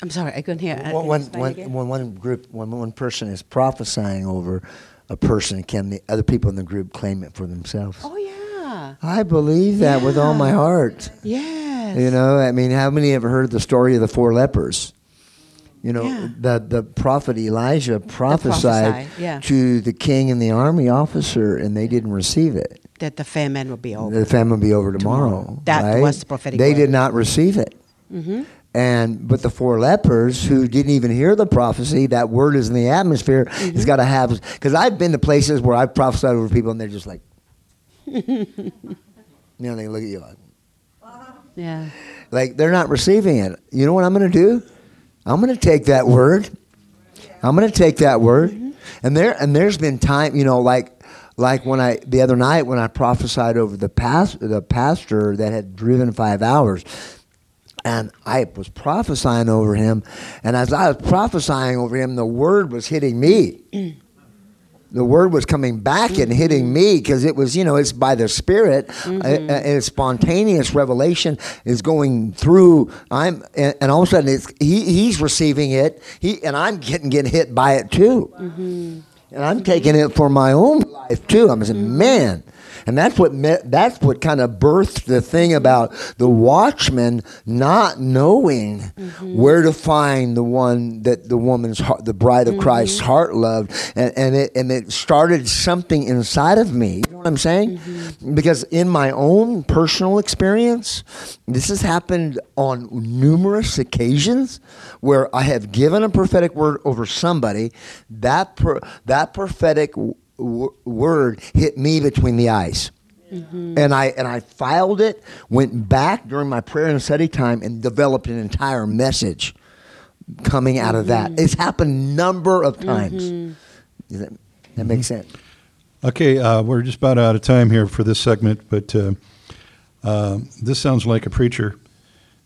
I'm sorry, I couldn't hear. When, when, when, when one group, when one person is prophesying over a person, can the other people in the group claim it for themselves? Oh yeah. I believe that with all my heart. Yes. You know, I mean, how many ever heard the story of the four lepers? You know, Yeah. the the prophet Elijah prophesied yeah. to the king and the army officer, and they didn't receive it. that the famine will be over. The famine will be over tomorrow. Tomorrow. That right? was the prophetic They word. did not receive it. hmm And but the four lepers who didn't even hear the prophecy, that word is in the atmosphere. Mm-hmm. It's got to have because I've been to places where I've prophesied over people and they're just like, you know, they look at you like, Yeah. like they're not receiving it. You know what I'm going to do? I'm going to take that word. I'm going to take that word. Mm-hmm. And there and there's been time, you know, like like when I the other night when I prophesied over the past the pastor that had driven 5 hours and I was prophesying over him and as I was prophesying over him the word was hitting me. Mm. The word was coming back and mm-hmm. hitting me because it was, you know, it's by the Spirit, uh, and it's spontaneous revelation is going through. I'm, and, and all of a sudden, it's he, he's receiving it, he, and I'm getting getting hit by it too, mm-hmm. and I'm taking it for my own life too. I'm saying, mm-hmm. man. And that's what that's what kind of birthed the thing about the watchman not knowing mm-hmm. where to find the one that the woman's heart, the bride of Christ's mm-hmm. heart loved, and, and it and it started something inside of me. You know what I'm saying? Mm-hmm. Because in my own personal experience, this has happened on numerous occasions where I have given a prophetic word over somebody. That pro- that prophetic w- w- word hit me between the eyes. And I and I filed it, went back during my prayer and study time, and developed an entire message coming out of that. It's happened number of times. Does that, that make sense? Okay, uh, we're just about out of time here for this segment, but uh, uh, this sounds like a preacher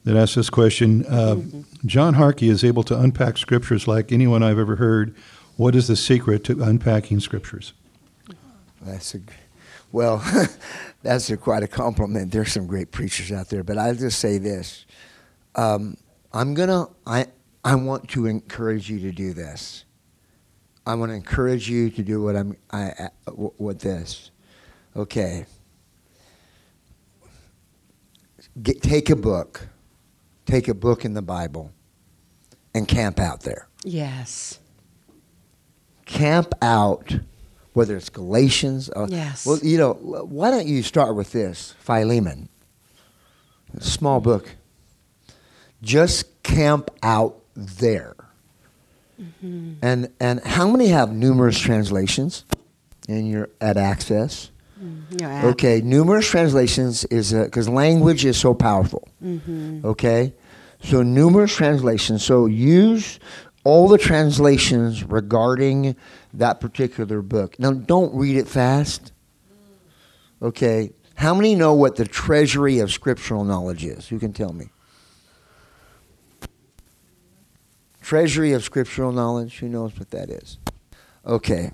that asked this question. Uh, John Harkey is able to unpack scriptures like anyone I've ever heard. What is the secret to unpacking scriptures? That's a, well, that's a, quite a compliment. There's some great preachers out there, but I'll just say this: um, I'm gonna, I, I want to encourage you to do this. I want to encourage you to do what I'm, I, I what this. Okay. Get, take a book, take a book in the Bible, and camp out there Yes. Camp out, whether it's Galatians. Or, Yes. Well, you know, why don't you start with this Philemon, small book. Just camp out there. And and how many have numerous translations? And you're at Access. You're Okay, numerous translations is because language is so powerful. Mhm. Okay, so numerous translations. So use all the translations regarding that particular book. Now, don't read it fast. Okay, how many know what the treasury of scriptural knowledge is? Who can tell me? Treasury of scriptural knowledge. Who knows what that is? Okay.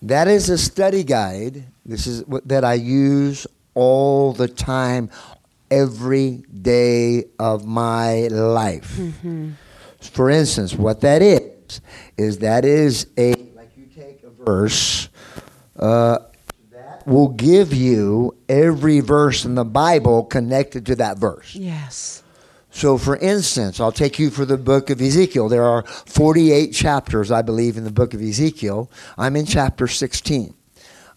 That is a study guide. This is what that I use all the time, every day of my life. Mm-hmm. For instance, what that is is that is a like you take a verse uh, that will give you every verse in the Bible connected to that verse. Yes. So, for instance, I'll take you for the book of Ezekiel. There are 48 chapters, I believe, in the book of Ezekiel. I'm in chapter 16.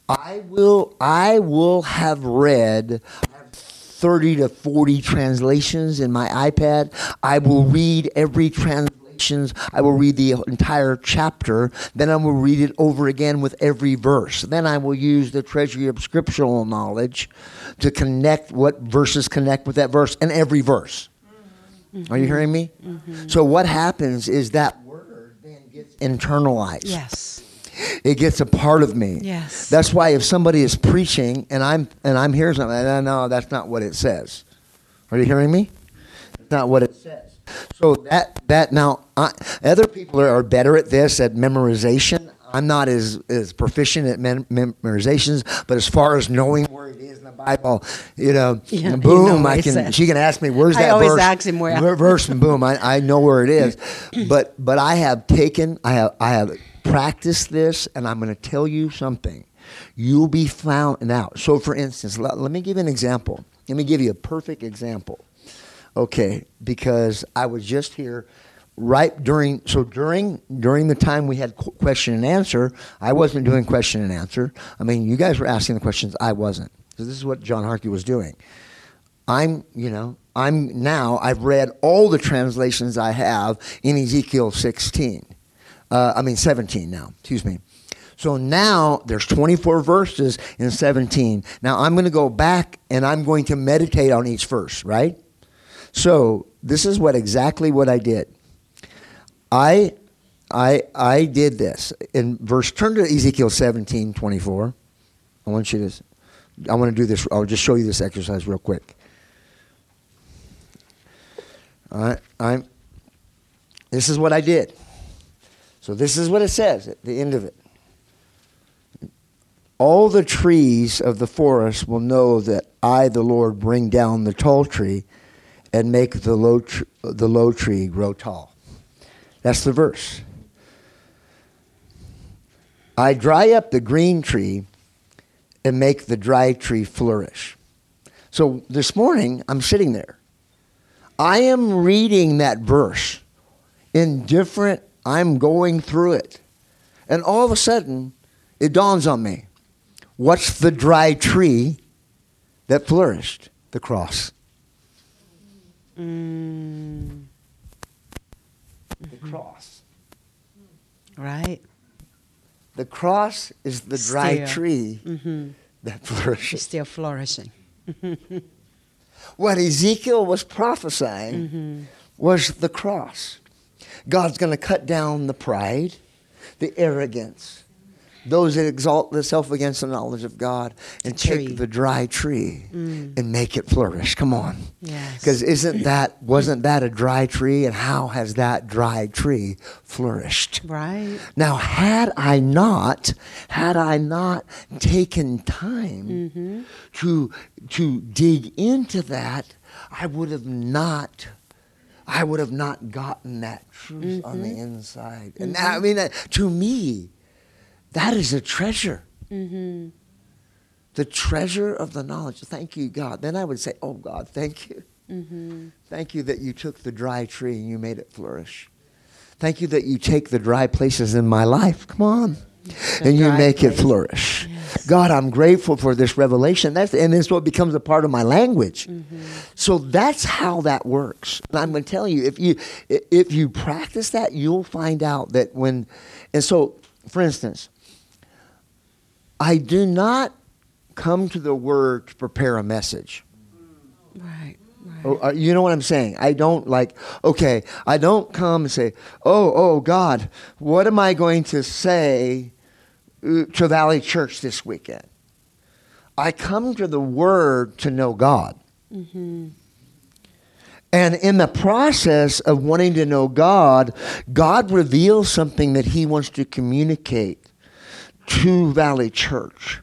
I will, I will have read 30 to 40 translations in my iPad. I will read every translations. I will read the entire chapter. Then I will read it over again with every verse. Then I will use the treasury of scriptural knowledge to connect what verses connect with that verse and every verse. Mm-hmm. Are you hearing me? Mm-hmm. So what happens is that word then gets internalized. Yes. It gets a part of me. Yes. That's why if somebody is preaching and I'm and I'm hearing something, no, no, that's not what it says. Are you hearing me? That's not what it says. So that that now I, other people are, are better at this at memorization. I'm not as, as proficient at mem- memorizations, but as far as knowing where it is in the Bible, you know, Yeah, you boom, know I can. She can ask me, "Where's that?" I always verse?" ask him where. Verse, and boom, I, I know where it is. But but I have taken, I have I have practiced this, and I'm going to tell you something. You'll be found out. So, for instance, let, let me give you an example. Let me give you a perfect example. Okay, because I was just here right during so during during the time we had qu- question and answer i wasn't doing question and answer i mean you guys were asking the questions i wasn't so this is what john harkey was doing i'm you know i'm now i've read all the translations i have in ezekiel 16 uh, i mean 17 now excuse me so now there's 24 verses in 17 now i'm going to go back and i'm going to meditate on each verse right so this is what exactly what I did. I I I did this in verse. Turn to Ezekiel seventeen twenty four. I want you to. I want to do this. I'll just show you this exercise real quick. All right, I'm. This is what I did. So this is what it says at the end of it. All the trees of the forest will know that I, the Lord, bring down the tall tree and make the low, tr- the low tree grow tall. That's the verse. I dry up the green tree and make the dry tree flourish. So this morning, I'm sitting there. I am reading that verse in different, I'm going through it. And all of a sudden, it dawns on me what's the dry tree that flourished? The cross. Mm, The cross. right. The cross is the dry Still. tree Mm-hmm. that It's flourishes. still flourishing. What Ezekiel was prophesying Mm-hmm. was the cross. God's going to cut down the pride, the arrogance, those that exalt themselves against the knowledge of God, and take the dry tree Mm. and make it flourish. Come on. Yes. Because isn't that wasn't that a dry tree? And how has that dry tree flourished? Right. Now, had I not, had I not taken time Mm-hmm. to to dig into that, I would have not. I would have not gotten that truth on the inside, and that, I mean, that, to me, that is a treasure. Mm-hmm. The treasure of the knowledge. Thank you, God. Then I would say, "Oh God, thank you, Mm-hmm. thank you that you took the dry tree and you made it flourish. Thank you that you take the dry places in my life. Come on." The and you make it flourish. Yes. God, I'm grateful for this revelation. That's and it's what becomes a part of my language. Mm-hmm. So that's how that works. And I'm going to tell you, if you if you practice that, you'll find out that when. And so, for instance, I do not come to the Word to prepare a message. Right. Right. Oh, uh, you know what I'm saying? I don't like, okay, I don't come and say, oh, oh, God, what am I going to say to Valley Church this weekend? I come to the Word to know God. Mm-hmm. And in the process of wanting to know God, God reveals something that He wants to communicate to Valley Church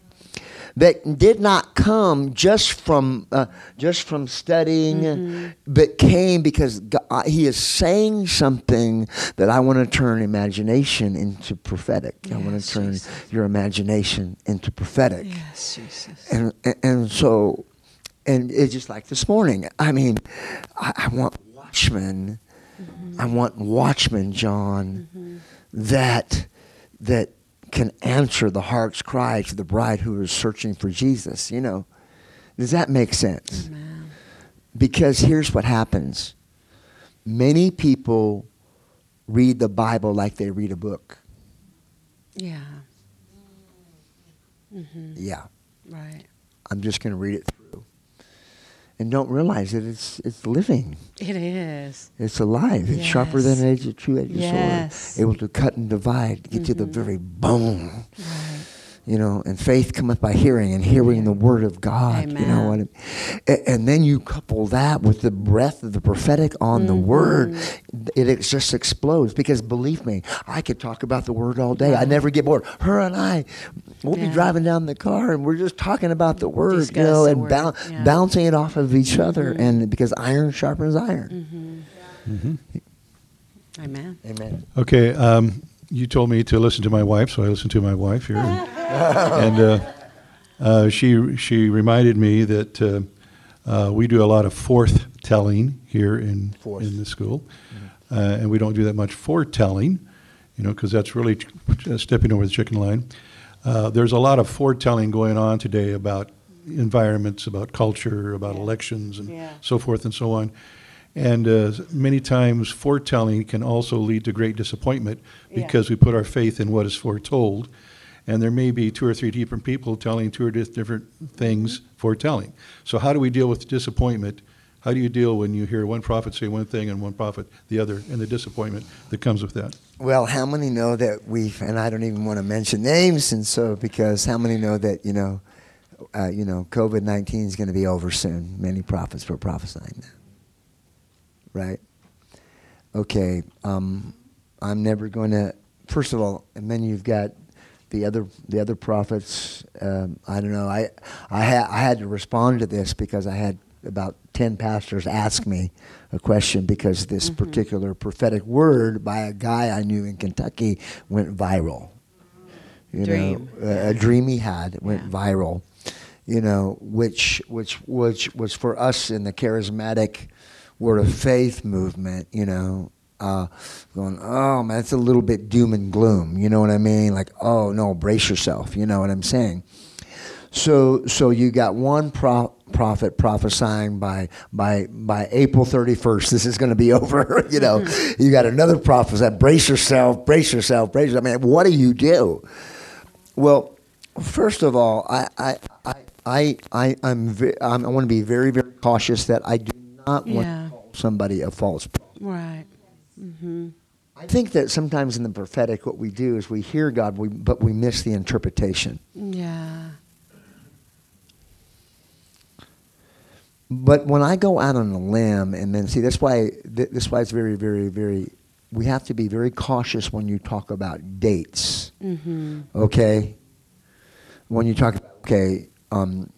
that did not come just from uh, just from studying, mm-hmm. but came because God, uh, He is saying something that I want to turn imagination into prophetic. I want to turn Jesus. your imagination into prophetic Yes, Jesus. and and- and so and it's just like this morning i mean i, I want watchmen mm-hmm. i want watchmen john mm-hmm. that that can answer the heart's cry to the bride who is searching for jesus you know does that make sense Amen. because here's what happens many people read the Bible like they read a book. Yeah. Mm-hmm. Yeah, Right. I'm just going to read it through. And don't realize that it's, it's living. It is. It's alive. It's sharper than Yes. an edge of two-edged Yes. sword, able to cut and divide, get to the Mhm. very bone. Right. You know, and faith cometh by hearing, and hearing the word of God. Amen. You know what? I- and then you couple that with the breath of the prophetic on the word, Mm-hmm. it, it just explodes. Because believe me, I could talk about the word all day. I never get bored. Her and I, we'll be driving down the car, and we're just talking about the word, you know, and word, bou- yeah. Mm-hmm. bouncing it off of each other, and because iron sharpens iron. Amen. Amen. Okay, um, you told me to listen to my wife, so I listened to my wife here, and, and uh, uh, she she reminded me that uh, uh, we do a lot of forth telling here in Forth. in the school, uh, and we don't do that much foretelling, you know, because that's really ch- uh, stepping over the chicken line. Uh, there's a lot of foretelling going on today about environments, about culture, about elections, and Yeah. so forth and so on. And uh, many times, foretelling can also lead to great disappointment Yeah. because we put our faith in what is foretold. And there may be two or three different people telling two or di- different things Mm-hmm. foretelling. So, how do we deal with disappointment? How do you deal when you hear one prophet say one thing and one prophet the other, and the disappointment that comes with that? Well, how many know that we've, and I don't even want to mention names, and so because how many know that you know, uh, you know, COVID nineteen is going to be over soon. Many prophets were prophesying that, right? Okay, um, I'm never going to. First of all, and then you've got the other the other prophets. Um, I don't know. I I, ha- I had to respond to this because I had about ten pastors ask me a question because this particular prophetic word by a guy I knew in Kentucky went viral. You Dream. know, a, a dream he had went Yeah. viral. You know, which which which was for us in the charismatic word of faith movement. You know, uh, going, oh man, it's a little bit doom and gloom. You know what I mean? Like, oh no, brace yourself. You know what I'm saying? So so you got one pro- prophet prophesying by by by April 31st. This is going to be over. you know, you got another prophet that brace yourself, brace yourself, brace yourself. I mean, what do you do? Well, first of all, I I I I, I I'm, ve- I'm I want to be very very cautious that I do not want Yeah. to call somebody a false prophet. Right. Mm-hmm. I think that sometimes in the prophetic, what we do is we hear God, we, but we miss the interpretation. Yeah. But when I go out on a limb, and then see, that's why th- that's why it's very, very, very. We have to be very cautious when you talk about dates. Mm-hmm. Okay. When you talk about okay,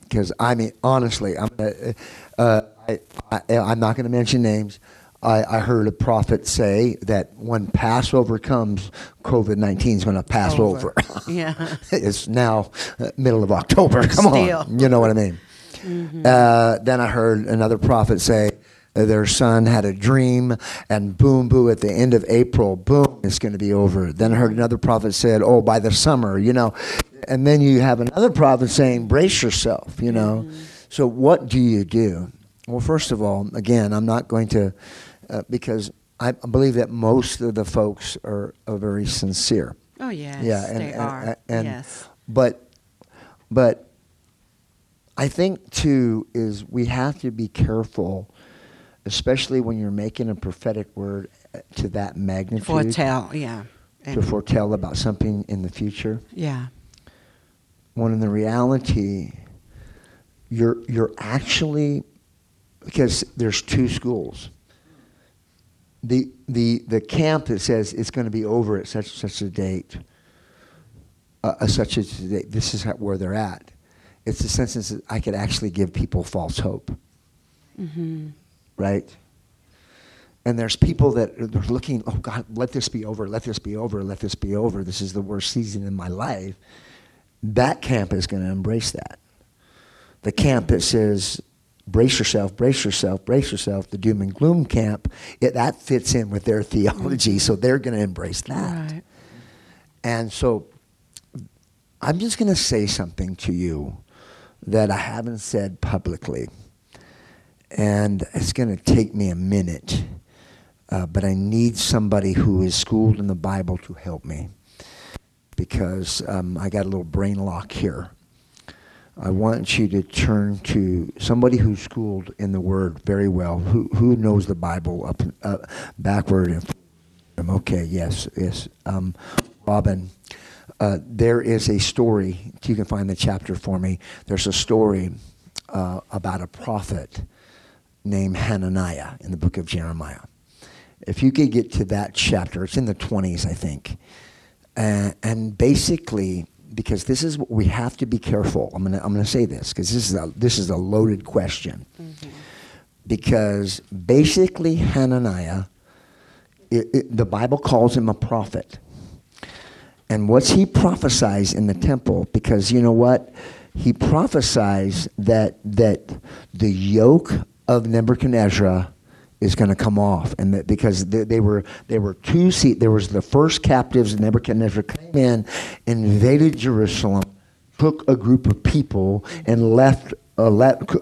because I mean honestly, I'm uh, uh, I, I, I'm not going to mention names. I, I heard a prophet say that when Passover comes, COVID nineteen is going to pass over. Over. Yeah. it's now uh, middle of October. Come Still. on, you know what I mean. Uh, then I heard another prophet say their son had a dream, and boom, boom, at the end of April, boom, it's going to be over. Then I heard another prophet said, oh, by the summer, you know. And then you have another prophet saying, brace yourself, you know. So what do you do? Well, first of all, again, I'm not going to, uh, because I believe that most of the folks are, are very sincere. Oh yes. Yeah, and- they and- are. and- yes. But, but I think too is we have to be careful, especially when you're making a prophetic word uh, to that magnitude Foretell. Yeah. to foretell about something in the future. yeah. When in the reality, you're you're actually because there's two schools. The the the camp that says it's going to be over at such such a date, uh, uh, such a date. This is how, where they're at. It's the sense that I could actually give people false hope, Mm-hmm. right? And there's people that are looking, oh God, let this be over, let this be over, let this be over. This is the worst season in my life. That camp is going to embrace that. The camp that says, brace yourself, brace yourself, brace yourself, the doom and gloom camp, it, that fits in with their theology, so they're going to embrace that. Right. And so I'm just going to say something to you that I haven't said publicly. and it's going to take me a minute, uh, but I need somebody who is schooled in the Bible to help me because um, I got a little brain lock here. I want you to turn to somebody who's schooled in the Word very well, who who knows the Bible up and uh, backward and okay, yes, yes. Um, Robin, uh, there is a story. You can find the chapter for me. There's a story uh, about a prophet named Hananiah in the book of Jeremiah. If you could get to that chapter, it's in the 20s, I think. Uh, and basically, because this is what we have to be careful. I'm gonna I'm gonna say this because this is a this is a loaded question. Because basically, Hananiah, it, it, the Bible calls him a prophet. And what's he prophesies in the temple? Because you know what? He prophesies that that the yoke of Nebuchadnezzar is going to come off, and that because they, they were they were two seat. There was the first captives. Nebuchadnezzar came in, invaded Jerusalem, took a group of people, and left. Uh, left,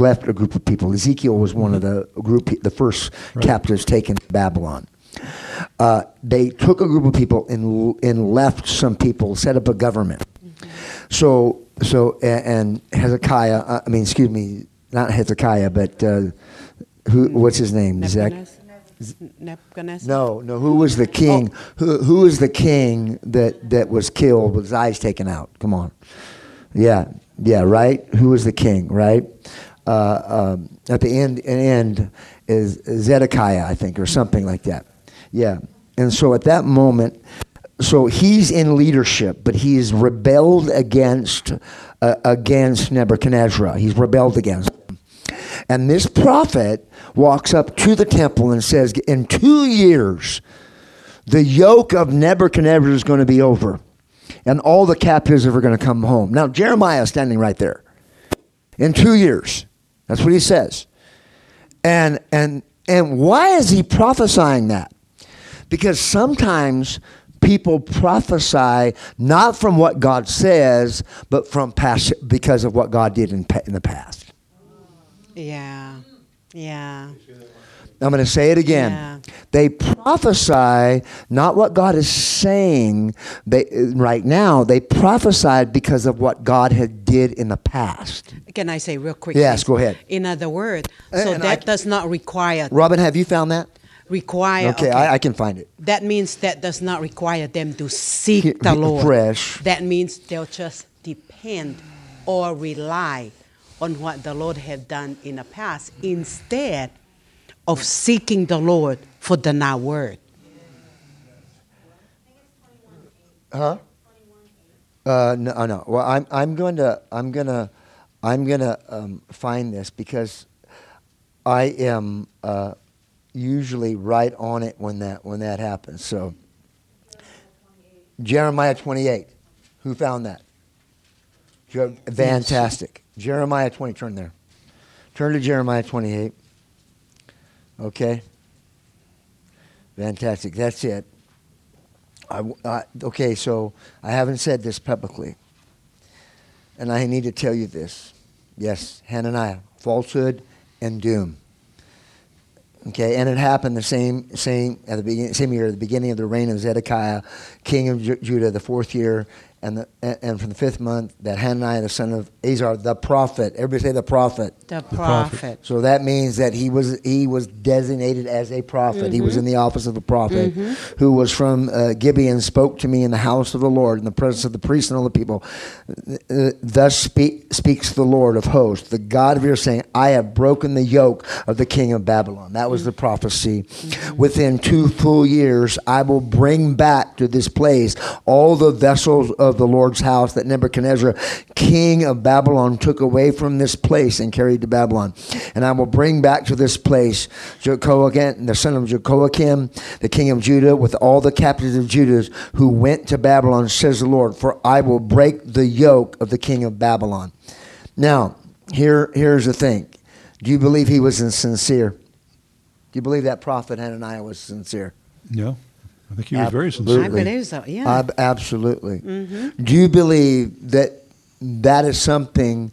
left a group of people. Ezekiel was one of the group, the first Right. captives taken to Babylon. Uh, they took a group of people and and left some people, set up a government. So so a- and Hezekiah, uh, I mean, excuse me, not Hezekiah, but uh, who? What's his name? Nebuchadnezzar? Nebuchadnezzar? No, no. Who was the king? Who who was the king that that was killed with his eyes taken out? Come on. Yeah, yeah, right. Who was the king? Right. Uh, um, at the end, end is Zedekiah, I think, or something like that. Yeah. And so at that moment, so he's in leadership, but he's rebelled against uh, against Nebuchadnezzar. He's rebelled against him. And this prophet walks up to the temple and says, In two years, the yoke of Nebuchadnezzar is going to be over, and all the captives are going to come home. Now, Jeremiah is standing right there. In two years. That's what he says. And, and, and why is he prophesying that? Because sometimes people prophesy not from what God says, but from past, because of what God did in, in the past. Yeah. Yeah. I'm going to say it again. Yeah. They prophesy not what God is saying they, right now. They prophesied because of what God had did in the past. Can I say real quick? Yes, go ahead. In other words, uh, so and that I- does not require Robin, have you found that? Require. Okay, I, I can find it. that means that does not require them to seek He- the Lord. fresh. That means they'll just depend or rely on what the Lord had done in the past instead of seeking the Lord for the now word. Huh? Uh, no, uh, no. Well, I'm, I'm going to, I'm going to, I'm going to um, find this because I am uh, usually right on it when that when that happens. So, Jeremiah 28. Who found that? Fantastic. Jeremiah 20. Turn there. Turn to Jeremiah 28. Okay. Fantastic. That's it. I I okay, so I haven't said this publicly. And I need to tell you this. Yes, Hananiah, falsehood and doom. Okay, and it happened the same same at the beginning, same year, the beginning of the reign of Zedekiah, king of Ju- Judah, the fourth year, and the, and and from the fifth month, that Hananiah, the son of Azar, the prophet. Everybody say the prophet. The prophet. prophet. So that means that he was he was designated as a prophet. He was mm-hmm. in the office of a prophet, mm-hmm. who was from uh, Gibeon. Spoke to me in the house of the Lord in the presence of the priests and all the people. Uh, uh Thus speak, speaks the Lord of hosts, the God of your saying, I have broken the yoke of the king of Babylon. That was the mm-hmm. prophecy. Within two full years, I will bring back to this place all the vessels of the Lord's house that Nebuchadnezzar, king of Babylon, took away from this place and carried to Babylon. And I will bring back to this place Jehoiakim, the son of Jehoiakim, the king of Judah, with all the captives of Judah who went to Babylon, says the Lord, for I will break the yoke of the king of Babylon. Now, here, here's the thing. Do you believe he was insincere? Do you believe that prophet Hananiah was sincere? No, I think he was very sincere. I Absolutely. believe so. Yeah. Ab- absolutely. Mm-hmm. Do you believe that that is something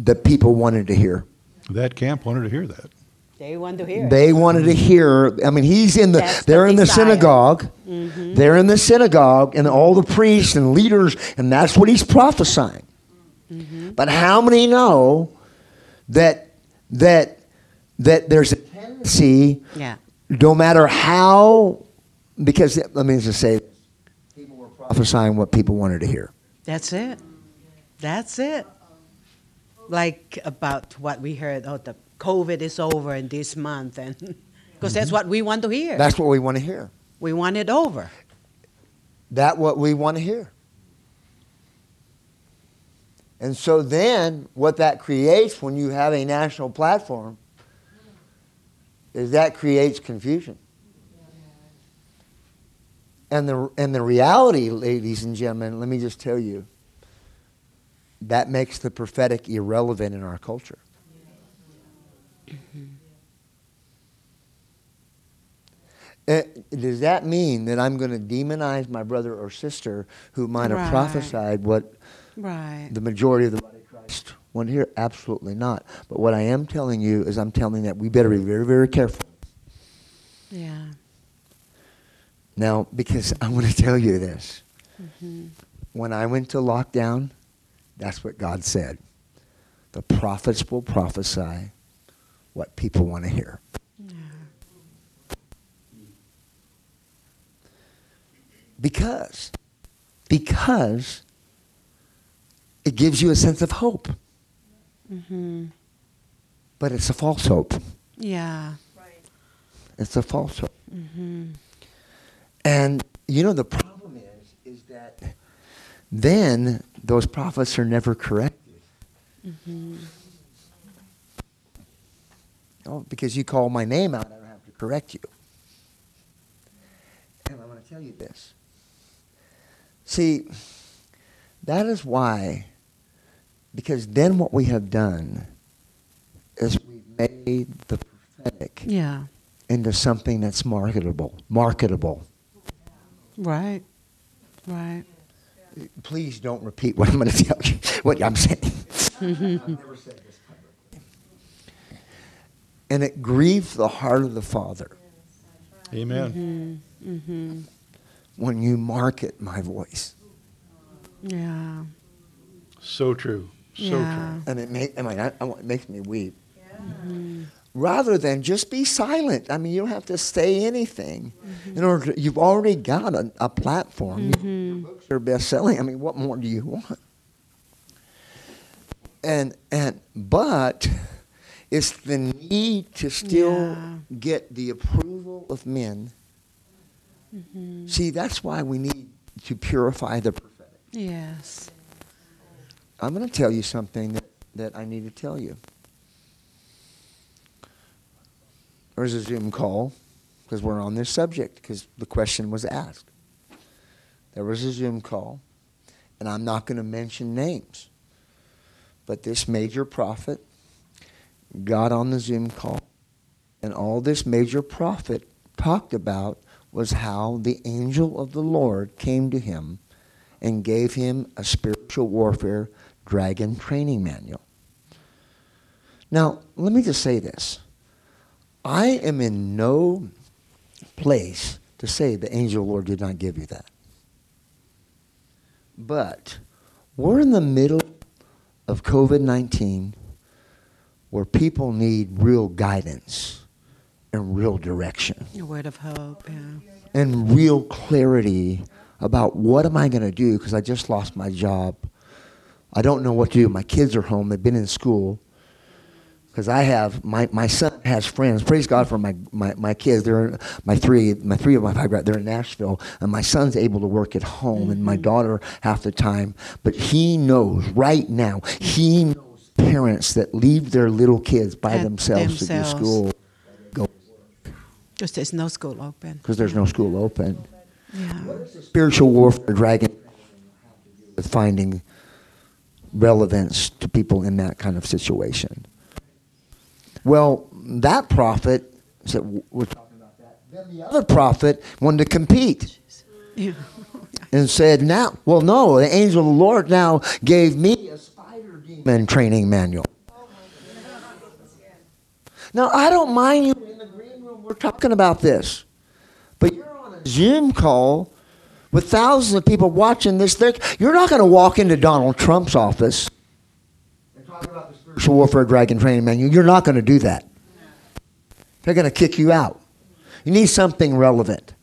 that people wanted to hear? That camp wanted to hear that. They wanted to hear. it. They wanted to mm-hmm. hear. I mean, he's in the. That's they're in the desire. synagogue. Mm-hmm. They're in the synagogue, and all the priests and leaders, and that's what he's prophesying. But how many know that that that there's a tendency, Yeah. no matter how, because let me just say, people were prophesying what people wanted to hear. That's it. That's it. Like about what we heard, oh, the COVID is over in this month, and because that's mm-hmm. what we want to hear. That's what we want to hear. we want it over. That what we want to hear. And so then what that creates when you have a national platform is that creates confusion. And the and the reality, ladies and gentlemen, let me just tell you, that makes the prophetic irrelevant in our culture. Uh, does that mean that I'm going to demonize my brother or sister who might have Right. prophesied what Right. the majority of the body of Christ want to hear? Absolutely not. But what I am telling you is I'm telling that we better be very, very careful. Yeah. Now, because I want to tell you this. When I went to lockdown, that's what God said. The prophets will prophesy what people want to hear. Because, because it gives you a sense of hope. Mm-hmm. But it's a false hope. Yeah. It's a false hope. Mm-hmm. And you know the problem is is that then those prophets are never corrected. Mm-hmm. Oh, because you call my name out, I don't have to correct you. And I want to tell you this. See, that is why, because then what we have done is we've made the prophetic Yeah. into something that's marketable. Marketable. Right. Right. Please don't repeat what I'm going to tell you, what I'm saying. I've never said this publicly. And it grieves the heart of the Father Amen. Mm-hmm. when you market my voice. Yeah. So true. So yeah. And it, make, I mean, I, I, it makes me weep. Rather than just be silent. I mean, you don't have to say anything. In order to, you've already got a, a platform. Your books are best selling. I mean, what more do you want? And and but it's the need to still Yeah. get the approval of men. Mm-hmm. See, that's why we need to purify the prophetic. Yes. I'm going to tell you something that, that I need to tell you. There was a Zoom call because we're on this subject because the question was asked. There was a Zoom call, and I'm not going to mention names, but this major prophet got on the Zoom call, and all this major prophet talked about was how the angel of the Lord came to him and gave him a spiritual warfare dragon training manual. Now, let me just say this. I am in no place to say the angel of the Lord did not give you that. But we're in the middle of COVID 19 where people need real guidance and real direction A word of hope. Yeah. and real clarity about what am I going to do because I just lost my job. I don't know what to do. My kids are home. They've been in school. Because I have my, my son has friends. Praise God for my, my, my kids. They're my three my three of my five they're in Nashville, and my son's able to work at home, and my mm-hmm. daughter half the time. But he knows right now. He knows parents that leave their little kids by At themselves, to school. Go Just there's no school open. because there's no school open. Yeah. spiritual warfare dragon with finding relevance to people in that kind of situation. Well, that prophet said, "We're talking about that." Then the other prophet wanted to compete Yeah. and said, "Now, well, no, the angel of the Lord now gave me a spider demon training manual." Now, I don't mind you in the green room. We're talking about this. But you're on a Zoom call with thousands of people watching this. They're, you're not going to walk into Donald Trump's office and talk about the spiritual warfare dragon training manual. You're not going to do that. They're going to kick you out. You need something relevant.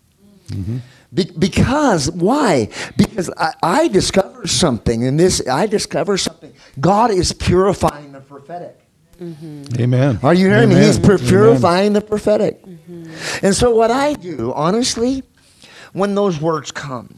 Mm-hmm. Be- because why? Because I, I discovered something in this. I discovered something. God is purifying the prophetic. Mm-hmm. Amen. Are you hearing me? He's pur- Amen. purifying the prophetic. Mm-hmm. And so, what I do, honestly, when those words come,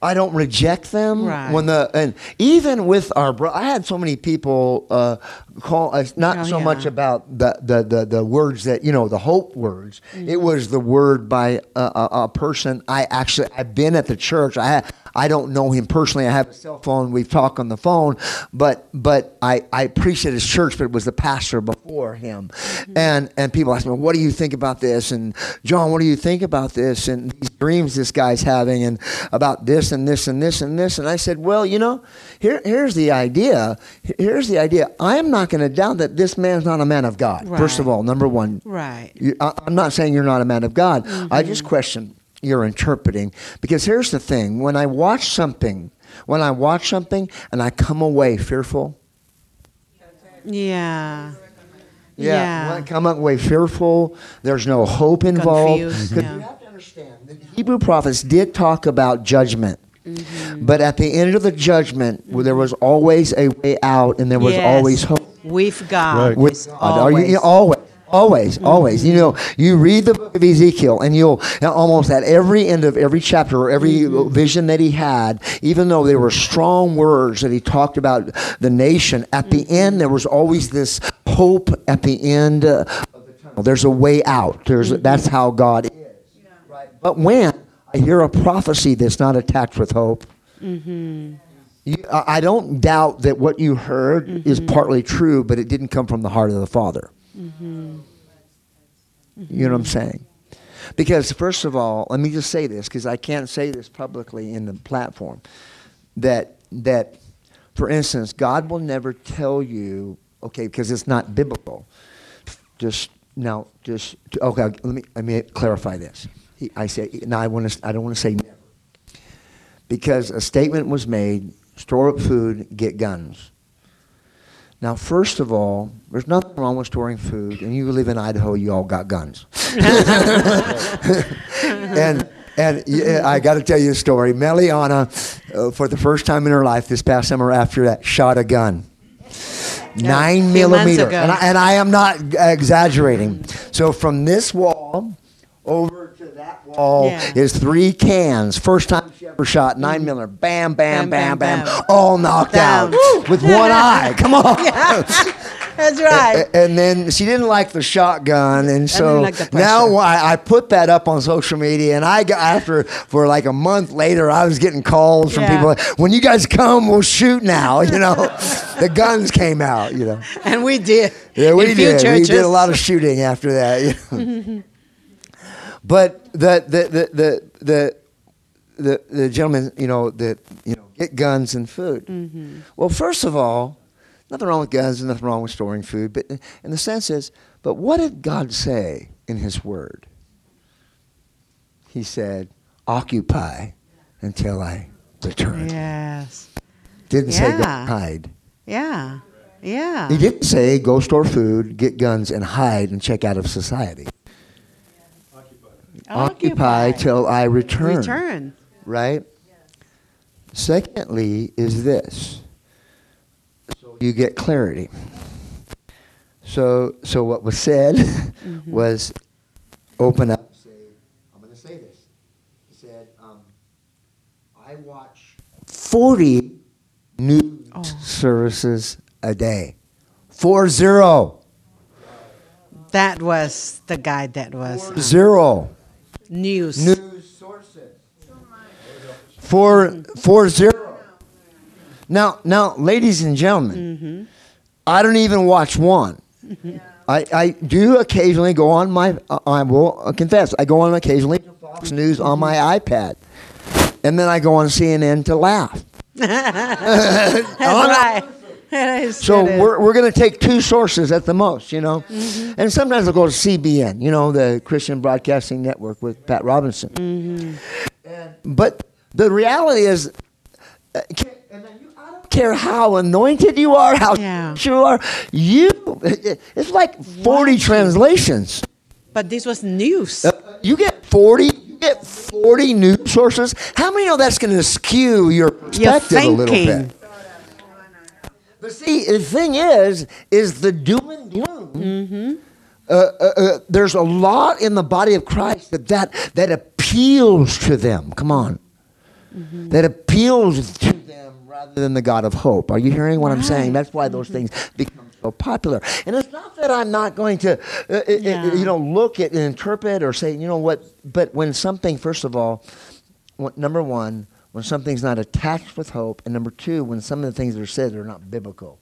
I don't reject them. Right. When the and even with our bro, I had so many people uh, call us not Oh, so yeah. much about the, the the the words that you know the hope words. Mm-hmm. It was the word by a, a, a person I actually I've been at the church. I I don't know him personally. I have a cell phone. We've talked on the phone, but but I I preached at his church, but it was the pastor before him, Mm-hmm. and and people ask me, what do you think about this? And John, what do you think about this? And these dreams this guy's having, and about this and this and this and this. And I said, well, you know, here here's the idea. Here's the idea. I am not going to doubt that this man's not a man of God. First of all, number one, Right. you, I, I'm not saying you're not a man of God. I just question your interpreting because here's the thing: when I watch something, when I watch something, and I come away fearful. Yeah. Yeah, when I come away fearful, there's no hope involved. Confused, 'Cause yeah. you have to understand, the Hebrew prophets did talk about judgment. Mm-hmm. But at the end of the judgment, well, there was always a way out, and there was Yes. always hope. With God. Right. with It's God. Are you, always. Always, always, always. You know, you read the book of Ezekiel, and you'll uh, almost at every end of every chapter or every mm-hmm. vision that he had, even though there were strong words that he talked about the nation, at the mm-hmm. end there was always this hope at the end uh, of the tunnel. There's a way out. There's that's how God is. Right. But when I hear a prophecy that's not attacked with hope. You, I I don't doubt that what you heard is partly true, but it didn't come from the heart of the Father. Mm-hmm. You know what I'm saying? Because, first of all, let me just say this because I can't say this publicly in the platform. That, that, for instance, God will never tell you, okay, because it's not biblical. Just now, just okay. Let me let me clarify this. He, I say now. I want to. I don't want to say never because a statement was made store up food, get guns. Now, first of all, there's nothing wrong with storing food, and you live in Idaho, you all got guns. and and yeah, I got to tell you a story. Meliana, uh, for the first time in her life this past summer after that, shot a gun. Nine millimeter. And I, and I am not exaggerating. So from this wall that wall Yeah. is three cans. First time she ever shot nine mm. millimeter. Bam, bam, bam, Bam, bam. All knocked Down. out with one eye. Come on. That's right. A- And then she didn't like the shotgun, and so like now. I, I put that up on social media, and I got after for like a month later, I was getting calls from Yeah. people. Like, when you guys come, we'll shoot now. You know, the guns came out. You know, and we did. yeah, we did. We did a lot of shooting after that. you know. But the the the the the the, the gentleman, you know, that you know, get guns and food. Mm-hmm. Well, first of all, nothing wrong with guns and nothing wrong with storing food, but in the sense is, but what did God say in His Word? He said, "Occupy until I return." Yes. Didn't say go hide. Yeah. Yeah. He didn't say go store food, get guns, and hide and check out of society. Occupy till I return. Return. right? Secondly, is this. So you get clarity. So, so what was said was open up. Say, I'm going to say this. He said, um, I watch 40 news Oh. services a day. Four zero. That was the guy that was uh, Zero. News. news sources. Four, four zero. Now, now, ladies and gentlemen, I don't even watch one. I, I do occasionally go on my. Uh, I will confess. I go on occasionally Fox News on my iPad, and then I go on CNN to laugh. That's right. So we're, we're going to take two sources at the most, you know. Mm-hmm. And sometimes we'll go to CBN, you know, the Christian Broadcasting Network with Pat Robertson. Mm-hmm. But the reality is, uh, ca- and then you- I don't care how anointed you are, how Yeah. you are, you, it's like 40 translations. But this was news. Uh, you get 40, you get 40 news sources. How many know that's going to skew Your perspective a little bit? But see, the thing is, is the doom and gloom. Mm-hmm. Uh, uh, uh, there's a lot in the body of Christ that that, that appeals to them. Come on, Mm-hmm. that appeals to them rather than the God of hope. Are you hearing what I'm saying? That's why those Mm-hmm. things become so popular. And it's not that I'm not going to, uh, uh, Yeah. you know, look at and interpret or say, you know what. But when something, first of all, what- number one, when something's not attached with hope, and number two, when some of the things that are said are not biblical.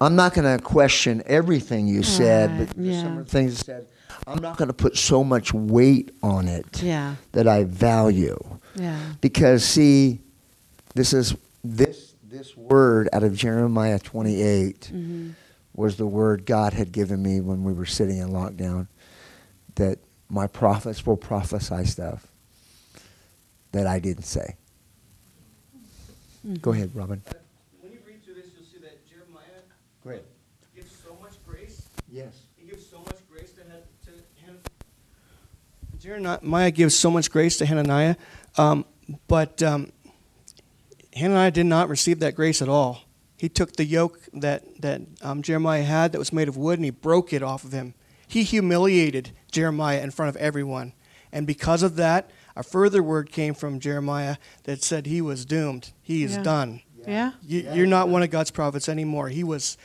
I'm not going to question everything you said, Right, but some of the things you said, I'm not going to put so much weight on it Yeah. that I value. Yeah. Because see, this is this this word out of Jeremiah 28 Mm-hmm. was the word God had given me when we were sitting in lockdown. That my prophets will prophesy stuff that I didn't say. Mm-hmm. Go ahead, Robin. When you read through this, you'll see that Jeremiah Go ahead. gives so much grace. Yes. He gives so much grace to, Han- to Han- Jeremiah gives so much grace to Hananiah, um, but um, Hananiah did not receive that grace at all. He took the yoke that, that um, Jeremiah had that was made of wood and he broke it off of him. He humiliated Jeremiah in front of everyone. And because of that, a further word came from Jeremiah that said he was doomed. He is Yeah. done. Yeah. You, you're not one of God's prophets anymore. He was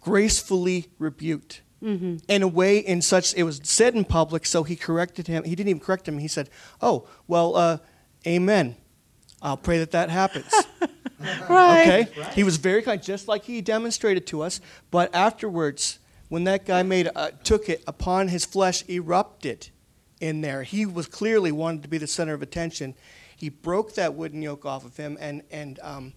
gracefully rebuked. Mm-hmm. In a way, in such, it was said in public, so he corrected him. He didn't even correct him. He said, Oh, well, uh, amen. I'll pray that that happens. Right. Okay? He was very kind, just like he demonstrated to us. But afterwards, when that guy made uh, took it upon his flesh erupted in there. He was clearly wanted to be the center of attention. He broke that wooden yoke off of him, and and um,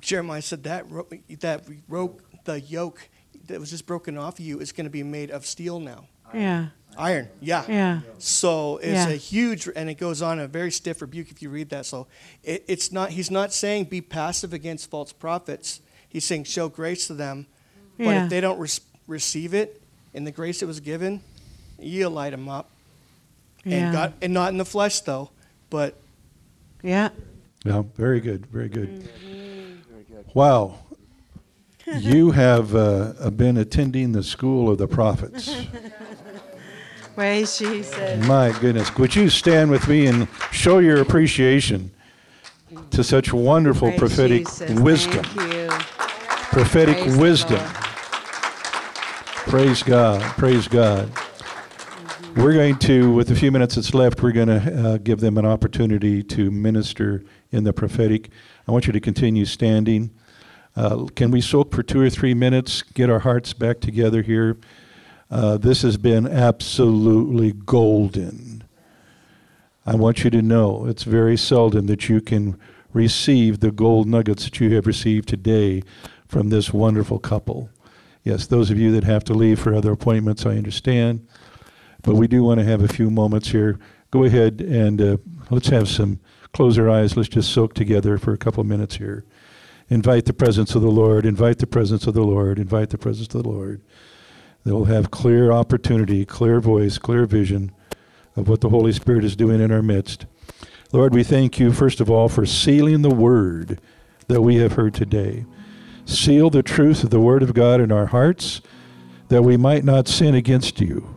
Jeremiah said that ro- that yoke, the yoke that was just broken off of you is going to be made of steel now, Yeah. iron. Yeah. Yeah. So it's Yeah. a huge, and it goes on a very stiff rebuke if you read that. So it, it's not. He's not saying be passive against false prophets. He's saying show grace to them, but if they don't res- receive it in the grace that was given, you light them up. Yeah. And God, and not in the flesh though, but Yeah. Yeah, very good, very good. Wow. You have uh, been attending the school of the prophets. Praise Jesus. My goodness. Would you stand with me and show your appreciation to such wonderful Praise prophetic Jesus. wisdom? Thank you. Prophetic Praise the wisdom. Lord. Praise God. Praise God. We're going to, with the few minutes that's left, we're going to uh, give them an opportunity to minister in the prophetic. I want you to continue standing. Uh, can we soak for two or three minutes, get our hearts back together here? Uh, this has been absolutely golden. I want you to know it's very seldom that you can receive the gold nuggets that you have received today from this wonderful couple. Yes, those of you that have to leave for other appointments, I understand. But we do want to have a few moments here. Go ahead and uh, let's have some, close our eyes. Let's just soak together for a couple of minutes here. Invite the presence of the Lord. Invite the presence of the Lord. Invite the presence of the Lord. They'll have clear opportunity, clear voice, clear vision of what the Holy Spirit is doing in our midst. Lord, we thank you, first of all, for sealing the word that we have heard today. Seal the truth of the word of God in our hearts that we might not sin against you.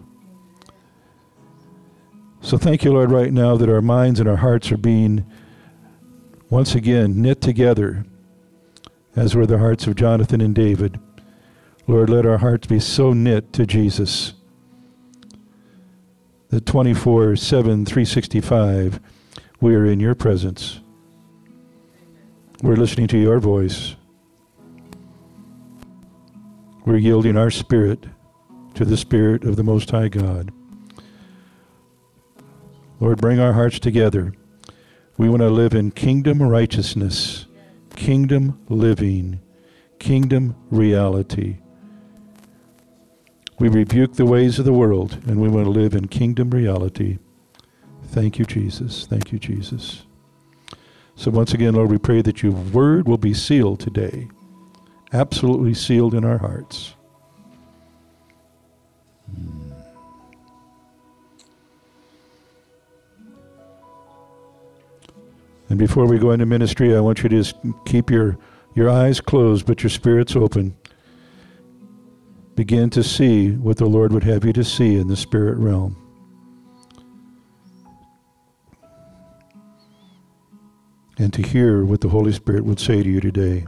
So thank you, Lord, right now that our minds and our hearts are being once again knit together, as were the hearts of Jonathan and David. Lord, let our hearts be so knit to Jesus that 24 7, 365, we are in your presence. We're listening to your voice. We're yielding our spirit to the Spirit of the Most High God. Lord, bring our hearts together. We want to live in kingdom righteousness, kingdom living kingdom reality. We rebuke the ways of the world and we want to live in kingdom reality. Thank you, Jesus. Thank you, Jesus. So, once again, Lord, we pray that your word will be sealed today, absolutely sealed in our hearts. Hmm. And before we go into ministry, I want you to just keep your, your eyes closed, but your spirits open. Begin to see what the Lord would have you to see in the spirit realm. And to hear what the Holy Spirit would say to you today.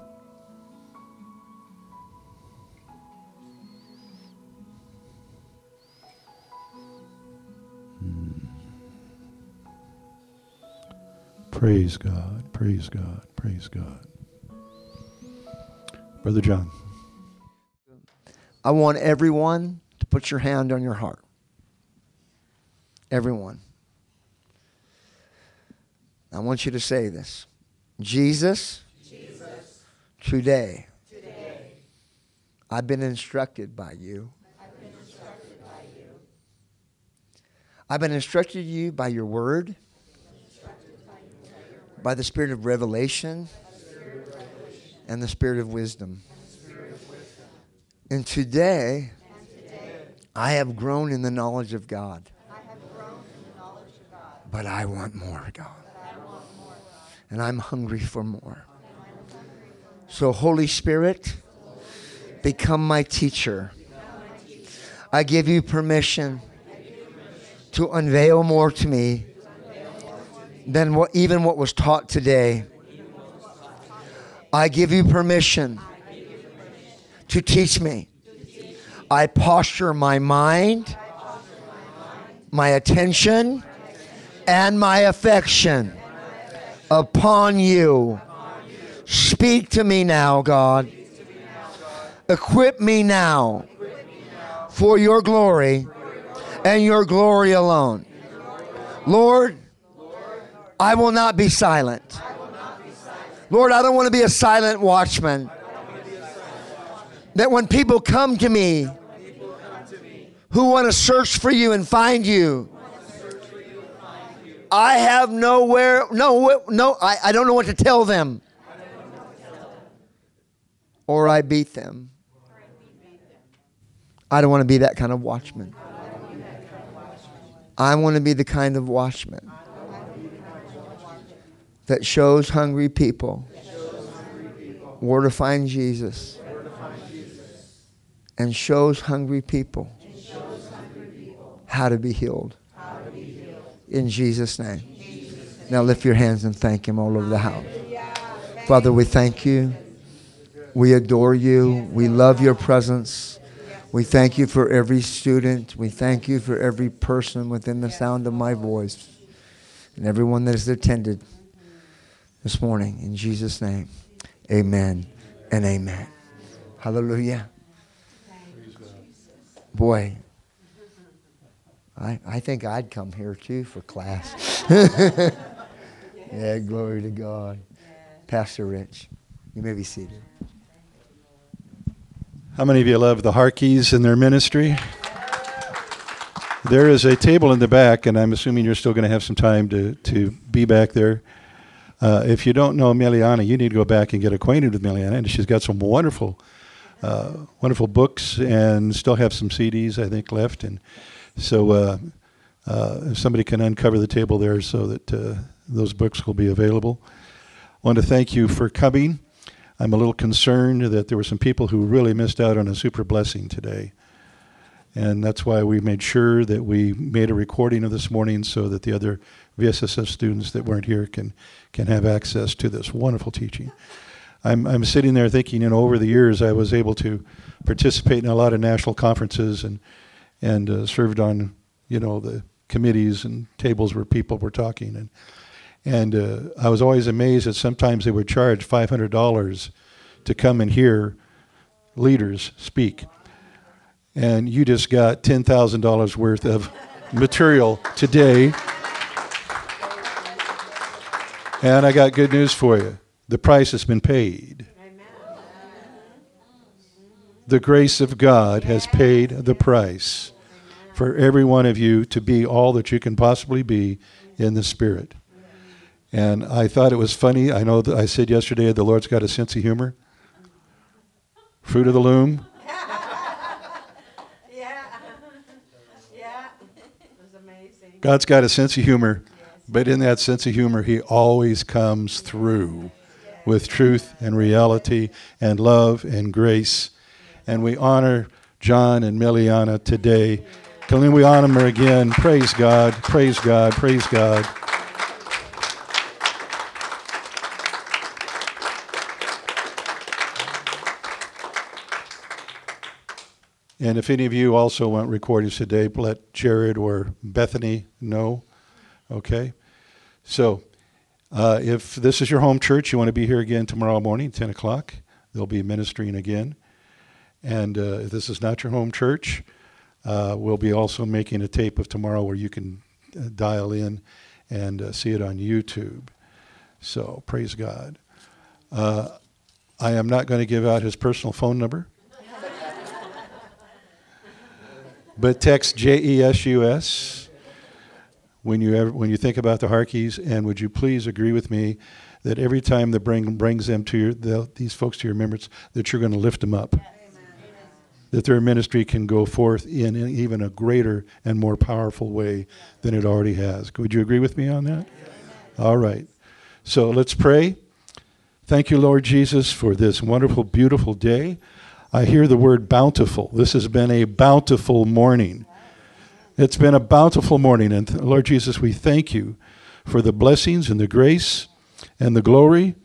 Praise God, praise God, praise God. Brother John. I want everyone to put your hand on your heart. Everyone. I want you to say this Jesus, Jesus today, today, I've been instructed by you. I've been instructed by you. I've been instructed you by your word, by the spirit of revelation, and the spirit of wisdom. And today, I have grown in the knowledge of God. But I want more, God. And I'm hungry for more. So, Holy Spirit, become my teacher. I give you permission to unveil more to me than what, even what was taught today. I give you permission to teach me. I posture my mind, my attention, and my affection upon you. Speak to me now, God. Equip me now for your glory and your glory alone. Lord, I will not be silent. Lord, I don't want to be a silent watchman. That when people come to me who want to search for you and find you, I have nowhere, no, no, I, I don't know what to tell them. Or I beat them. I don't want to be that kind of watchman. I want to be the kind of watchman that shows hungry people where to find Jesus and shows hungry people how to be healed. In Jesus' name. Now lift your hands and thank Him all over the house. Father, we thank you. We adore you. We love your presence. We thank you for every student. We thank you for every person within the sound of my voice and everyone that has attended this morning. In Jesus' name, amen and amen. Hallelujah. Boy, I, I think I'd come here too for class. yeah, glory to God. Pastor Rich, you may be seated. How many of you love the Harkeys and their ministry? There is a table in the back, and I'm assuming you're still going to have some time to, to be back there. Uh, if you don't know Meliana, you need to go back and get acquainted with Meliana. And she's got some wonderful, uh, wonderful books, and still have some CDs I think left. And so, uh, uh, if somebody can uncover the table there, so that uh, those books will be available. I want to thank you for coming. I'm a little concerned that there were some people who really missed out on a super blessing today. And that's why we made sure that we made a recording of this morning so that the other VSSF students that weren't here can, can have access to this wonderful teaching. I'm, I'm sitting there thinking, you know, over the years I was able to participate in a lot of national conferences and, and uh, served on, you know, the committees and tables where people were talking. And, and uh, I was always amazed that sometimes they would charge $500 to come and hear leaders speak. And you just got $10,000 worth of material today. And I got good news for you. The price has been paid. the grace of God has paid the price for every one of you to be all that you can possibly be in the Spirit. And I thought it was funny. I know that I said yesterday the Lord's got a sense of humor. Fruit of the loom. Yeah. Yeah. It was amazing. God's got a sense of humor, but in that sense of humor, He always comes through with truth and reality and love and grace. And we honor John and Meliana today. Can we honor them again? Praise God, praise God, praise God. And if any of you also want recordings today, let Jared or Bethany know. Okay? So, uh, if this is your home church, you want to be here again tomorrow morning, 10 o'clock. They'll be ministering again. And uh, if this is not your home church, uh, we'll be also making a tape of tomorrow where you can uh, dial in and uh, see it on YouTube. So, praise God. Uh, I am not going to give out his personal phone number. but text J E S U S when you ever, when you think about the Harkeys, and would you please agree with me that every time that bring brings them to your the, these folks to your remembrance, that you're going to lift them up, that their ministry can go forth in, in even a greater and more powerful way than it already has. Would you agree with me on that? All right. So let's pray. Thank you, Lord Jesus, for this wonderful, beautiful day. I hear the word bountiful. This has been a bountiful morning. It's been a bountiful morning. And Lord Jesus, we thank you for the blessings and the grace and the glory.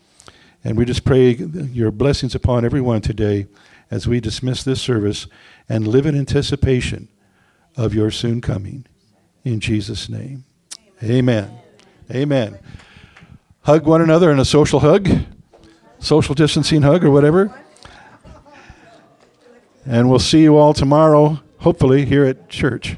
And we just pray your blessings upon everyone today as we dismiss this service and live in anticipation of your soon coming. In Jesus' name. Amen. Amen. Hug one another in a social hug, social distancing hug, or whatever. And we'll see you all tomorrow, hopefully, here at church.